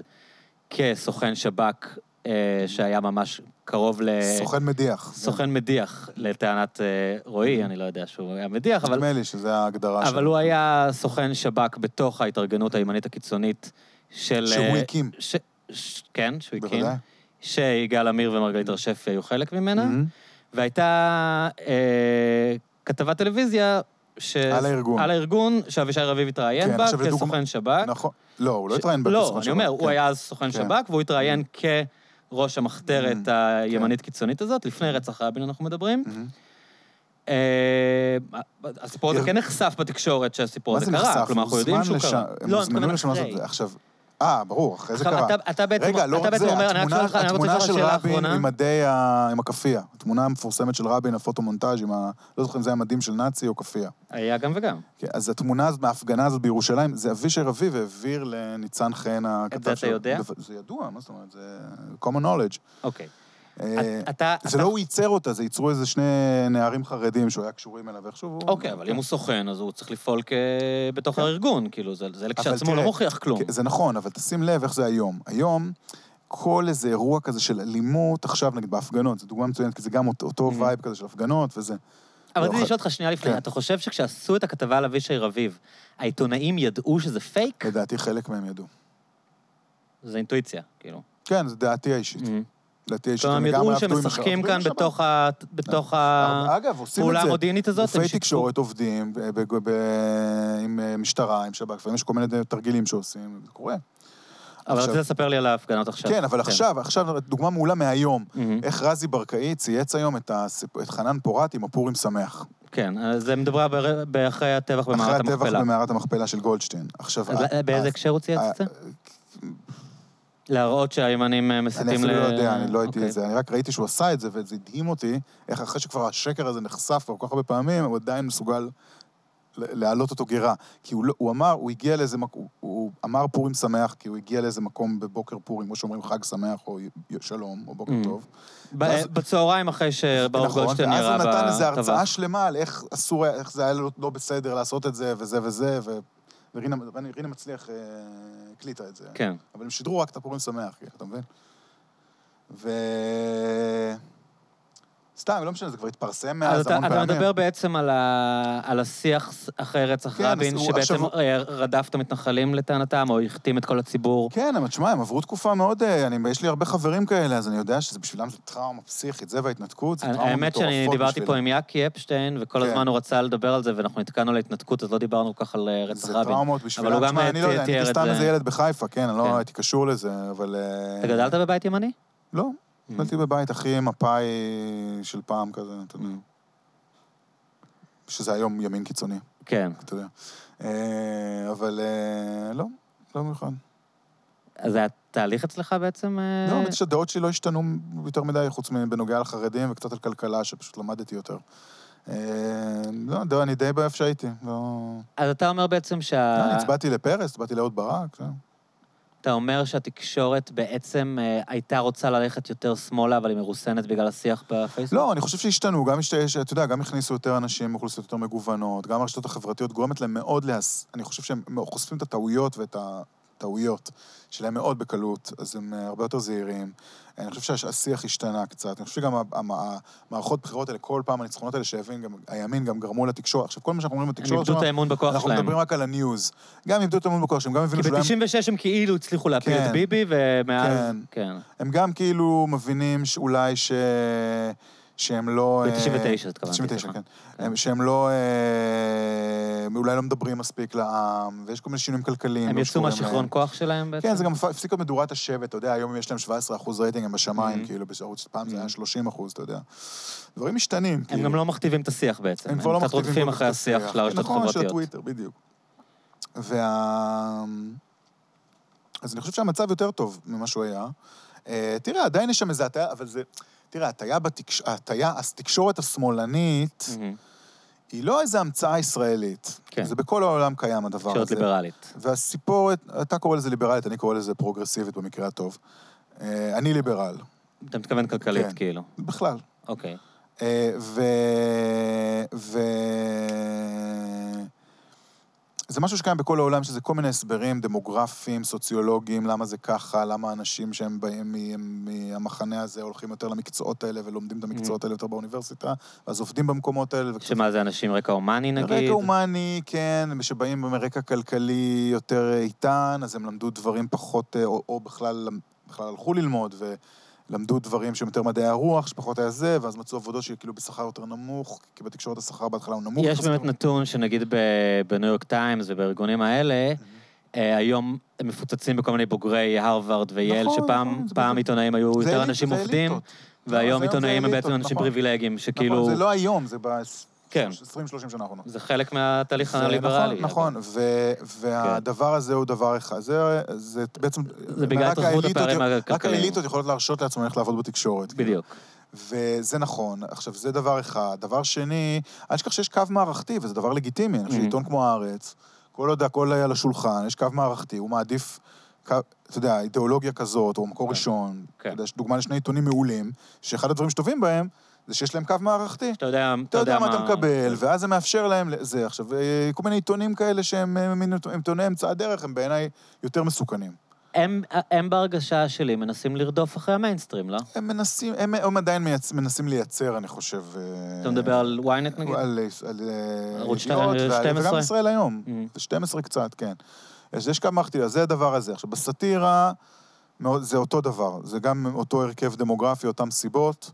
כסוכן שב"כ אה, שהיה ממש קרוב ל... סוכן מדיח. סוכן מדיח, לטענת אה, רועי, אני לא יודע שהוא היה מדיח, אבל... נדמה לי שזה ההגדרה אבל הוא היה סוכן שב"כ בתוך ההתארגנות הימנית הקיצונית של... שהוא אה, הקים. ש... ש... כן, שהוא הקים. בוודאי. שיגאל עמיר ומרגלית הרשף היו חלק ממנה, מהמם. והייתה אה, כתבת טלוויזיה ש... על הארגון. על הארגון, שאבישי רביב התראיין כן, בה עכשיו לדוגמה- כסוכן שב"כ. נכון. לא, הוא לא ש- התראיין לא, בסוכן אני שב"כ, אומר, הוא כן. היה אז סוכן כן. שב"כ, והוא התראיין כראש המחתרת Mm, הימנית-קיצונית הזאת, לפני רצח רבין אנחנו מדברים. אה, הסיפור הזה כן נחשף בתקשורת שהסיפור מה הזה זה קרה, נחשף? כלומר, אנחנו יודעים שהוא קרה. הם לא, אני הוזמנו מתכוון לשם לעשות את. זה. עכשיו, אה, ברור, אחרי זה קרה. אתה- אתה בעצם רגע, לא אתה רק זה, אומר, אני רק התמונה- שואל אותך, אני רוצה התמונה לשאול של שאלה רבין אחרונה. עם מדי ה... עם הכאפיה. התמונה המפורסמת של רבין, הפוטומונטאז' עם ה... לא זוכר אם זה היה מדים של נאצי או כאפיה. היה גם וגם. כן, אז התמונה הזאת מההפגנה הזאת בירושלים, זה אבישי רביב העביר לניצן חן הכתב אתה שלו. יודע? בו- זה ידוע, מה זאת אומרת? זה common knowledge. אוקיי. אתה... זה לא הוא ייצר אותה, זה ייצרו איזה שני נערים חרדים שהוא היה קשורים אליו איכשהו. אוקיי, אבל אם הוא סוכן, אז הוא צריך לפעול בתוך כן. הארגון, כאילו, זה כשלעצמו לא מוכיח כלום. כן, זה נכון, אבל תשים לב איך זה היום. היום, כל איזה אירוע כזה של אלימות, עכשיו נגיד בהפגנות, זו דוגמה מצוינת, כי זה גם אותו- אותו Mhm. vibe כזה של הפגנות וזה. אבל לא, רציתי לשאול אותך שנייה לפני, כן. אתה חושב שכשעשו את הכתבה על אבישי רביב, העיתונאים ידעו שזה פייק? לדעתי חלק מהם ידעו. זה אינטואיציה, כאילו. כן, זו דעתי האישית. Mhm. דעתי האישית. כלומר, הם עם שמשחקים השב"כ. כאן בתוך ה- בתוך השב"כ. אגב, עושים את הפעולה זה. המודיעינית הזאת, גופי. תקשורת עובדים ב- ב- ב- עם אה, משטרה, עם שב"כ, לפעמים יש כל מיני תרגילים שעושים, זה קורה. אבל רצית לספר לי על ההפגנות עכשיו. כן, אבל עכשיו, עכשיו, דוגמה מעולה מהיום. איך רזי ברקאי צייץ היום את חנן פורת עם הפורים שמח. כן, אז זה מדבר בר- באחרי הטבח אחרי במערת הטבח המכפלה. במערת המכפלה של גולדשטיין. עכשיו... אה, באיזה הקשר הוא צייץ אה, את זה? להראות שהימנים אה, מסיתים אני ל... אפילו לא יודע, אני לא הייתי אוקיי. זה, אני רק ראיתי שהוא עשה את זה, וזה הדהים אותי, איך אחרי שכבר השקר הזה נחשף כל כך הרבה פעמים, הוא עדיין מסוגל להעלות אותו גירה. כי הוא, לא- הוא אמר, הוא הגיע לאיזה מקום, הוא אמר פורים שמח, כי הוא הגיע לאיזה מקום בבוקר פורים, כמו שאומרים חג שמח, או שלום, או בוקר Mm. טוב. ב- ואז- בצהריים אחרי שברוך נכון, גולדשטיין ואז ירה הוא נתן איזו בטבח. הרצאה שלמה על איך אסור, איך זה היה לא, לא בסדר לעשות את זה, וזה וזה, ו... ורינה ורינה מצליח אה, הקליטה את זה. כן. אבל הם שידרו רק את הפורים שמח, כאילו, אתה מבין? ו... סתם, לא משנה, זה כבר התפרסם אז מאז אתה, המון אתה פעמים. מדבר בעצם על, ה, על השיח אחרי רצח כן, רבין, שבעצם עכשיו- רדף את המתנחלים לטענתם, או החתים את כל הציבור. כן, אבל תשמע, הם עברו תקופה מאוד... אה, אני, יש לי הרבה חברים כאלה, אז אני יודע שזה בשבילם זה טראומה פסיכית, זה וההתנתקות, זה טראומה האמת שאני מטורפות דיברתי פה בשבילם. עם יאקי אפשטיין, וכל כן. הזמן הוא רצה לדבר על זה, ואנחנו נתקענו על ההתנתקות, אז לא דיברנו כל כך על אה, רצח זה רבין. טראומות אבל בשבילם. הוא גם תשמע, אני לא יודע, אני תיאר הייתי את סתם זה. איזה ילד בחיפה, כן, אני. לא הייתי קשור לזה, אבל... אתה גדלת בבית ימני? לא, גדלתי בבית הכי מפאי של פעם כזה, אתה יודע. שזה היום ימין קיצוני, כן. אתה יודע. אה, אבל אה, לא, לא במיוחד. אז זה היה תהליך אצלך בעצם? אה, לא, האמת שהדעות שלי לא השתנו יותר מדי, חוץ מבנוגע לחרדים וקצת על כלכלה, שפשוט למדתי יותר. אה, לא, אני די באיפה שהייתי. לא... אז אתה אומר בעצם שה... אני הצבעתי לפרס, הצבעתי לאהוד ברק, זהו. אתה אומר שהתקשורת בעצם אה, הייתה רוצה ללכת יותר שמאלה, אבל היא מרוסנת בגלל השיח בפייסבוק? לא, אני חושב שהשתנו, גם, השת... אתה יודע, גם הכניסו יותר אנשים מאוכלוסיות יותר מגוונות, גם הרשתות החברתיות גורמת להם מאוד להס... אני חושב שהם חושפים את הטעויות ואת הטעויות שלהם מאוד בקלות, אז הם אה, הרבה יותר זהירים. אני חושב שהשיח השתנה קצת, אני חושב שגם המערכות בחירות האלה, כל פעם הניצחונות האלה שהבין, גם הימין גם גרמו לתקשורת. עכשיו, כל מה שאנחנו אומרים הם בתקשורת איבדו את האמון בכוח אנחנו שלהם. מדברים רק על הניוז. גם איבדו את האמון בכוח שלהם, גם הבינו כי שאולי... הם- ב-96 הם כאילו הצליחו להפיל כן. את ביבי, ומאז... כן. כן. הם גם כאילו מבינים שאולי ש... שהם לא... אה, ב-99 התכוונתי, 99, סליחה. כן. כן. הם- שהם לא... אה, אולי לא מדברים מספיק לעם, ויש כל מיני שינויים כלכליים. הם לא יצאו מהשיכרון. כוח שלהם בעצם? כן, זה גם הפסיק להיות מדורת השבט, אתה יודע, היום יש להם 17 אחוז רייטינג, הם בשמיים, Mhm. כאילו, בערוץ פעם זה Mhm. היה 30 אחוז, אתה יודע. דברים משתנים, הם כאילו. גם לא מכתיבים את השיח בעצם. הם כבר לא קצת מכתיבים רודפים כל אחרי כך את השיח של הרשתות נכון, של החברתיות. הטוויטר, בדיוק. וה... אז אני חושב שהמצב יותר טוב ממה שהוא היה. אה, תראה, עדיין יש שם איזה הטיה, אבל זה... תראה, הטיה בתקשורת, הטיה, התקשורת השמאלנית. היא לא איזו המצאה ישראלית. כן. זה בכל העולם קיים, הדבר הזה. תקשורת ליברלית. והסיפורת, אתה קורא לזה ליברלית, אני קורא לזה פרוגרסיבית במקרה הטוב. אה, אני ליברל, אתה מתכוון כלכלית, כן. כאילו. בכלל. אוקיי. אה, ו... ו... זה משהו שקיים בכל העולם, שזה כל מיני הסברים דמוגרפיים, סוציולוגיים, למה זה ככה, למה אנשים שהם באים מהמחנה הזה הולכים יותר למקצועות האלה ולומדים את המקצועות האלה יותר באוניברסיטה, ואז עובדים במקומות האלה. וקצת- שמה זה אנשים רקע הומני נגיד? רקע הומני, כן, שבאים מרקע כלכלי יותר איתן, אז הם למדו דברים פחות, אה, או, או בכלל, בכלל הלכו ללמוד, ולמדו דברים שהם יותר מדעי הרוח, שפחות היה זה, ואז מצאו עבודות שכאילו בשכר יותר נמוך, כי בתקשורת השכר בהתחלה הוא נמוך. יש באמת נתון שנגיד בניו יורק טיימס ובארגונים האלה, אה, היום הם מפוצצים בכל מיני בוגרי הרווארד וייל, נכון, שפעם נכון. עיתונאים היו יותר אנשים עובדים. והיום עיתונאים הם בעצם אנשים נכון. פריבילגיים, שכאילו... נכון, זה לא היום, זה כן. ב-20-30 שנה האחרונות. זה חלק מהתהליך זה הליברלי. נכון, נכון, ו- והדבר הזה הוא דבר אחד. זה, זה בעצם... זה בגלל רק האליטות- הפערים רק הכלכליים. האליטות יכולות להרשות לעצמן איך לעבוד בתקשורת. כאילו. בדיוק. וזה נכון. עכשיו, זה דבר אחד. דבר שני, אל תשכח שיש קו מערכתי, וזה דבר לגיטימי. אני חושב Mhm. שעיתון כמו הארץ, כל עוד הכל על השולחן, יש קו מערכתי, הוא מעדיף, אתה יודע, אידיאולוגיה כזאת, או מקור כן. ראשון. כן. אתה יודע, יש דוגמה לשני עיתונים מעולים, שאחד הדברים שטובים בהם, זה שיש להם קו מערכתי. אתה יודע, אתה יודע מה אתה מקבל, ואז זה מאפשר להם זה. עכשיו, אה, כל מיני עיתונים כאלה שהם אה, מין עיתוני אמצע הדרך, הם בעיניי יותר מסוכנים. הם, הם בהרגשה שלי מנסים לרדוף אחרי המיינסטרים, לא? הם מנסים, הם, הם עדיין מייצ, מנסים לייצר, אני חושב... אה, אתה מדבר על ynet נגיד? על, על ערוץ ידיעות, שתי- ועל- 12? וגם ישראל היום. Mhm. ו-12 קצת, כן. אז יש כמה אז זה הדבר הזה. עכשיו, בסאטירה, זה אותו דבר. זה גם אותו הרכב דמוגרפי, אותן סיבות.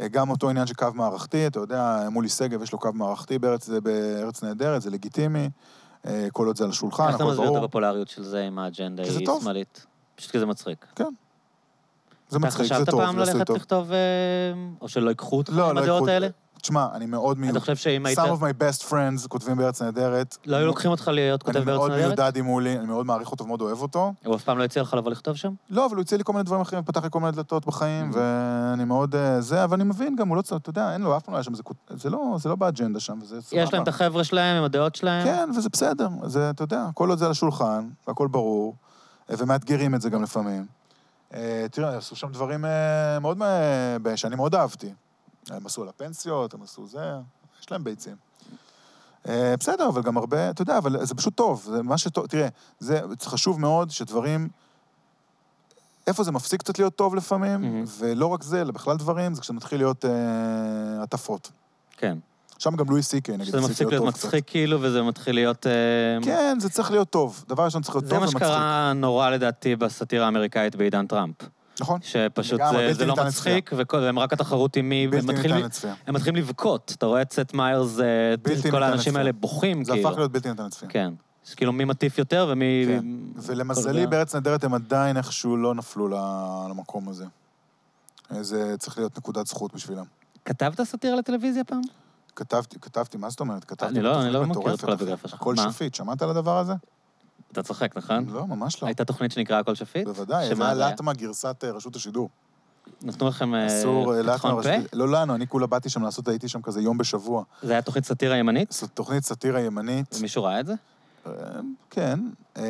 אה, גם אותו עניין של קו מערכתי, אתה יודע, מולי שגב יש לו קו מערכתי בארץ, זה בארץ נהדרת, זה לגיטימי. אה, כל עוד זה על השולחן, איך אתה הכל מסביר את ברור. הפופולריות של זה עם האג'נדה זה היא טוב. שמאלית? פשוט כי זה מצחיק. זה מצחיק, זה טוב, אתה חשבת פעם זה עושה ללכת טוב. לכתוב, אה, או שלא ייקחו אותך לא, עם לא הדעות האלה? תשמע, אני מאוד מיוחד. אתה חושב שאם היית... Some of my best friends כותבים בארץ נהדרת. לא היו לוקחים אותך להיות כותב אני בארץ מאוד נהדרת? מיודד עם מולי, אני מאוד מעריך אותו ומאוד אוהב אותו. הוא אף פעם לא הציע לך לבוא לכתוב שם? לא, אבל הוא הציע לי כל מיני דברים אחרים, פתח לי כל מיני דלתות בחיים, Mhm. ואני מאוד... אה, זה, אבל אני מבין גם, הוא לא צריך, אתה יודע, אין לו, אף פעם לא היה שם, זה, לא, זה לא באג'נדה שם, וזה סבבה. יש להם את החבר'ה שלהם עם הדעות שלהם? כן, וזה בסדר, זה, אתה יודע, כל עוד זה על השולחן, והכל ברור, אה, ומאתגרים את זה גם לפעמים. אה, תראה, עשו שם דברים מאוד, שאני מאוד אהבתי. הם עשו על הפנסיות, הם עשו זה, יש להם ביצים. אה, בסדר, אבל גם הרבה, אתה יודע, אבל זה פשוט טוב, זה מה שטוב, תראה, זה חשוב מאוד שדברים, איפה זה מפסיק קצת להיות טוב לפעמים, מהמם. ולא רק זה, אלא בכלל דברים, זה כשמתחיל להיות אה, הטפות. כן. שם גם לואי סי קיי, נגיד, שזה הפסיק מפסיק להיות טוב קצת. מצחיק כאילו, וזה מתחיל להיות... אה, כן, זה צריך להיות טוב. דבר ראשון צריך להיות זה טוב מה ומצחיק. שקרה נורא לדעתי בסאטירה האמריקאית בעידן טראמפ. נכון? שפשוט לגמרי, זה- זה לא מצחיק, והם רק התחרות עם מי... בלתי ניתן לצפייה. הם מתחילים לבכות. אתה רואה את סט מיירס, אה, כל האנשים. האלה בוכים, זה כאילו. הפך להיות בלתי ניתן לצפייה. כן. אז כאילו מי מטיף יותר ומי... כן. ולמזלי, זה. בארץ נהדרת הם עדיין איכשהו לא נפלו למקום הזה. זה צריך להיות נקודת זכות בשבילם. כתבת סאטירה לטלוויזיה פעם? כתבתי, כתבתי, מה זאת אומרת? כתבתי אני לא- אני לא מכיר את כל הביוגרפיה. שלך. הכל? שפיט, שמעת על הדבר הזה? אתה צוחק, נכון? לא, ממש לא. הייתה תוכנית שנקרא הכל שפיט? בוודאי, זה היה? לטמה גרסת אה, רשות השידור. נתנו לכם אה, אסור אה, לטמה פתחון. פה? לא לנו, אני כולה באתי שם לעשות, הייתי שם כזה יום בשבוע. זה היה תוכנית סאטירה ימנית? תוכנית סאטירה ימנית. מישהו ראה את זה? אה, כן, אה,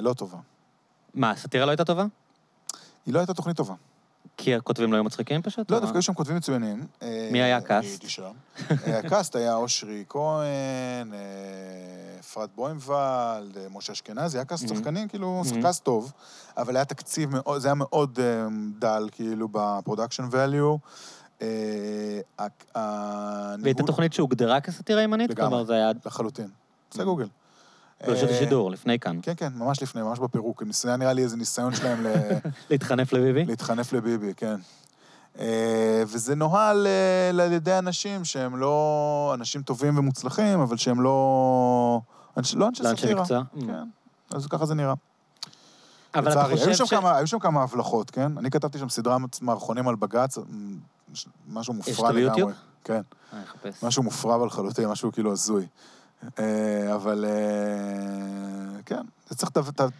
לא טובה. מה, הסאטירה לא הייתה טובה? היא לא הייתה תוכנית טובה. כי הכותבים לא היו מצחיקים פשוט? לא, דווקא היו שם כותבים מצוינים. אה, מי היה אני ה cast? הייתי שם. אה, ה cast היה אושרי כהן, אה, אפרת בוימבלד, אה, משה אשכנזי, היה cast Mhm. שחקנים, כאילו, Mhm. cast טוב, אבל היה תקציב זה היה מאוד אה, דל, כאילו, ב production. אה, הניהול- והייתה תוכנית שהוגדרה כסאטירה ימנית? לגמרי. לחלוטין. זה גוגל. ברשות אה, השידור, לפני כאן. כן, כן, ממש לפני, ממש בפירוק. זה היה נראה לי איזה ניסיון שלהם ל... להתחנף לביבי? להתחנף לביבי, כן. אה, וזה נוהל אה, על ידי אנשים שהם לא אנשים טובים ומוצלחים, אבל שהם לא... אנש- לא אנשי לא אנשי סאטירה. מקצוע? כן, אז ככה זה נראה. אבל אתה. היו חושב שם ש... כמה- היו שם כמה הבלחות, כן? אני כתבתי שם סדרה מערכונים על בג"ץ, משהו מופרע לגמרי. ביוטיוב? כן, אה, אחפש. משהו מופרע לחלוטין, משהו כאילו הזוי. אה, אבל אה, כן, זה צריך,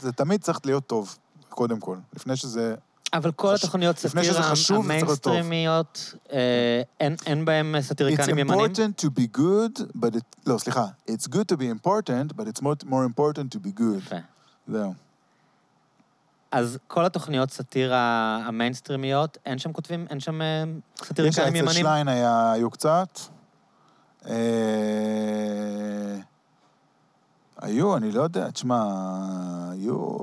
זה תמיד צריך להיות טוב, קודם כל. לפני שזה... אבל כל חשוב- התוכניות סאטירה. המיינסטרימיות, אה, אין- אין בהם It's סאטיריקנים ימנים? important to be good, but it... לא, סליחה. It's good to be important, but it's more, more important to be good. יפה. זהו. אז כל התוכניות סאטירה המיינסטרימיות, אין שם כותבים, אין שם אה, יש סאטיריקנים אצל ימנים? שליין היה, היו קצת. אה, היו, אני לא יודע, תשמע, היו...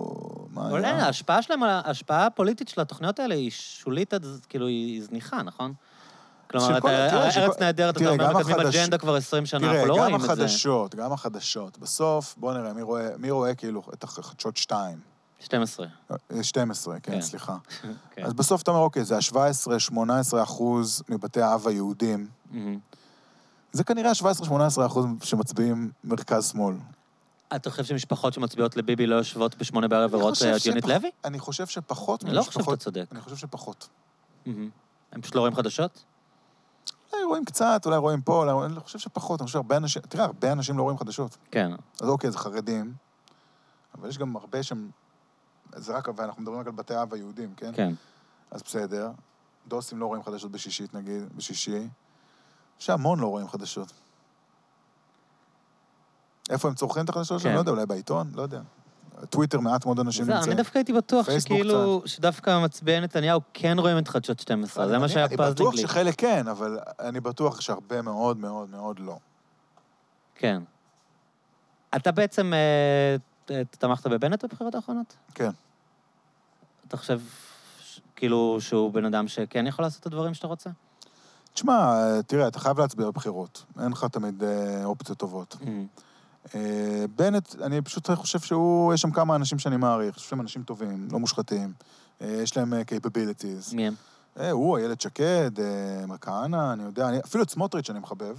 מה היה? ההשפעה שלהם, ההשפעה הפוליטית של התוכניות האלה היא שולית כאילו, היא זניחה, נכון? כלומר, תראה, של ארץ נהדרת, אתה תראה, אומר, גם מקדמים אג'נדה כבר 20 שנה, תראה, אנחנו לא גם רואים את זה. החדשות, גם החדשות. בסוף, בוא נראה, מי רואה, מי רואה כאילו את החדשות 2? 12. 12, כן, כן. סליחה. כן. אז בסוף אתה אומר, אוקיי, זה ה-17-18 אחוז מבתי האב היהודים. זה כנראה ה-17-18 אחוז שמצביעים מרכז-שמאל. אתה חושב שמשפחות שמצביעות לביבי לא יושבות בשמונה בערב ורואות את יונית שפח- לוי? אני חושב שפחות אני לא חושב שאתה. צודק. אני חושב שפחות. מהמם. הם פשוט לא רואים חדשות? אולי רואים קצת, אולי רואים פה, אולי... אני חושב שפחות, אני חושב שהרבה אנשים... תראה, הרבה אנשים לא רואים חדשות. כן. אז אוקיי, זה חרדים, אבל יש גם הרבה שם... זה רק... ואנחנו מדברים רק על בתי האב היהודים, כן? כן. אז בסדר. דוסים לא רואים חדשות בשישית, נגיד, בשישי. יש המון לא רואים חדשות. איפה הם צורכים את החדשות שלהם? כן. לא יודע, אולי בעיתון? לא יודע. טוויטר, מעט מאוד אנשים זה, אני נמצאים. דווקא הייתי בטוח שכאילו, שדווקא מצביעי נתניהו כן רואים את חדשות 12, זה מה אני- שהיה אני פז בטוח לי. שחלק כן, אבל אני בטוח שהרבה מאוד מאוד מאוד לא. כן. אתה בעצם אה, תמכת בבנט בבחירות האחרונות? כן. אתה חושב כאילו שהוא בן אדם שכן יכול לעשות את הדברים שאתה רוצה? תשמע, תראה, אתה חייב להצביע בבחירות. אין לך תמיד אה, אופציות טובות. אה, בנט, אני פשוט חושב שהוא, יש שם כמה אנשים שאני מעריך, יש שם אנשים טובים, לא מושחתים. אה, יש להם capabilities. מי הם? אה, הוא, איילת שקד, אה, כהנא, אני יודע, אני, אפילו את סמוטריץ' אני מחבב.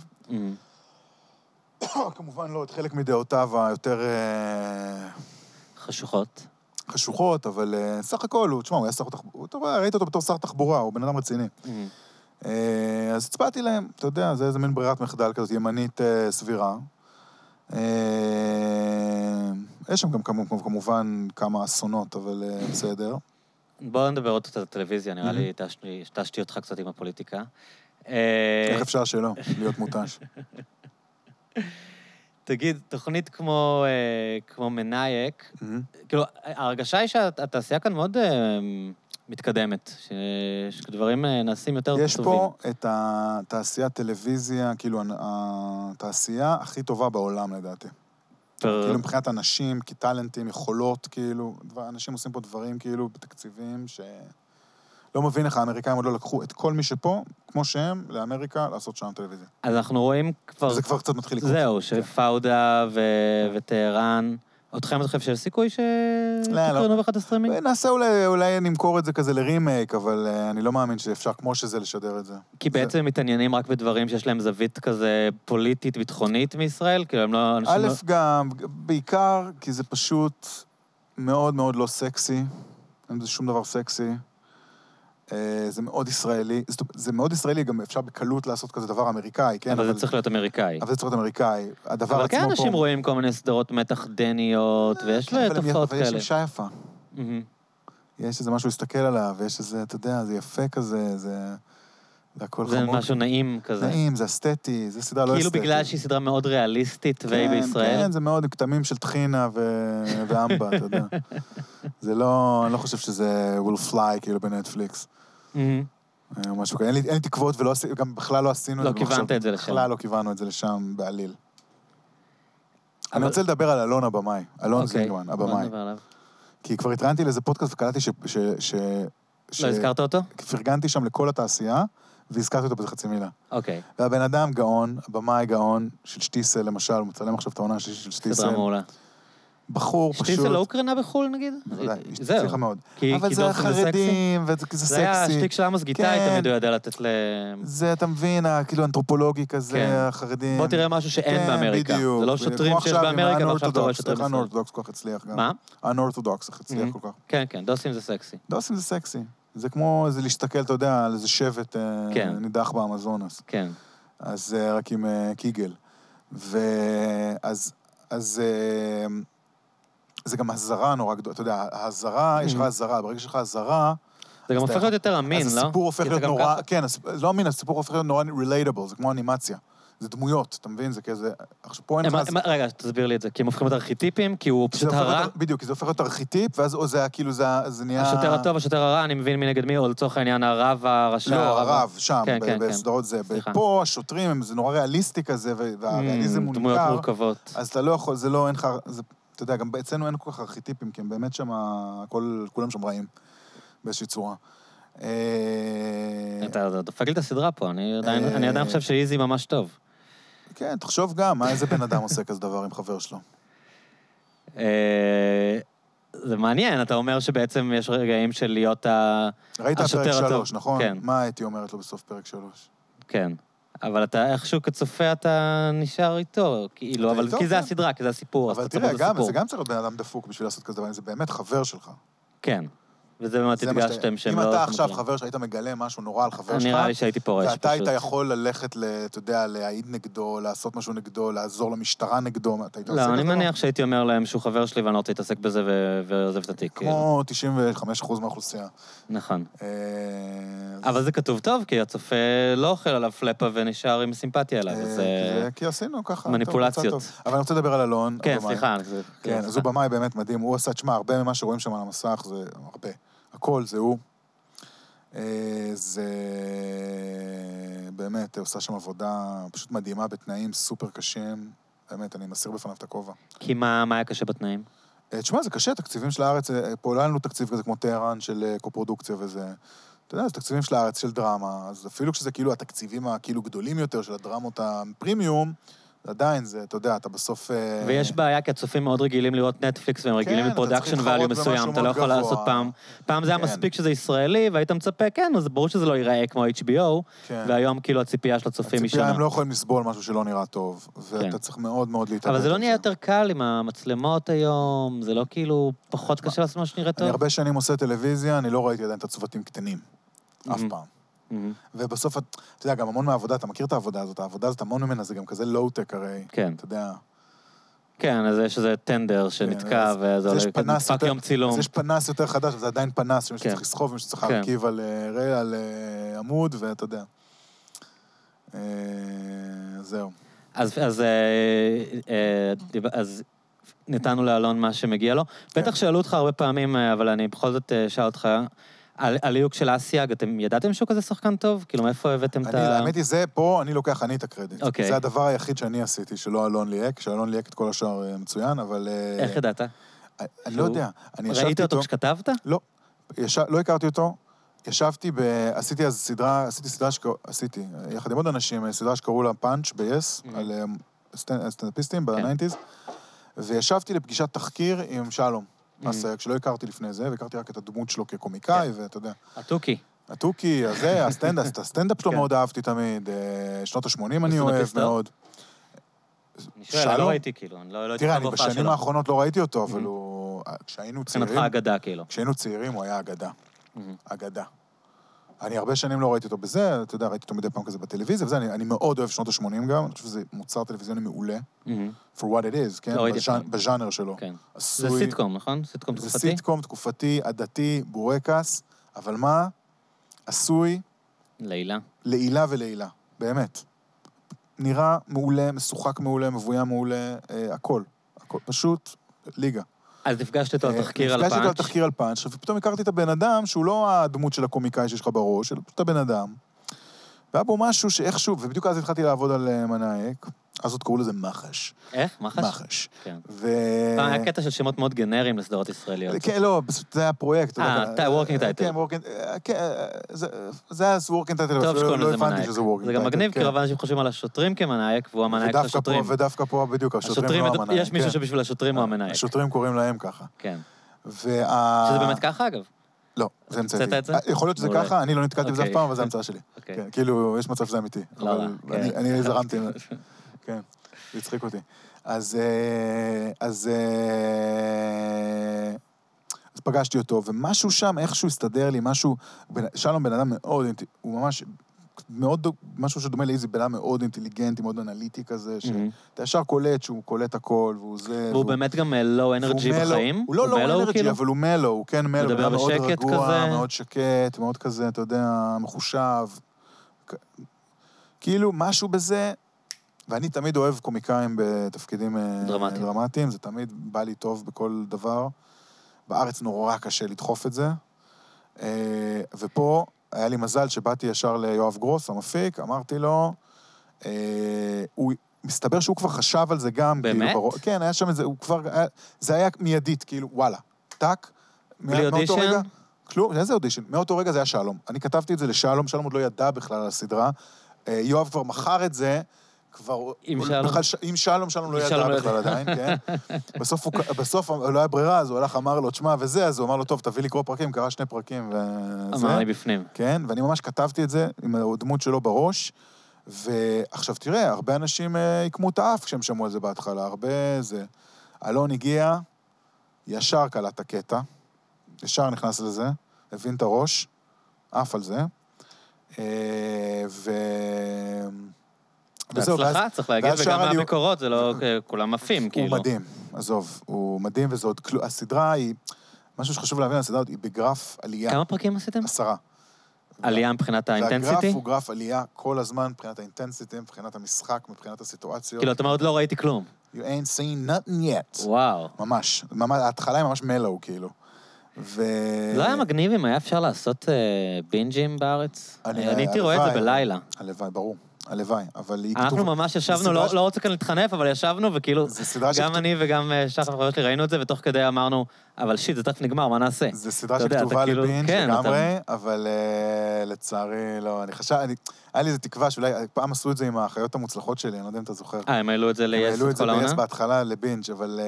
כמובן לא את חלק מדעותיו היותר אה, חשוכות. חשוכות, אבל אה, סך הכל הוא, תשמע, הוא היה שר תחבורה, ראית אותו בתור שר תחבורה, הוא בן אדם רציני. אה, אז הצבעתי להם, אתה יודע, זה איזה מין ברירת מחדל כזאת, ימנית אה, סבירה. אה, יש שם גם כמו- כמובן כמה אסונות, אבל בסדר. בואו נדבר עוד קצת על הטלוויזיה, נראה לי התשתי אותך קצת עם הפוליטיקה. איך אפשר שלא, להיות מותש? תגיד, תוכנית כמו, אה, כמו מנאייק, כאילו, ההרגשה היא שהתעשייה כאן מאוד אה, מתקדמת, ש- שדברים אה, נעשים יותר טובים. יש פה את התעשיית טלוויזיה, כאילו, התעשייה הכי טובה בעולם, לדעתי. פר- כאילו, מבחינת אנשים, כטאלנטים, יכולות, כאילו, דבר- אנשים עושים פה דברים, כאילו, בתקציבים ש... לא מבין איך האמריקאים עוד לא לקחו את כל מי שפה, כמו שהם, לאמריקה, לעשות שם טלוויזיה. אז אנחנו רואים כבר... וזה כבר קצת מתחיל לקרות. זהו, שפאודה ו- וטהרן. אתכם אתה חושב שיש סיכוי לא. שתקרנו באחד הסטרימינג? נעשה אולי, אולי נמכור את זה כזה לרימייק, אבל uh, אני לא מאמין שאפשר כמו שזה לשדר את זה. כי בעצם מתעניינים רק בדברים שיש להם זווית כזה פוליטית, ביטחונית מישראל? כאילו, הם לא... א', לא- גם, בעיקר כי זה פשוט מאוד מאוד לא סקסי, אין בזה שום דבר סקסי. אה, זה מאוד ישראלי, זה מאוד ישראלי, גם אפשר בקלות לעשות כזה דבר אמריקאי, כן? אבל זה צריך להיות אמריקאי. אבל זה צריך להיות אמריקאי. הדבר אבל עצמו כן פה... אנשים רואים כל מיני סדרות מתח דניות, ויש אבל הם- תופעות אבל יש כאלה. אישה יפה. מהמם. יש איזה משהו להסתכל עליו, ויש איזה, אתה יודע, זה יפה כזה, זה... זה הכל זה חמוד. משהו נעים כזה. נעים, זה אסתטי, זה סדרה לא כאילו אסתטית. בגלל שהיא סדרה מאוד ריאליסטית והיא כן, בישראל. כן, זה מאוד כתמים של טחינה ו- ואמבה, אתה יודע. זה לא, אני לא חושב שזה will fly כאילו בנטפליקס. מהמם. אה, או משהו כזה. אין לי, אין לי תקוות ולא עשינו, גם בכלל לא עשינו לא את זה. כיוונת במחשב. את זה לשם. בכלל לא כיוונו את זה לשם בעליל. אני אבל- רוצה לדבר על אלון הבמאי, אלון אוקיי, זינגמן, הבמאי. כי כבר התראיינתי לאיזה פודקאסט וקלטתי ש... ש, ש ש- לא הזכרת אותו? פרגנתי שם לכל התעשייה, והזכרתי אותו באיזה חצי מילה. אוקיי, והבן אדם גאון, הבמאי גאון, של שטיסל למשל, הוא מצלם עכשיו את העונה השלישית של שטיסל. סדרה מעולה. בחור פשוט... שטיסל לא הוקרנה בחו"ל נגיד? בוודאי, זהו. הצליחה מאוד. כי- אבל כי זה סקסי? החרדים, וזה זה זה היה סקסי. השטיק של עמוס גיטאי, כן. תמיד הוא יודע לתת ל... זה, אתה מבין, כאילו אנתרופולוגי כזה, כן. החרדים. בוא תראה משהו שאין כן, באמריקה. בדיוק. זה לא. שוטרים שיש באמריקה, ועכשיו אתה רואה שוטרים איך בישראל. האנורתודוקס כל כך הצליח גם. מה? האנורתודוקס איך הצליח. כל כך. כן, כן, דוסים זה סקסי. דוסים זה סקסי. זה כמו איזה להסתכל, אתה יודע, על איזה שבט אה, כן. נידח באמזונס. כן. אז אה, רק עם אה, קיגל. ואז, אז זה גם אזהרה נורא גדולה. אתה יודע, האזהרה, יש לך. אזהרה, ברגע שיש לך אזהרה, זה גם אז הופך להיות יותר אמין, אז לא? הסיפור הופך להיות נורא, כן, לא אמין, הסיפור הופך להיות נורא רילייטבל, זה כמו אנימציה. זה דמויות, אתה מבין? זה כזה... עכשיו, פה אין הם- לך... הם- רגע, תסביר לי את זה, כי הם הופכים להיות ארכיטיפים, כי הוא זה פשוט הרע, להיות- בדיוק, כי זה הופך להיות ארכיטיפ, ואז או זה כאילו, זה זה נהיה... השוטר הטוב, השוטר הרע, אני מבין מי נגד מי, או לצורך העניין הרב הרשע. לא, הרב הרב, שם, כן, כן, כן. בסדרות זה. סליחה. פה השוטרים, הם- זה נורא ריאליסטי כזה, וה- והריאליזם Mm, הוא דמויות ניכר, מורכבות. אז אתה לא יכול, זה לא, אין לך... זה- אתה יודע, גם אצלנו אין כל כך ארכיטיפים, כי הם באמת שם, כולם שם רעים, באיזושהי צורה. אה, אתה דופק לי את הסדרה פה, אני עדיין- אה, אני עדיין חושב שאיזי ממש טוב. כן, תחשוב גם, מה איזה בן אדם עושה כזה דבר עם חבר שלו. אה, זה מעניין, אתה אומר שבעצם יש רגעים של להיות ה... ראית את השוטר פרק הטוב, שלוש, נכון? כן. מה אתי אומרת לו בסוף פרק שלוש? כן. אבל אתה איכשהו כצופה אתה נשאר איתו, כאילו, אבל כי זה כן. הסדרה, כי זה הסיפור, אז אבל אתה צופה תראה, גם, בסיפור. זה גם צריך להיות בן אדם דפוק בשביל לעשות כזה דבר, זה באמת חבר שלך. כן. וזה באמת זה הדגשתם שהם לא... אם אתה עכשיו. חבר שהיית מגלה משהו נורא על חבר שלך, נראה לי שהייתי פורש, פשוט. ואתה היית יכול ללכת, אתה יודע, להעיד נגדו, לעשות משהו נגדו, לעזור למשטרה נגדו, אתה היית עושה לא, כזה אני דבר? מניח שהייתי אומר להם שהוא חבר שלי ואני לא רוצה להתעסק בזה ועוזב את התיק. כאילו. כמו 95% מהאוכלוסייה. נכון. אה, אבל זה כתוב טוב, כי הצופה לא אוכל עליו פלאפה ונשאר עם סימפתיה אליו, אה, אז... כי אה, זה- כי עשינו ככה. מניפולציות. אבל אני רוצה לדבר על אלון. כן. סליחה. זה- כן, אז הוא במאי באמת מדהים. הוא עשה, תשמע, הרבה ממה שרואים שם על המסך זה הרבה. הכל זה הוא. אה, זה באמת, עושה שם עבודה פשוט מדהימה בתנאים סופר קשים. באמת, אני מסיר בפניו את הכובע. כי מה מה היה קשה בתנאים? אה, תשמע, זה קשה, תקציבים של הארץ, אה, פה לא היה לנו תקציב כזה כמו טהרן של קופרודוקציה וזה. אתה יודע, זה תקציבים של הארץ, של דרמה, אז אפילו כשזה כאילו התקציבים הכאילו גדולים יותר של הדרמות הפרימיום, עדיין זה, אתה יודע, אתה בסוף... אה, ויש בעיה, כי הצופים מאוד רגילים לראות נטפליקס, והם רגילים כן, ל production במשהו מסוים, אתה לא יכול גבוה. לעשות פעם... פעם זה היה כן. מספיק שזה ישראלי, והיית מצפה, כן, אז ברור שזה לא ייראה כמו HBO, כן. והיום כאילו הציפייה של הצופים היא הציפייה, שונה. הם לא יכולים לסבול משהו שלא נראה טוב, ואתה כן. צריך מאוד מאוד להתאבד. אבל זה לא נהיה יותר קל עם המצלמות היום, זה לא כאילו פחות קשה לעשות מה שנראה אני טוב? הרבה שנים עושה טלוויזיה, אני לא ראיתי עדיין את הצוותים קטנים. אף. פעם. מהמם. ובסוף, את- אתה יודע, גם המון מהעבודה, אתה מכיר את העבודה הזאת, העבודה הזאת, המון ממנה זה גם כזה לואו-טק הרי. כן. אתה יודע, כן, אז יש איזה טנדר שנתקע, אז- וזה אז עולה, נדפק יום צילום. אז יש פנס יותר חדש, אבל זה עדיין פנס, שמישהו כן. צריך לסחוב, מישהו צריך כן. להרכיב על אה, רי- על אה, עמוד, ואתה יודע. אה, זהו. אז, אז, אה, אה, אז נתנו לאלון מה שמגיע לו. כן. בטח שאלו אותך הרבה פעמים, אבל אני בכל זאת אשאל אותך, על הליהוק של אסיאג, אתם ידעתם שהוא כזה שחקן טוב? כאילו, מאיפה הבאתם את אני, ה... האמת היא, זה, פה אני לוקח אני את הקרדיט. אוקיי. זה הדבר היחיד שאני עשיתי, שלא אלון ליהק, שאלון ליהק את כל השאר אה, מצוין, אבל... אה, איך ידעת? אני שהוא- לא יודע. אני ישבתי ראית איתו... אותו כשכתבת? לא. לא הכרתי אותו. ישבתי ב... עשיתי אז סדרה, עשיתי סדרה שקראו... עשיתי, יחד עם עוד אנשים, סדרה שקראו לה פאנץ' ב-yes, Mhm. על אה, סטנ- סטנדאפיסטים כן. בניינטיז, וישבתי לפגישת תחקיר עם שלום. Mhm. אסייג, שלא הכרתי לפני זה, והכרתי רק את הדמות שלו כקומיקאי, ואתה יודע. התוכי. התוכי, הזה, הסטנדאפ, הסטנדאפ שלו כן. מאוד אהבתי תמיד, אה, שנות ה-80 אני אוהב? מאוד. אני שואל, אני לא? ראיתי כאילו, אני לא לא הייתי תראה, אני בשנים. האחרונות לא ראיתי אותו, אבל. הוא... כשהיינו מבחינתך צעירים, אגדה כאילו. כשהיינו צעירים הוא היה אגדה. אגדה. אני הרבה שנים לא ראיתי אותו בזה, אתה יודע, ראיתי אותו מדי פעם כזה בטלוויזיה, וזה, אני, אני מאוד אוהב שנות ה-80 גם, אני חושב שזה מוצר טלוויזיוני מעולה, מהמם. for what it is, כן? לא ראיתי בז'אנ-. בז'אנר שלו. כן. זה עשוי... סיטקום, נכון? סיטקום זה תקופתי? סיטקום תקופתי, עדתי, בורקס, אבל מה? עשוי לעילה. לעילה ולעילה, באמת. נראה מעולה, משוחק מעולה, מבוים מעולה, אה, הכל. הכל. פשוט ליגה. אז נפגשת איתו על אה, תחקיר על נפגשתי איתו על פאנץ'. תחקיר על פאנץ', ופתאום הכרתי את הבן אדם שהוא לא הדמות של הקומיקאי שיש לך בראש, אלא פשוט הבן אדם. והיה בו משהו שאיכשהו, ובדיוק אז התחלתי לעבוד על אה, מנאייק, אז עוד קראו לזה מח"ש. איך? מח"ש? מח"ש. כן. ו... פעם היה קטע של שמות מאוד גנריים לסדרות ישראליות. כן, לא, פשוט זה היה פרויקט. אה, אתה- working title. כן, working, אה, כן, אה, זה- היה working title, טוב אפילו שקוראים לא לזה מנאייק. שזה working title. זה גם מגניב, כן. כי רוב האנשים חושבים על השוטרים כמנאייק, והוא המנאייק של השוטרים. ודווקא פה בדיוק, השוטרים לא המנאייק. יש מישהו כן. שבשביל השוטרים הוא המנאייק. השוטרים קוראים להם ככה. כן. שזה באמת ככה, אגב. לא, זה המצאתי. אה, יכול להיות שזה. ככה, אני לא נתקלתי בזה אף אוקיי. פעם, אבל זה המצאה שלי. אוקיי. כן, כאילו, יש מצב שזה אמיתי. לא אבל כן. אני זרמתי. כן, זה הצחיק אותי. אז... אה, אז... אה, אז פגשתי אותו, ומשהו שם, איכשהו הסתדר לי, משהו... שלום בן אדם מאוד... הוא ממש... מאוד, משהו שדומה לאיזי בן אדם מאוד אינטליגנטי, מאוד אנליטי כזה. שאתה ישר קולט שהוא קולט הכל, והוא זה... והוא באמת גם לואו אנרג'י והוא מלו. בחיים? הוא לא לואו אנרג'י, כאילו? אבל הוא מלו, הוא כן מלו. מדבר אדם מאוד רגוע, כזה? מאוד שקט, מאוד כזה, אתה יודע, מחושב. כ- כאילו, משהו בזה, ואני תמיד אוהב קומיקאים בתפקידים אה, דרמטיים. דרמטיים, זה תמיד בא לי טוב בכל דבר. בארץ נורא קשה לדחוף את זה. אה, ופה היה לי מזל שבאתי ישר ליואב גרוס, המפיק, אמרתי לו, אה, הוא, מסתבר שהוא כבר חשב על זה גם. באמת? כאילו, בראש- כן, היה שם איזה, הוא כבר, היה, זה היה מיידית, כאילו, וואלה, טאק. בלי אודישן? רגע- כלום, איזה אודישן? מאותו רגע זה היה שלום. אני כתבתי את זה לשלום, שלום עוד לא ידע בכלל על הסדרה. יואב כבר מכר את זה, כבר... עם שלום? בכלל עם שלום, שלום לא ידע לא בכלל. עדיין, כן? בסוף, הוא, בסוף לא היה ברירה, אז הוא הלך, אמר לו, תשמע, וזה, אז הוא אמר לו, טוב, תביא לקרוא פרקים, קרא שני פרקים, וזה. אמר לי בפנים. כן, ואני ממש כתבתי את זה עם הדמות שלו בראש. ועכשיו תראה, הרבה אנשים אה, עיקמו את האף כשהם שמעו על זה בהתחלה, הרבה זה. אלון הגיע, ישר קלט את הקטע, ישר נכנס לזה, הבין את הראש, עף על זה. אה, ו... וזהו, ואז- בהצלחה, צריך להגיד, וגם מהמקורות, זה לא כולם עפים, הוא כאילו. מדהים, עזוב, הוא מדהים, וזה עוד. הסדרה היא, משהו שחשוב להבין, הסדרה הזאת היא בגרף עלייה. כמה פרקים עשיתם? עשרה. עלייה מבחינת האינטנסיטי? והגרף הוא גרף עלייה כל הזמן מבחינת האינטנסיטי, מבחינת המשחק, מבחינת הסיטואציות. כאילו, אתה אומר, עוד לא ראיתי כלום. You ain't seen nothing yet. וואו. ממש. ממש, ההתחלה היא ממש מלואו, כאילו. ו... לא היה מגניב אם היה אפשר לעשות אה, בינג'ים בארץ? אני- הייתי רואה את זה. בלילה. הלוואי, ברור. הלוואי, אבל היא אנחנו ממש ישבנו, לא לא רוצה כאן להתחנף, אבל ישבנו, וכאילו, גם שכתוב- אני וגם אה, שחר החבר שלי ראינו את זה, ותוך כדי אמרנו, אבל שיט, זה תכף נגמר, מה נעשה? זו סדרה אתה אתה שכתובה כאילו- לבינג' כן, אתה- לגמרי, אבל אה, לצערי לא. אני חשב, אני- היה לי איזו תקווה שאולי, פעם עשו את זה עם האחיות המוצלחות שלי, אני לא יודע אם אתה זוכר. אה, הם העלו את זה הם ל-yes העלו את את זה כל ב-yes העונה? בהתחלה לבינג', אבל אה,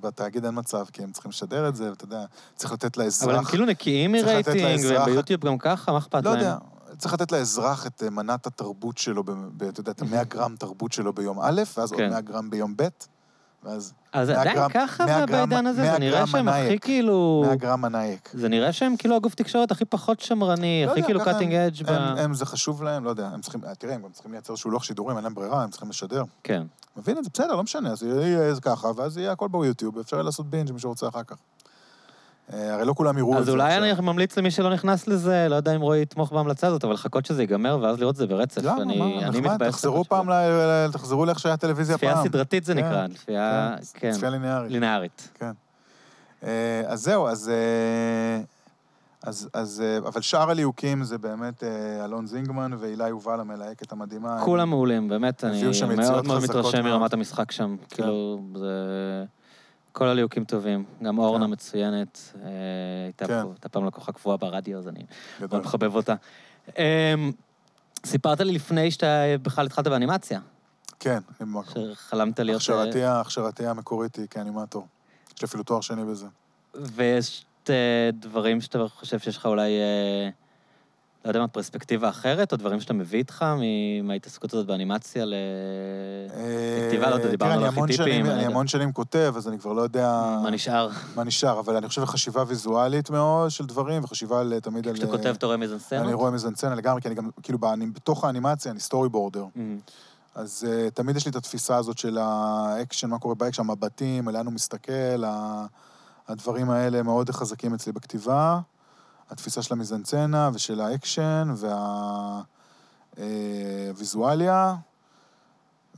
בתאגיד אין מצב, כי הם צריכים לשדר את זה, ואתה יודע, צריך לתת לאזרח... אבל הם כאילו נקיים מרייטינג, וביוטיוב גם ככה, מה אכפת לא להם? יודע, צריך לתת לאזרח את אה, מנת התרבות שלו, ב- אתה יודע, את ה-100 גרם תרבות שלו ביום א', ואז עוד כן. 100 גרם ביום ב', ואז אז זה 100 עדיין גרם- ככה 100 גרם- בעידן הזה? 100 זה נראה שהם הכי. כאילו... 100 גרם מנאייק. זה נראה שהם כאילו הגוף תקשורת הכי פחות שמרני, לא הכי יודע, כאילו קאטינג אדג' ב... הם, הם, זה חשוב להם, לא יודע, הם צריכים, תראה, הם גם צריכים לייצר איזשהו לוח שידורים, אין להם ברירה, הם צריכים לשדר. כן. מבין את זה? בסדר, לא משנה, אז יהיה ככה, ואז יהיה הכל ביוטיוב, יהיה לעשות בינג' מי שרוצה אחר כך. אה, הרי לא כולם יראו את אז זה אולי עכשיו. אני ממליץ למי שלא נכנס לזה, לא יודע אם רועי יתמוך בהמלצה הזאת, אבל לחכות שזה ייגמר ואז לראות את זה ברצף. למה? אני- מה? אני נחמד, מתבאס. תחזרו פעם, תחזרו לאיך שהיה טלוויזיה פעם. צפייה סדרתית זה כן, נקרא, צפייה... כן. צפייה ליניארית. לינארית. כן. אה, אז זהו, אז... אה, אז, אז, אבל שאר הליהוקים זה באמת אלון זינגמן והילה יובל המלהקת המדהימה. כולם מעולים, באמת, אני מאוד מאוד מתרשם. מרמת המשחק שם. כאילו, זה... כל הליהוקים טובים. גם אורנה כן. מצוינת, אה, הייתה כן. פה, הייתה פעם לקוחה קבועה ברדיו, אז אני. מאוד מחבב אותה. אמ, סיפרת לי לפני שאתה בכלל התחלת באנימציה, כן, עם מקום. שחלמת להיות... אה, הכשרתי, הכשרתי המקורית היא כאנימטור. יש לי אפילו תואר שני בזה. ויש אה, דברים שאתה חושב שיש לך אולי, אה, לא יודע מה, פרספקטיבה אחרת, או דברים שאתה מביא איתך מההתעסקות הזאת באנימציה ל... בכתיבה, לא יודע, אה, דיברנו על ארכיטיפים, אני. המון שנים כותב, אז אני כבר לא יודע מה נשאר? מה נשאר, אבל אני חושב חשיבה ויזואלית מאוד של דברים, וחשיבה תמיד על... כשאתה כותב, אתה רואה מיזנסצנות? אני רואה מיזנסצנה לגמרי, כי אני גם, כאילו, בתוך האנימציה אני storyboarder. אמ, אז uh, תמיד יש לי את התפיסה הזאת של האקשן, מה קורה באקשן, המבטים, לאן הוא מסתכל, הדברים האלה מאוד חזקים אצלי בכתיבה. התפיסה של המיזנסצנה ושל האקשן והוויזואליה,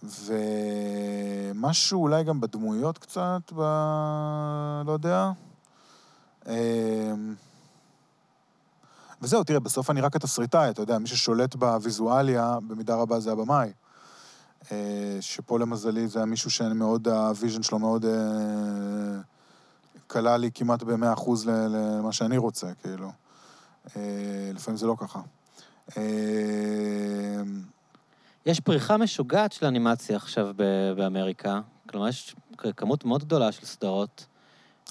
ומשהו אולי גם בדמויות קצת, ב... לא יודע. אמ, וזהו, תראה, בסוף אני רק התסריטאי, אתה יודע, מי ששולט בוויזואליה, במידה רבה זה הבמאי. אה, שפה למזלי זה היה מישהו שאני מאוד, ה vision שלו מאוד אה, קלה לי כמעט ב-100% למה שאני רוצה, כאילו. אה, לפעמים זה לא ככה. יש פריחה משוגעת של אנימציה עכשיו באמריקה. כלומר, יש כמות מאוד גדולה של סדרות.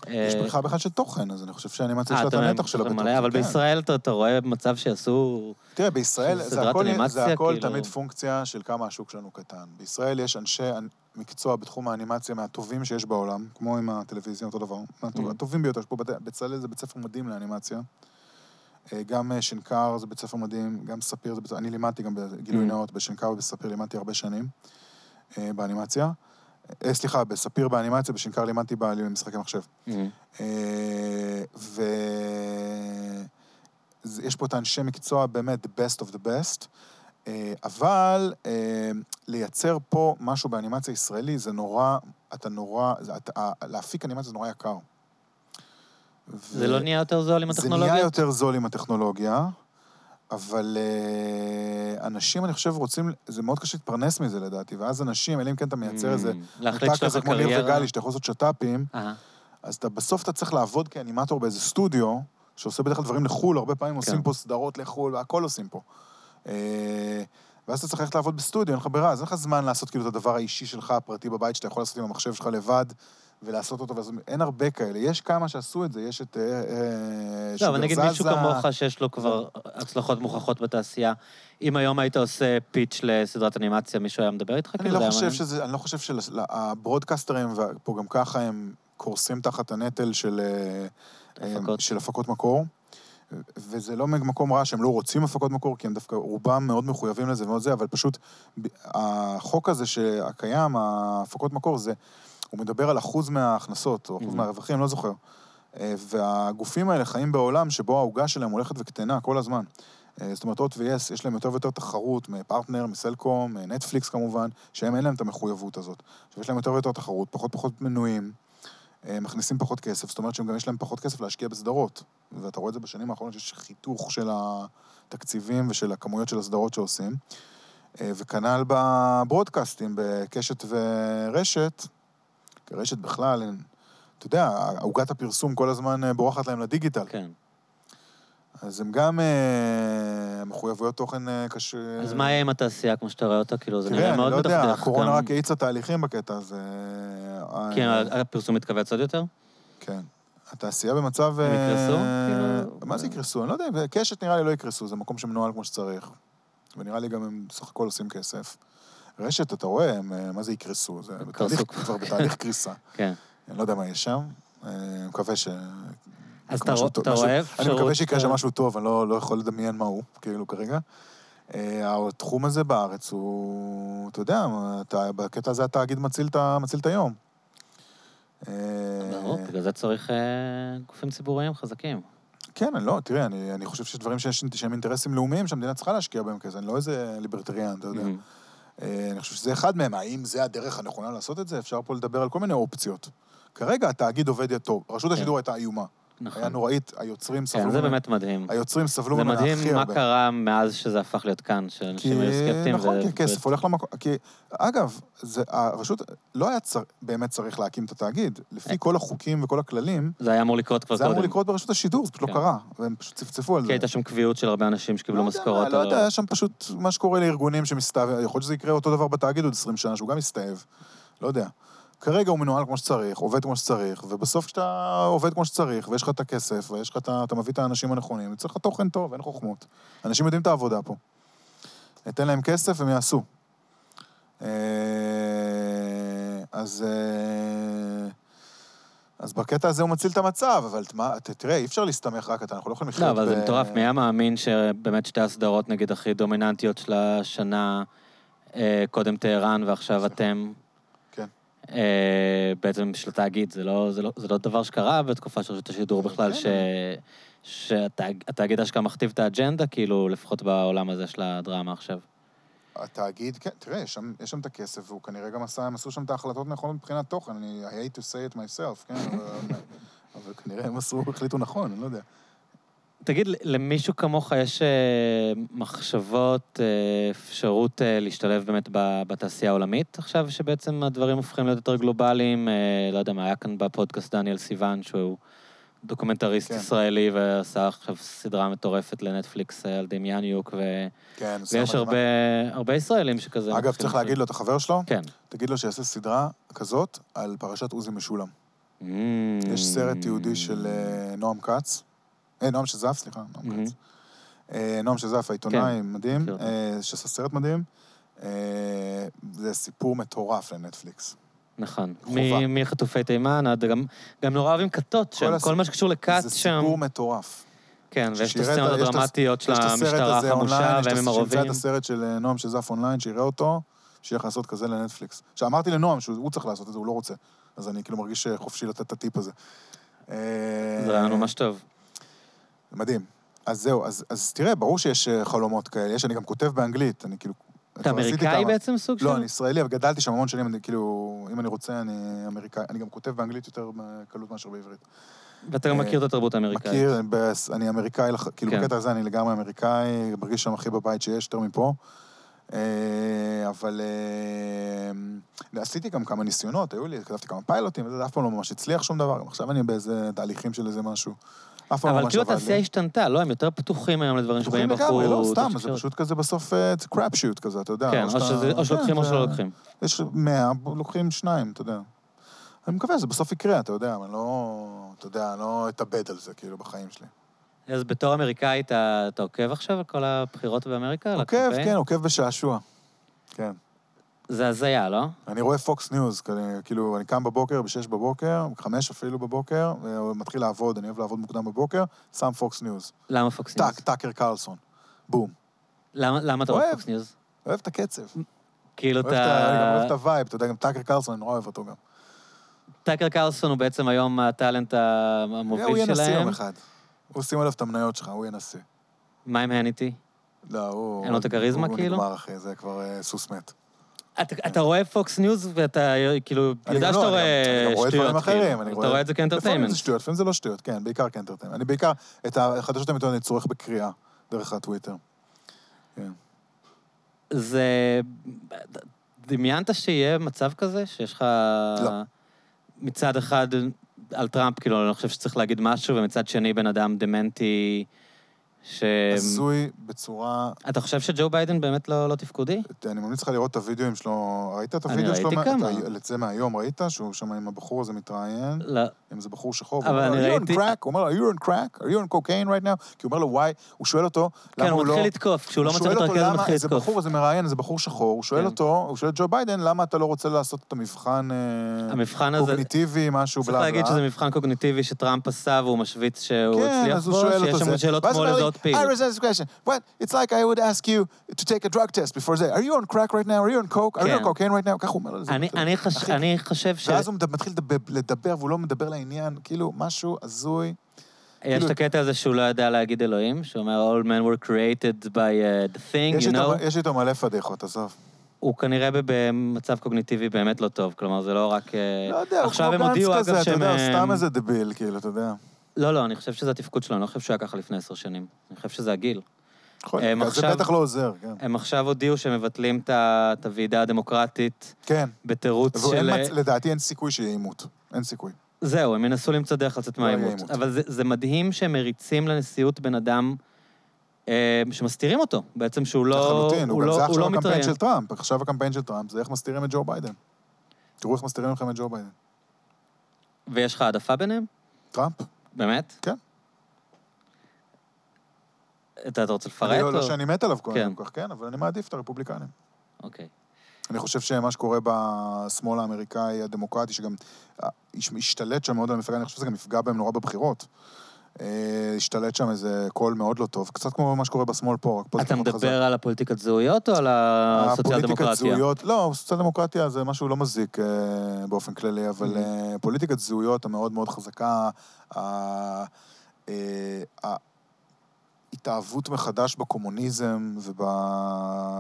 יש אה, בכלל של תוכן, אז אני חושב שהאנימציה יש לה את הנתח שלה בתוכן. אבל כן. בישראל אתה רואה מצב שיעשו... תראה, בישראל זה הכל כאילו- תמיד פונקציה של כמה השוק שלנו קטן. בישראל יש אנשי מקצוע בתחום האנימציה מהטובים שיש בעולם, כמו עם הטלוויזיה, אותו דבר. Mm. הטובים ביותר, יש פה בצלאל זה בית ספר מדהים לאנימציה. אה, גם אה, שנקר זה בית ספר מדהים, גם ספיר זה בית ספר... אני לימדתי גם בגילוי mm. נאות, בשנקר ובספיר לימדתי הרבה שנים באנימציה. אה, סליחה, בספיר באנימציה, בשנקר לימדתי במשחקי מחשב. Mm-hmm. אה, ויש פה את האנשי מקצוע באמת, the best of the best, אה, אבל לייצר פה משהו באנימציה ישראלי זה נורא, אתה נורא, להפיק אנימציה זה נורא יקר. זה לא נהיה יותר זול עם הטכנולוגיה? זה נהיה יותר זול עם הטכנולוגיה. אבל uh, אנשים, אני חושב, רוצים, זה מאוד קשה להתפרנס מזה לדעתי, ואז אנשים, אלא אם כן אתה מייצר mm, איזה מותג כזה כמו ניר וגלי, שאתה יכול לעשות שת"פים. אז אתה, בסוף אתה צריך לעבוד כאנימטור באיזה סטודיו, שעושה בדרך כלל דברים לחו"ל, הרבה פעמים כן. עושים פה סדרות לחו"ל, והכל עושים פה. Uh, ואז אתה צריך ללכת לעבוד בסטודיו, אין לך ברירה, אז אין לך זמן לעשות כאילו את הדבר האישי שלך, הפרטי בבית, שאתה יכול לעשות עם המחשב שלך לבד. ולעשות אותו, אין הרבה כאלה. יש כמה שעשו את זה, יש את... אה, אה, לא, אבל נגיד מישהו כמוך שיש לו כבר הצלחות מוכחות בתעשייה, אם היום היית עושה פיץ' לסדרת אנימציה, מישהו היה מדבר איתך? אני לא חושב שזה, אני לא חושב שהברודקסטרים, פה גם ככה הם קורסים תחת הנטל של... אה, הפקות מקור. וזה לא ממקום רע שהם לא רוצים הפקות מקור, כי הם דווקא, רובם מאוד מחויבים לזה ומאוד זה, אבל פשוט החוק הזה שהקיים, ההפקות מקור, זה הוא מדבר על אחוז מההכנסות, או אחוז mm-hmm. מהרווחים, לא זוכר. אה, והגופים האלה חיים בעולם שבו העוגה שלהם הולכת וקטנה כל הזמן. אה, זאת אומרת, הוט ויס, יש להם יותר ויותר תחרות מפרטנר, מסלקום, נטפליקס כמובן, שהם אין להם את המחויבות הזאת. עכשיו, יש להם יותר ויותר תחרות, פחות פחות מנויים, אה, מכניסים פחות כסף, זאת אומרת שהם גם יש להם פחות כסף להשקיע בסדרות. ואתה רואה את זה בשנים האחרונות, שיש חיתוך של התקציבים ושל הכמויות של הסדרות שעושים. וכנ"ל בברודקאסטים, בקשת ורשת, כרשת בכלל, אתה יודע, עוגת הפרסום כל הזמן אה, בורחת להם לדיגיטל. כן. אז הם גם אה, מחויבויות תוכן אה, קשה... אז מה יהיה עם התעשייה כמו שאתה רואה אותה? כאילו, זה נראה מאוד מדכדך. תראה, אני לא יודע, הקורונה רק האיצה תהליכים בקטע הזה. כן, הפרסום מתכווץ עוד יותר? כן. התעשייה במצב... הם יקרסו? כאילו... מה זה יקרסו? אני לא יודע, קשת נראה לי לא יקרסו, זה מקום שמנוהל כמו שצריך. ונראה לי גם הם סך הכל עושים כסף. רשת, אתה רואה, הם, אה, מה זה יקרסו? זה בתהליך, כבר בתהליך קריסה. כן. אני לא יודע מה יש שם, אני אה, מקווה ש... אז אתה, אתה רואה אפשרות... אני מקווה שיקרה שם אה, משהו טוב, אני לא, לא יכול לדמיין מה הוא, כאילו, כרגע. התחום הזה בארץ הוא, אתה יודע, אתה, בקטע הזה התאגיד מציל את היום. ברור, בגלל זה צריך גופים ציבוריים חזקים. כן, אני לא, תראה, אני, אני חושב שיש דברים שיש, שהם אינטרסים לאומיים שהמדינה צריכה להשקיע בהם כזה, אני לא איזה ליברטריאן, אתה יודע. Mm-hmm. אה, אני חושב שזה אחד מהם. האם זה הדרך הנכונה לעשות את זה? אפשר פה לדבר על כל מיני אופציות. כרגע התאגיד עובד טוב. רשות השידור כן. הייתה איומה. נכון. היה נוראית, היוצרים סבלו... כן, זה באמת מדהים. היוצרים סבלו ממנה הכי הרבה. זה מדהים מה קרה מאז שזה הפך להיות כאן, שאנשים היו סקפטיים. נכון, כי כסף הולך למקום... כי, אגב, זה, הרשות לא היה צר, באמת צריך להקים את התאגיד. לפי אה. כל החוקים וכל הכללים... זה היה אמור לקרות כבר קודם. זה היה אמור לקרות ברשות השידור, זה פשוט לא כן. קרה, והם פשוט צפצפו על זה. כי הייתה שם קביעות של הרבה אנשים שקיבלו משכורות. לא יודע, היה שם פשוט מה שקורה לארגונים שמסתאב... יכול להיות שזה יקרה אותו דבר בתאגיד עוד 20 שנה, שהוא גם מסתאב. לא יודע. כרגע הוא מנוהל כמו שצריך, עובד כמו שצריך, ובסוף כשאתה עובד כמו שצריך, ויש לך את הכסף, ויש לך את ה... אתה מביא את האנשים הנכונים, צריך לך תוכן טוב, אין חוכמות. אנשים יודעים את העבודה פה. ניתן להם כסף, הם יעשו. אה, אז... אה, אז בקטע הזה הוא מציל את המצב, אבל מה, תראה, אי אפשר להסתמך רק אתה, אנחנו לא יכולים לחיות ב... לא, אבל זה מטורף, מי היה מאמין שבאמת שתי הסדרות, נגיד, הכי דומיננטיות של השנה, אה, קודם טהרן ועכשיו אתם, בעצם של התאגיד, זה לא, זה, לא, זה לא דבר שקרה בתקופה של רשות השידור בכלל. ש, שהתאגיד אשכרה מכתיב את האג'נדה, כאילו, לפחות בעולם הזה של הדרמה עכשיו. התאגיד, כן, תראה, יש שם, יש שם את הכסף, והוא כנראה גם עשה, הם עשו שם את ההחלטות הנכונות מבחינת תוכן. אני, I hate to say it myself, כן? אבל, אבל כנראה הם עשו, החליטו נכון, אני לא יודע. תגיד, למישהו כמוך יש אה, מחשבות, אה, אפשרות אה, להשתלב באמת ב- בתעשייה העולמית עכשיו, שבעצם הדברים הופכים להיות יותר גלובליים? לא יודע מה, היה כאן בפודקאסט דניאל סיוון, שהוא דוקומנטריסט כן. ישראלי, ועשה עכשיו סדרה מטורפת לנטפליקס על דמיאניוק, ו... כן, ויש. הרבה, הרבה ישראלים שכזה... אגב, צריך להגיד לו, אתה חבר שלו? כן. תגיד לו שיעשה סדרה כזאת על פרשת עוזי משולם. Mm. יש סרט תיעודי של נועם כץ, נועם שזף, סליחה, נועם. כץ. אה, נועם שזף, העיתונאי, כן, מדהים. אה, שעשה סרט מדהים. אה, זה סיפור מטורף לנטפליקס. נכון. מחטופי תימן עד גם... גם נורא אוהבים כתות שם, כל מה שקשור לכת זה שם. סיפור מטורף. כן, ויש את הסצנות הדרמטיות של המשטרה החמושה, והם עם הס- שימצא הרובים. את הסרט של אה, נועם שזף אונליין, שיראה אותו, שיהיה לעשות כזה לנטפליקס. שאמרתי לנועם שהוא צריך לעשות את זה, הוא לא רוצה. אז אני כאילו מרגיש אה, חופשי לתת את הטיפ הזה. אה, זה רעיון ממש טוב. מדהים. אז זהו, אז, אז תראה, ברור שיש אה, חלומות כאלה. יש, אני גם כותב באנגלית, אני כאילו... אתה אמריקאי בעצם סוג של? לא, אני ישראלי, אבל גדלתי שם המון שנים, אני כאילו, אם אני רוצה, אני אמריקאי. אני גם כותב באנגלית יותר בקלות מאשר בעברית. ואתה גם אה, מכיר את התרבות האמריקאית. מכיר, אני אמריקאי, כאילו כן. בקטע הזה אני לגמרי אמריקאי, מרגיש שם הכי בבית שיש, יותר מפה. אה, אבל עשיתי גם כמה ניסיונות, היו לי, כתבתי כמה פיילוטים, וזה אף פעם לא ממש הצליח שום דבר, עכשיו אני באיזה תהליכים של איזה משהו. אף פעם לא אבל כאילו. התעשייה השתנתה, לא? הם יותר פתוחים היום לדברים שבאים פתוחים בחוץ. לגמרי, לא סתם, זה. פשוט כזה בסוף, זה קראפ שוט כזה, אתה יודע. כן, או או שלוקחים או כן, שלא זה- לוקחים. יש מאה, לוקחים שניים, אתה יודע. אני מקווה שזה בסוף יקרה, אתה יודע, אבל לא, אתה יודע, לא אתאבד על זה, כאילו, בחיים שלי. אז בתור אמריקאי, אתה אתה עוקב עכשיו על כל הבחירות באמריקה? עוקב? כן, עוקב בשעשוע. כן. זה הזיה, לא? אני רואה פוקס ניוז, כאילו, אני קם בבוקר, בשש בבוקר, חמש אפילו בבוקר, ומתחיל לעבוד, אני אוהב לעבוד מוקדם בבוקר, שם פוקס ניוז. למה פוקס ניוז? טאק, טאקר קרלסון. בום. למה למה אתה אוהב אוהב. פוקס ניוז? אוהב את הקצב. כאילו אוהב את ה- אני אוהב את אתה... ה vibe, אתה יודע, גם טאקר קרלסון, אני נורא אוהב אותו גם. טאקר קרלסון הוא בעצם היום הטאלנט הוא המוביל יהיה נשיא שלהם. יום אחד. הוא שים עליו את המניות שלך, הוא יהיה נשיא. מה עם האניטי? לא, הוא... אין לו את הכריזמה, הוא כאילו? נגמר, אחי, זה כבר אה, סוס מת. אתה, אתה רואה פוקס ניוז ואתה כאילו אני יודע שאתה לא, אני רואה גם- אני גם רואה שטויות, דברים אחרים, כאילו. אני אתה רואה את זה לפעמים כאנטרטיימנט. זה שטויות, לפעמים זה לא שטויות, כן, בעיקר כאנטרטיימנט. אני בעיקר, את החדשות האמיתיות אני צורך בקריאה, דרך הטוויטר. כן. זה... דמיינת שיהיה מצב כזה, שיש לך... לא. מצד אחד על טראמפ, כאילו, אני חושב שצריך להגיד משהו, ומצד שני בן אדם דמנטי, ש... הזוי בצורה... אתה חושב שג'ו ביידן באמת לא, לא תפקודי? אני ממליץ לך לראות את הוידאוים שלו. ראית את אני הוידאו שלו? ראיתי מה- כמה. את ה- את זה מהיום, ראית? שהוא שם עם הבחור הזה מתראיין, לא. עם איזה בחור שחור. אבל הוא אני "Are you on ראיתי- crack?" הוא אומר לו, are you on crack? are you on cocaine right now? כי הוא אומר לו, וואי, הוא שואל אותו, כן, למה הוא הוא לא... מתחיל לתקוף, כשהוא לא מצליח להתרכז הוא למה- מתחיל איזה לתקוף. בחור, איזה מראיין, איזה בחור שחור, הוא שואל כן. אותו, הוא שואל את ג'ו ביידן, למה אתה לא רוצה לעשות את המבחן אה, המבחן הזה... קוגניטיבי, משהו, צריך בלה להגיד בלה. שזה מבחן קוגניטיבי שטראמפ עשה והוא משוויץ שהוא כן, הצליח הוא בו, שיש שם. שאלות כמו הוא אומר לזהות פיל. I resist this question. What? It's like I would ask you to take a drug test before that. Are you on crack right now? Are you on coke? Are you on כן. cocaine right now? ככה הוא אומר לזה. אני- חושב ש... ואז הוא מתחיל לדבר- והוא לא מדבר לעניין, כאילו, משהו הזוי. יש כאילו- את הקטע הזה שהוא לא ידע להגיד אלוהים, שאומר, All men were created by uh, the thing, you know. יש איתו מלא פדיחות, עזוב. הוא כנראה במצב קוגניטיבי באמת לא טוב, כלומר, זה לא רק... אה, לא יודע, הוא כמו גנץ כזה, אתה. יודע, אה, סתם איזה דביל, כאילו, אתה יודע. לא, לא, אני חושב שזה התפקוד שלו, אני לא חושב שהוא היה ככה לפני עשר שנים. אני חושב שזה הגיל. יכול הם להיות, זה עכשיו- בטח לא עוזר, כן. הם עכשיו הודיעו שהם מבטלים את הוועידה הדמוקרטית כן. בתירוץ של... מצ- לדעתי אין סיכוי שיהיה עימות. אין סיכוי. זהו, הם ינסו למצוא דרך לצאת לא מהעימות. עימות. אבל זה, זה מדהים שהם מריצים לנשיאות בן אדם אה, שמסתירים אותו, בעצם שהוא לא... לחלוטין, הוא גם לא, זה הוא עכשיו לא הקמפיין מתראיין. של טראמפ. עכשיו הקמפיין של טראמפ זה איך מסתירים את ג'ו ביידן. תראו איך מסתירים לכם את ג'ו ביידן. ויש לך העדפה ביניהם? טראמפ? באמת? כן. אתה, אתה רוצה אני לפרט? לא- לא או- שאני מת עליו כל כן. כך, כן, אבל אני מעדיף את הרפובליקנים. אוקיי. אני חושב שמה שקורה בשמאל האמריקאי הדמוקרטי, שגם אה, הש- השתלט שם מאוד על המפלגה, אני חושב שזה גם יפגע בהם נורא בבחירות. אה, השתלט שם איזה קול מאוד לא טוב, קצת כמו מה שקורה בשמאל פה, רק פה זה אתה פחות חזק. מדבר על הפוליטיקת זהויות או על הפוליטיקת הסוציאל-דמוקרטיה? זהויות, לא, סוציאל דמוקרטיה זה משהו לא מזיק אה, באופן כללי, אבל. אה, פוליטיקת זהויות המאוד מאוד חזקה, אה, ההתאהבות מחדש בקומוניזם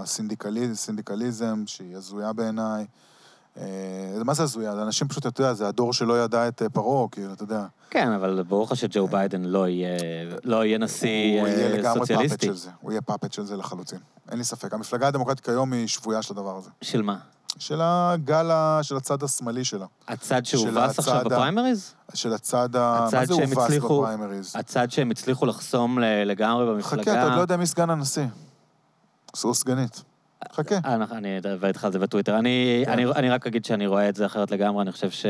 ובסינדיקליזם, שהיא הזויה בעיניי. אה, מה זה הזויה? זה אנשים פשוט, אתה יודע, זה הדור שלא ידע את אה, פרעה, כאילו, אתה יודע. כן, אבל ברור לך שג'ו ביידן לא יהיה, לא יהיה נשיא הוא יהיה לגמרי פאפט סוציאליסטי. של זה. הוא יהיה פאפט של זה לחלוטין. אין לי ספק. המפלגה הדמוקרטית כיום היא שבויה של הדבר הזה. של מה? של הגל, של הצד השמאלי שלה. הצד שהובס עכשיו ה- בפריימריז? של הצד ה... הצד מה זה הובס הצליחו- בפריימריז? הצד שהם הצליחו לחסום לגמרי במפלגה? חכה, אתה עוד לא יודע מי סגן הנשיא. או סגנית. חכה. אה, נכון, אני אדבר איתך על זה בטוויטר. אני, כן. אני, אני רק אגיד שאני רואה את זה אחרת לגמרי, אני חושב ש,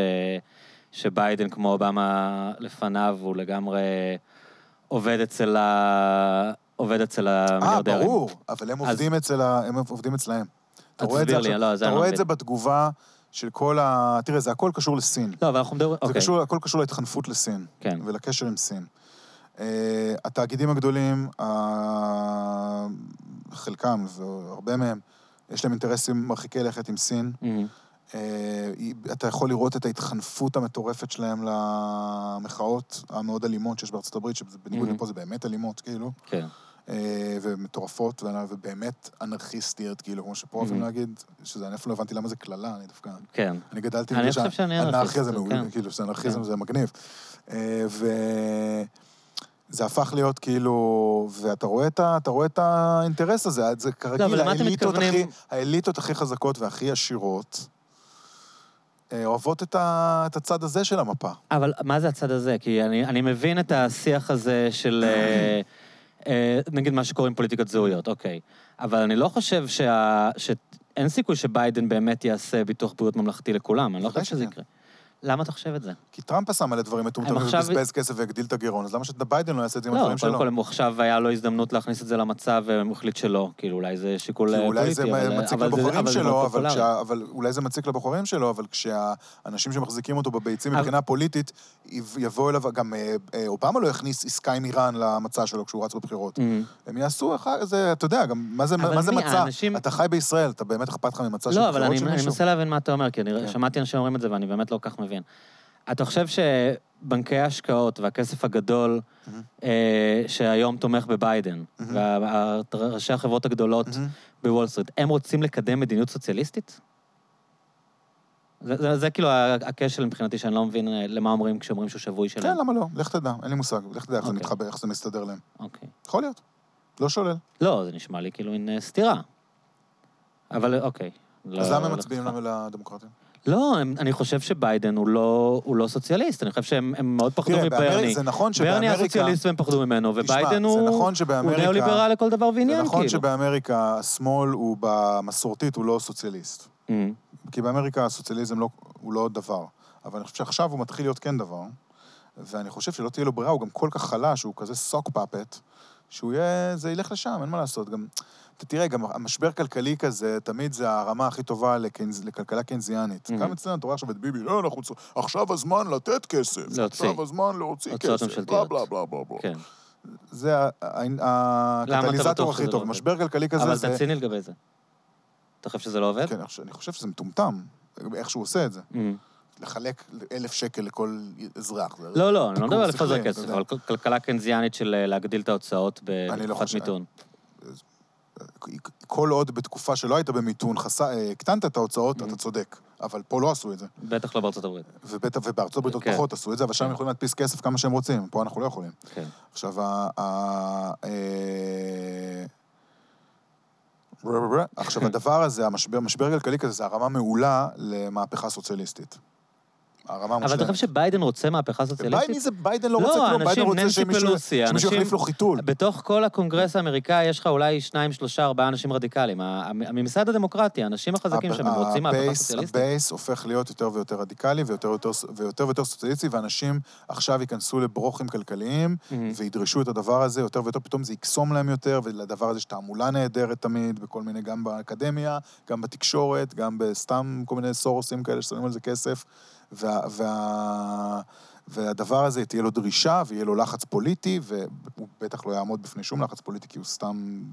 שביידן, כמו אובמה לפניו, הוא לגמרי עובד אצל, ה, עובד אצל אה, המיליארדרים. ברור, אבל הם עובדים אצל ה... הם עובדים אצלהם. אתה רואה את זה לי, עכשיו- לא, זה אתה אני רואה את. זה בתגובה של כל ה... תראה, זה הכל קשור לסין. לא, אבל אנחנו מדברים, זה אוקיי, קשור, הכל קשור להתחנפות לסין. כן. ולקשר עם סין. Uh, התאגידים הגדולים, חלקם, והרבה מהם, יש להם אינטרסים מרחיקי לכת עם סין. מהמם. Uh, אתה יכול לראות את ההתחנפות המטורפת שלהם למחאות המאוד אלימות שיש בארצות הברית, שבניגוד מהמם. לפה זה באמת אלימות, כאילו, כן. uh, ומטורפות, ובאמת אנרכיסטיות, כאילו, כמו שפה אוהבים מהמם. להגיד, שזה, אני אפילו לא הבנתי למה זה קללה, אני דווקא... כן. אני גדלתי עם זה חושב שאני אנרכיה אנרכיסט, זה מעולה, כן. כאילו, שאנרכיזם כן. זה מגניב. וזה הפך להיות כאילו, ואתה רואה את, ה... אתה רואה את האינטרס הזה, זה לא, כרגיל, אתם האליטות, מתכוונים? הכי, האליטות הכי חזקות והכי עשירות, אה, אוהבות את, ה... את הצד הזה של המפה. אבל מה זה הצד הזה? כי אני, אני מבין את השיח הזה של... אה, אה, נגיד מה שקוראים פוליטיקות זהויות, אוקיי. אבל אני לא חושב שה... שאין סיכוי שביידן באמת יעשה ביטוח בריאות ממלכתי לכולם, אני לא חושב שזה. יקרה. למה אתה חושב את זה? כי טראמפ עשה מלא דברים מטומטמים עכשיו- ובזבז כסף והגדיל את הגירעון, אז למה שביידן לא יעשה את זה עם לא, הדברים קודם שלו? כל, הוא עכשיו היה לו הזדמנות להכניס את זה למצב, והוא החליט שלא. כאילו, אולי זה שיקול אה, אולי זה פוליטי, מציק אבל זה- לבוחרים אבל זה שלו, אבל. כשה, אבל אולי זה מציק לבוחרים שלו, אבל כשהאנשים שמחזיקים אותו בביצים מבחינה פוליטית, יב- יבואו אליו, גם אה, אה, אובמה לא הכניס עסקה עם איראן למצע שלו כשהוא רץ בבחירות. אמ, הם יעשו אחר זה, אתה יודע, גם מה זה, מה זה מי, מצע? האנשים- אתה חי בישראל, אתה באמת אכפת לך ממצע של לא, אבל בחירות אני, של אני מישהו? מנסה להבין מה אתה אומר, כי אני. שמעתי אנשים אומרים את זה ואני באמת לא כל כך מבין. אתה חושב שבנקי ההשקעות והכסף הגדול מהמם. אה, שהיום תומך בביידן, מהמם. וראשי החברות הגדולות מהמם. בוול סטריט, הם רוצים לקדם מדיניות סוציאליסטית? זה, זה, זה כאילו הכשל מבחינתי, שאני לא מבין אה, למה אומרים כשאומרים שהוא שבוי שלהם. כן, למה לא? לך תדע, אין לי מושג. לך תדע איך זה אוקיי. מתחבר, איך זה מסתדר להם. אוקיי. יכול להיות. לא שולל. לא, זה נשמע לי כאילו מין אה, סתירה. אבל אוקיי. לא- אז למה הם לא מצביעים. לדמוקרטים? לא, הם, אני חושב שביידן הוא לא, הוא לא סוציאליסט, אני חושב שהם הם מאוד פחדו תראה, מברני. באמריק- זה נכון ברני שבאמריקה... סוציאליסט והם פחדו ממנו, תשמע, וביידן זה הוא, נכון הוא ניאו-ליברל לכל דבר זה ועניין, נכון כאילו. שבאמריקה השמאל הוא במסורתית, הוא לא סוציאליסט. Mm, כי באמריקה הסוציאליזם לא, הוא לא דבר. אבל אני חושב שעכשיו הוא מתחיל להיות כן דבר, ואני חושב שלא תהיה לו ברירה, הוא גם כל כך חלש, הוא כזה סוק פאפט, שהוא יהיה, זה ילך לשם, אין מה לעשות. גם, תראה, גם המשבר כלכלי כזה, תמיד זה הרמה הכי טובה לקנז, לכלכלה קיינזיאנית. Mhm. גם אצלנו, אתה רואה עכשיו את ביבי, לא, אנחנו... צ- עכשיו הזמן לתת כסף. להוציא. עכשיו הזמן להוציא כסף. ממשלתיות. בלה, בלה, בלה, בלה. כן. זה אתה הקטליזטור הכי טוב. לא? משבר כלכלי כזה אבל זה... תציני לגבי זה. אתה חושב שזה לא עובד? כן, אני חושב שזה מטומטם, איך שהוא עושה את זה. לחלק אלף שקל לכל אזרח. לא, לא, אני לא מדבר על לפזר כסף, אתה. אבל כל- כלכלה קיינזיאנית של אה, להגדיל את ההוצאות לא בתקופת. מיתון. כל עוד בתקופה שלא היית במיתון, חס... אה, הקטנת את ההוצאות, Mhm. אתה צודק. אבל פה לא עשו את זה. בטח לא בארצות הברית. ובטח, ובארצות הברית עוד כן. פחות עשו את זה, אבל שם כן. הם יכולים להדפיס כסף כמה שהם רוצים, פה אנחנו לא יכולים. כן. עכשיו, אה, עכשיו, הדבר הזה, המשבר, משבר כלכלי כזה, זה הרמה מעולה למהפכה סוציאליסטית. הרמה אבל מושלמת. אתה חושב שביידן רוצה מהפכה סוציאליסטית? מי זה ביידן לא לא, רוצה כלום, ביידן אנשים, רוצה שמישהו פלוסי, שמישהו אנשים- יחליף לו חיתול. בתוך כל הקונגרס האמריקאי יש לך אולי שניים, שלושה, ארבעה אנשים רדיקליים. הממסד הדמוקרטי, האנשים החזקים שם, רוצים מהפכה סוציאליסטית. ה base הופך להיות יותר ויותר רדיקלי ויותר ויותר, ויותר, ויותר סוציאליסטי, ואנשים עכשיו ייכנסו לברוכים כלכליים מהמם. וידרשו את הדבר הזה יותר ויותר, פתאום זה יקסום להם יותר, ולדבר הזה יש תעמולה נהדרת תמיד, בכל מיני, גם באקדמיה, גם בתקשורת, גם בסתם כל מיני סורוסים כאלה ששמים על זה כסף, וה... וה והדבר הזה, תהיה לו דרישה ויהיה לו לחץ פוליטי, והוא בטח לא יעמוד בפני שום לחץ פוליטי, כי הוא סתם.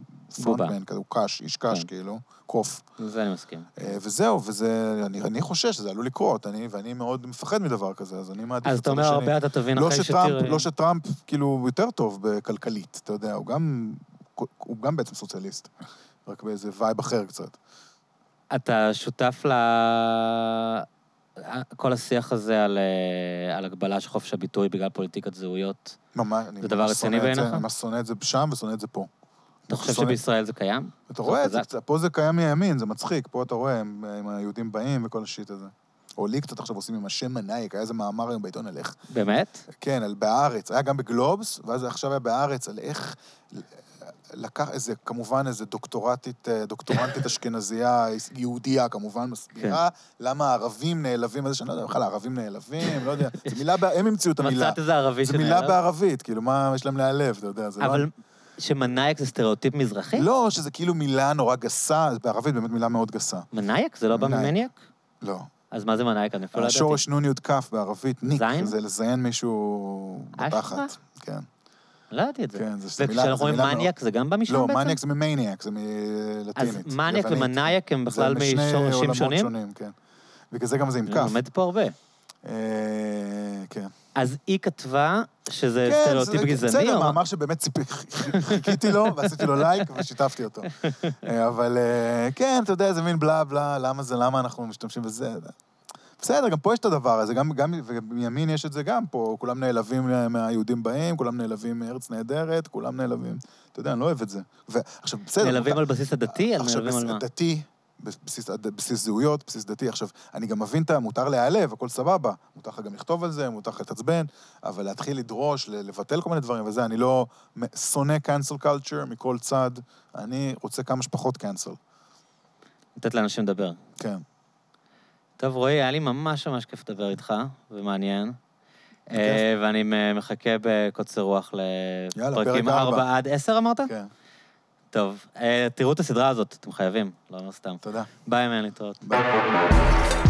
פרונטמן כזה, הוא קש, איש קש, כן. כאילו, קוף. זה אני מסכים. אה, וזהו, וזה, אני, אני חושש שזה עלול לקרות, אני, ואני מאוד מפחד מדבר כזה, אז אני מעדיף אז את אתה אומר. הרבה אתה תבין לא אחרי שטראמפ, שתראה... לא שטראמפ, כאילו, יותר טוב בכלכלית, אתה יודע, הוא גם, הוא גם בעצם סוציאליסט, רק באיזה vibe אחר קצת. אתה שותף ל... כל השיח הזה על, אה, על הגבלה של חופש הביטוי בגלל פוליטיקת זהויות. ממש, זה דבר רציני בעיניך? אני ממש שונא את זה שם ושונא את זה פה. אתה חושב שונא- שבישראל זה קיים? אתה רואה את זה. קצת, פה זה קיים מימין, זה מצחיק, פה אתה רואה, הם, הם היהודים באים וכל השיט הזה. או לי קצת עכשיו עושים עם השם מנאייק, היה איזה מאמר היום בעיתון על איך, באמת? כן, על בהארץ, היה גם בגלובס, ואז עכשיו היה בהארץ, על איך לקח איזה, כמובן איזה דוקטורטית, אה, דוקטורנטית אשכנזייה, יהודייה כמובן, מסבירה למה הערבים נעלבים, איזה שאני לא יודע, בכלל הערבים נעלבים, לא יודע, זו מילה, הם המציאו את המילה. מצאת איזה ערבי זו מילה שנעלב? בערבית, כאילו, מה יש להם להיעלב, אתה יודע, זה לא... אבל שמנאייק זה סטריאוטיפ מזרחי? לא, שזה כאילו מילה נורא גסה, בערבית באמת מילה מאוד גסה. מנאייק? זה לא בא. ממניאק? לא. אז מה זה מנאייק? אני אפילו לא ידעתי. השורש יוד כף בערבית, ניק? זה לזיין מישהו? בתחת. כן. לא ידעתי את זה. כן, זה- זה מילה- וכשאנחנו זה אומרים מניאק, זה גם בא משם לא, בעצם? מניאק זה ממניאק, זה אז מלטינית. מניאק יוונית. ומנאייק הם בכלל זה משני משורשים עולמות שונים? שונים, כן. בגלל זה גם זה עם אני כף. לומד פה הרבה. אה, כן. אז היא כתבה שזה כן, סטריאוטיפ זה- גזעני? בסדר, או מה? מאמר שבאמת חיכיתי לו, ועשיתי לו לייק ושיתפתי אותו. אה, אבל אה, כן, אתה יודע, זה מין בלה בלה, למה זה, למה אנחנו משתמשים בזה. בסדר, גם פה יש את הדבר הזה, גם, גם, ומימין יש את זה גם פה, כולם נעלבים מהיהודים באים, כולם נעלבים מארץ נהדרת, כולם נעלבים, אתה יודע, אני לא אוהב את זה. ועכשיו, בסדר. נעלבים מותר- על בסיס הדתי? עכשיו, נעלבים על מה? דתי, בסיס, בסיס זהויות, בסיס דתי. עכשיו, אני גם מבין את ה... מותר להיעלב, הכל סבבה. מותר לך גם לכתוב על זה, מותר לך להתעצבן, אבל להתחיל לדרוש, לבטל כל מיני דברים וזה, אני לא שונא cancel culture מכל צד, אני רוצה כמה שפחות cancel. לתת לאנשים לדבר. כן. טוב, רועי, היה לי ממש ממש כיף לדבר איתך, ומעניין. אה, ואני מחכה בקוצר רוח לפרקים ארבע. 4 עד 10, אמרת? כן, טוב, אה, תראו את הסדרה הזאת, אתם חייבים, לא לא סתם. תודה. ביי, מן, להתראות. ביי.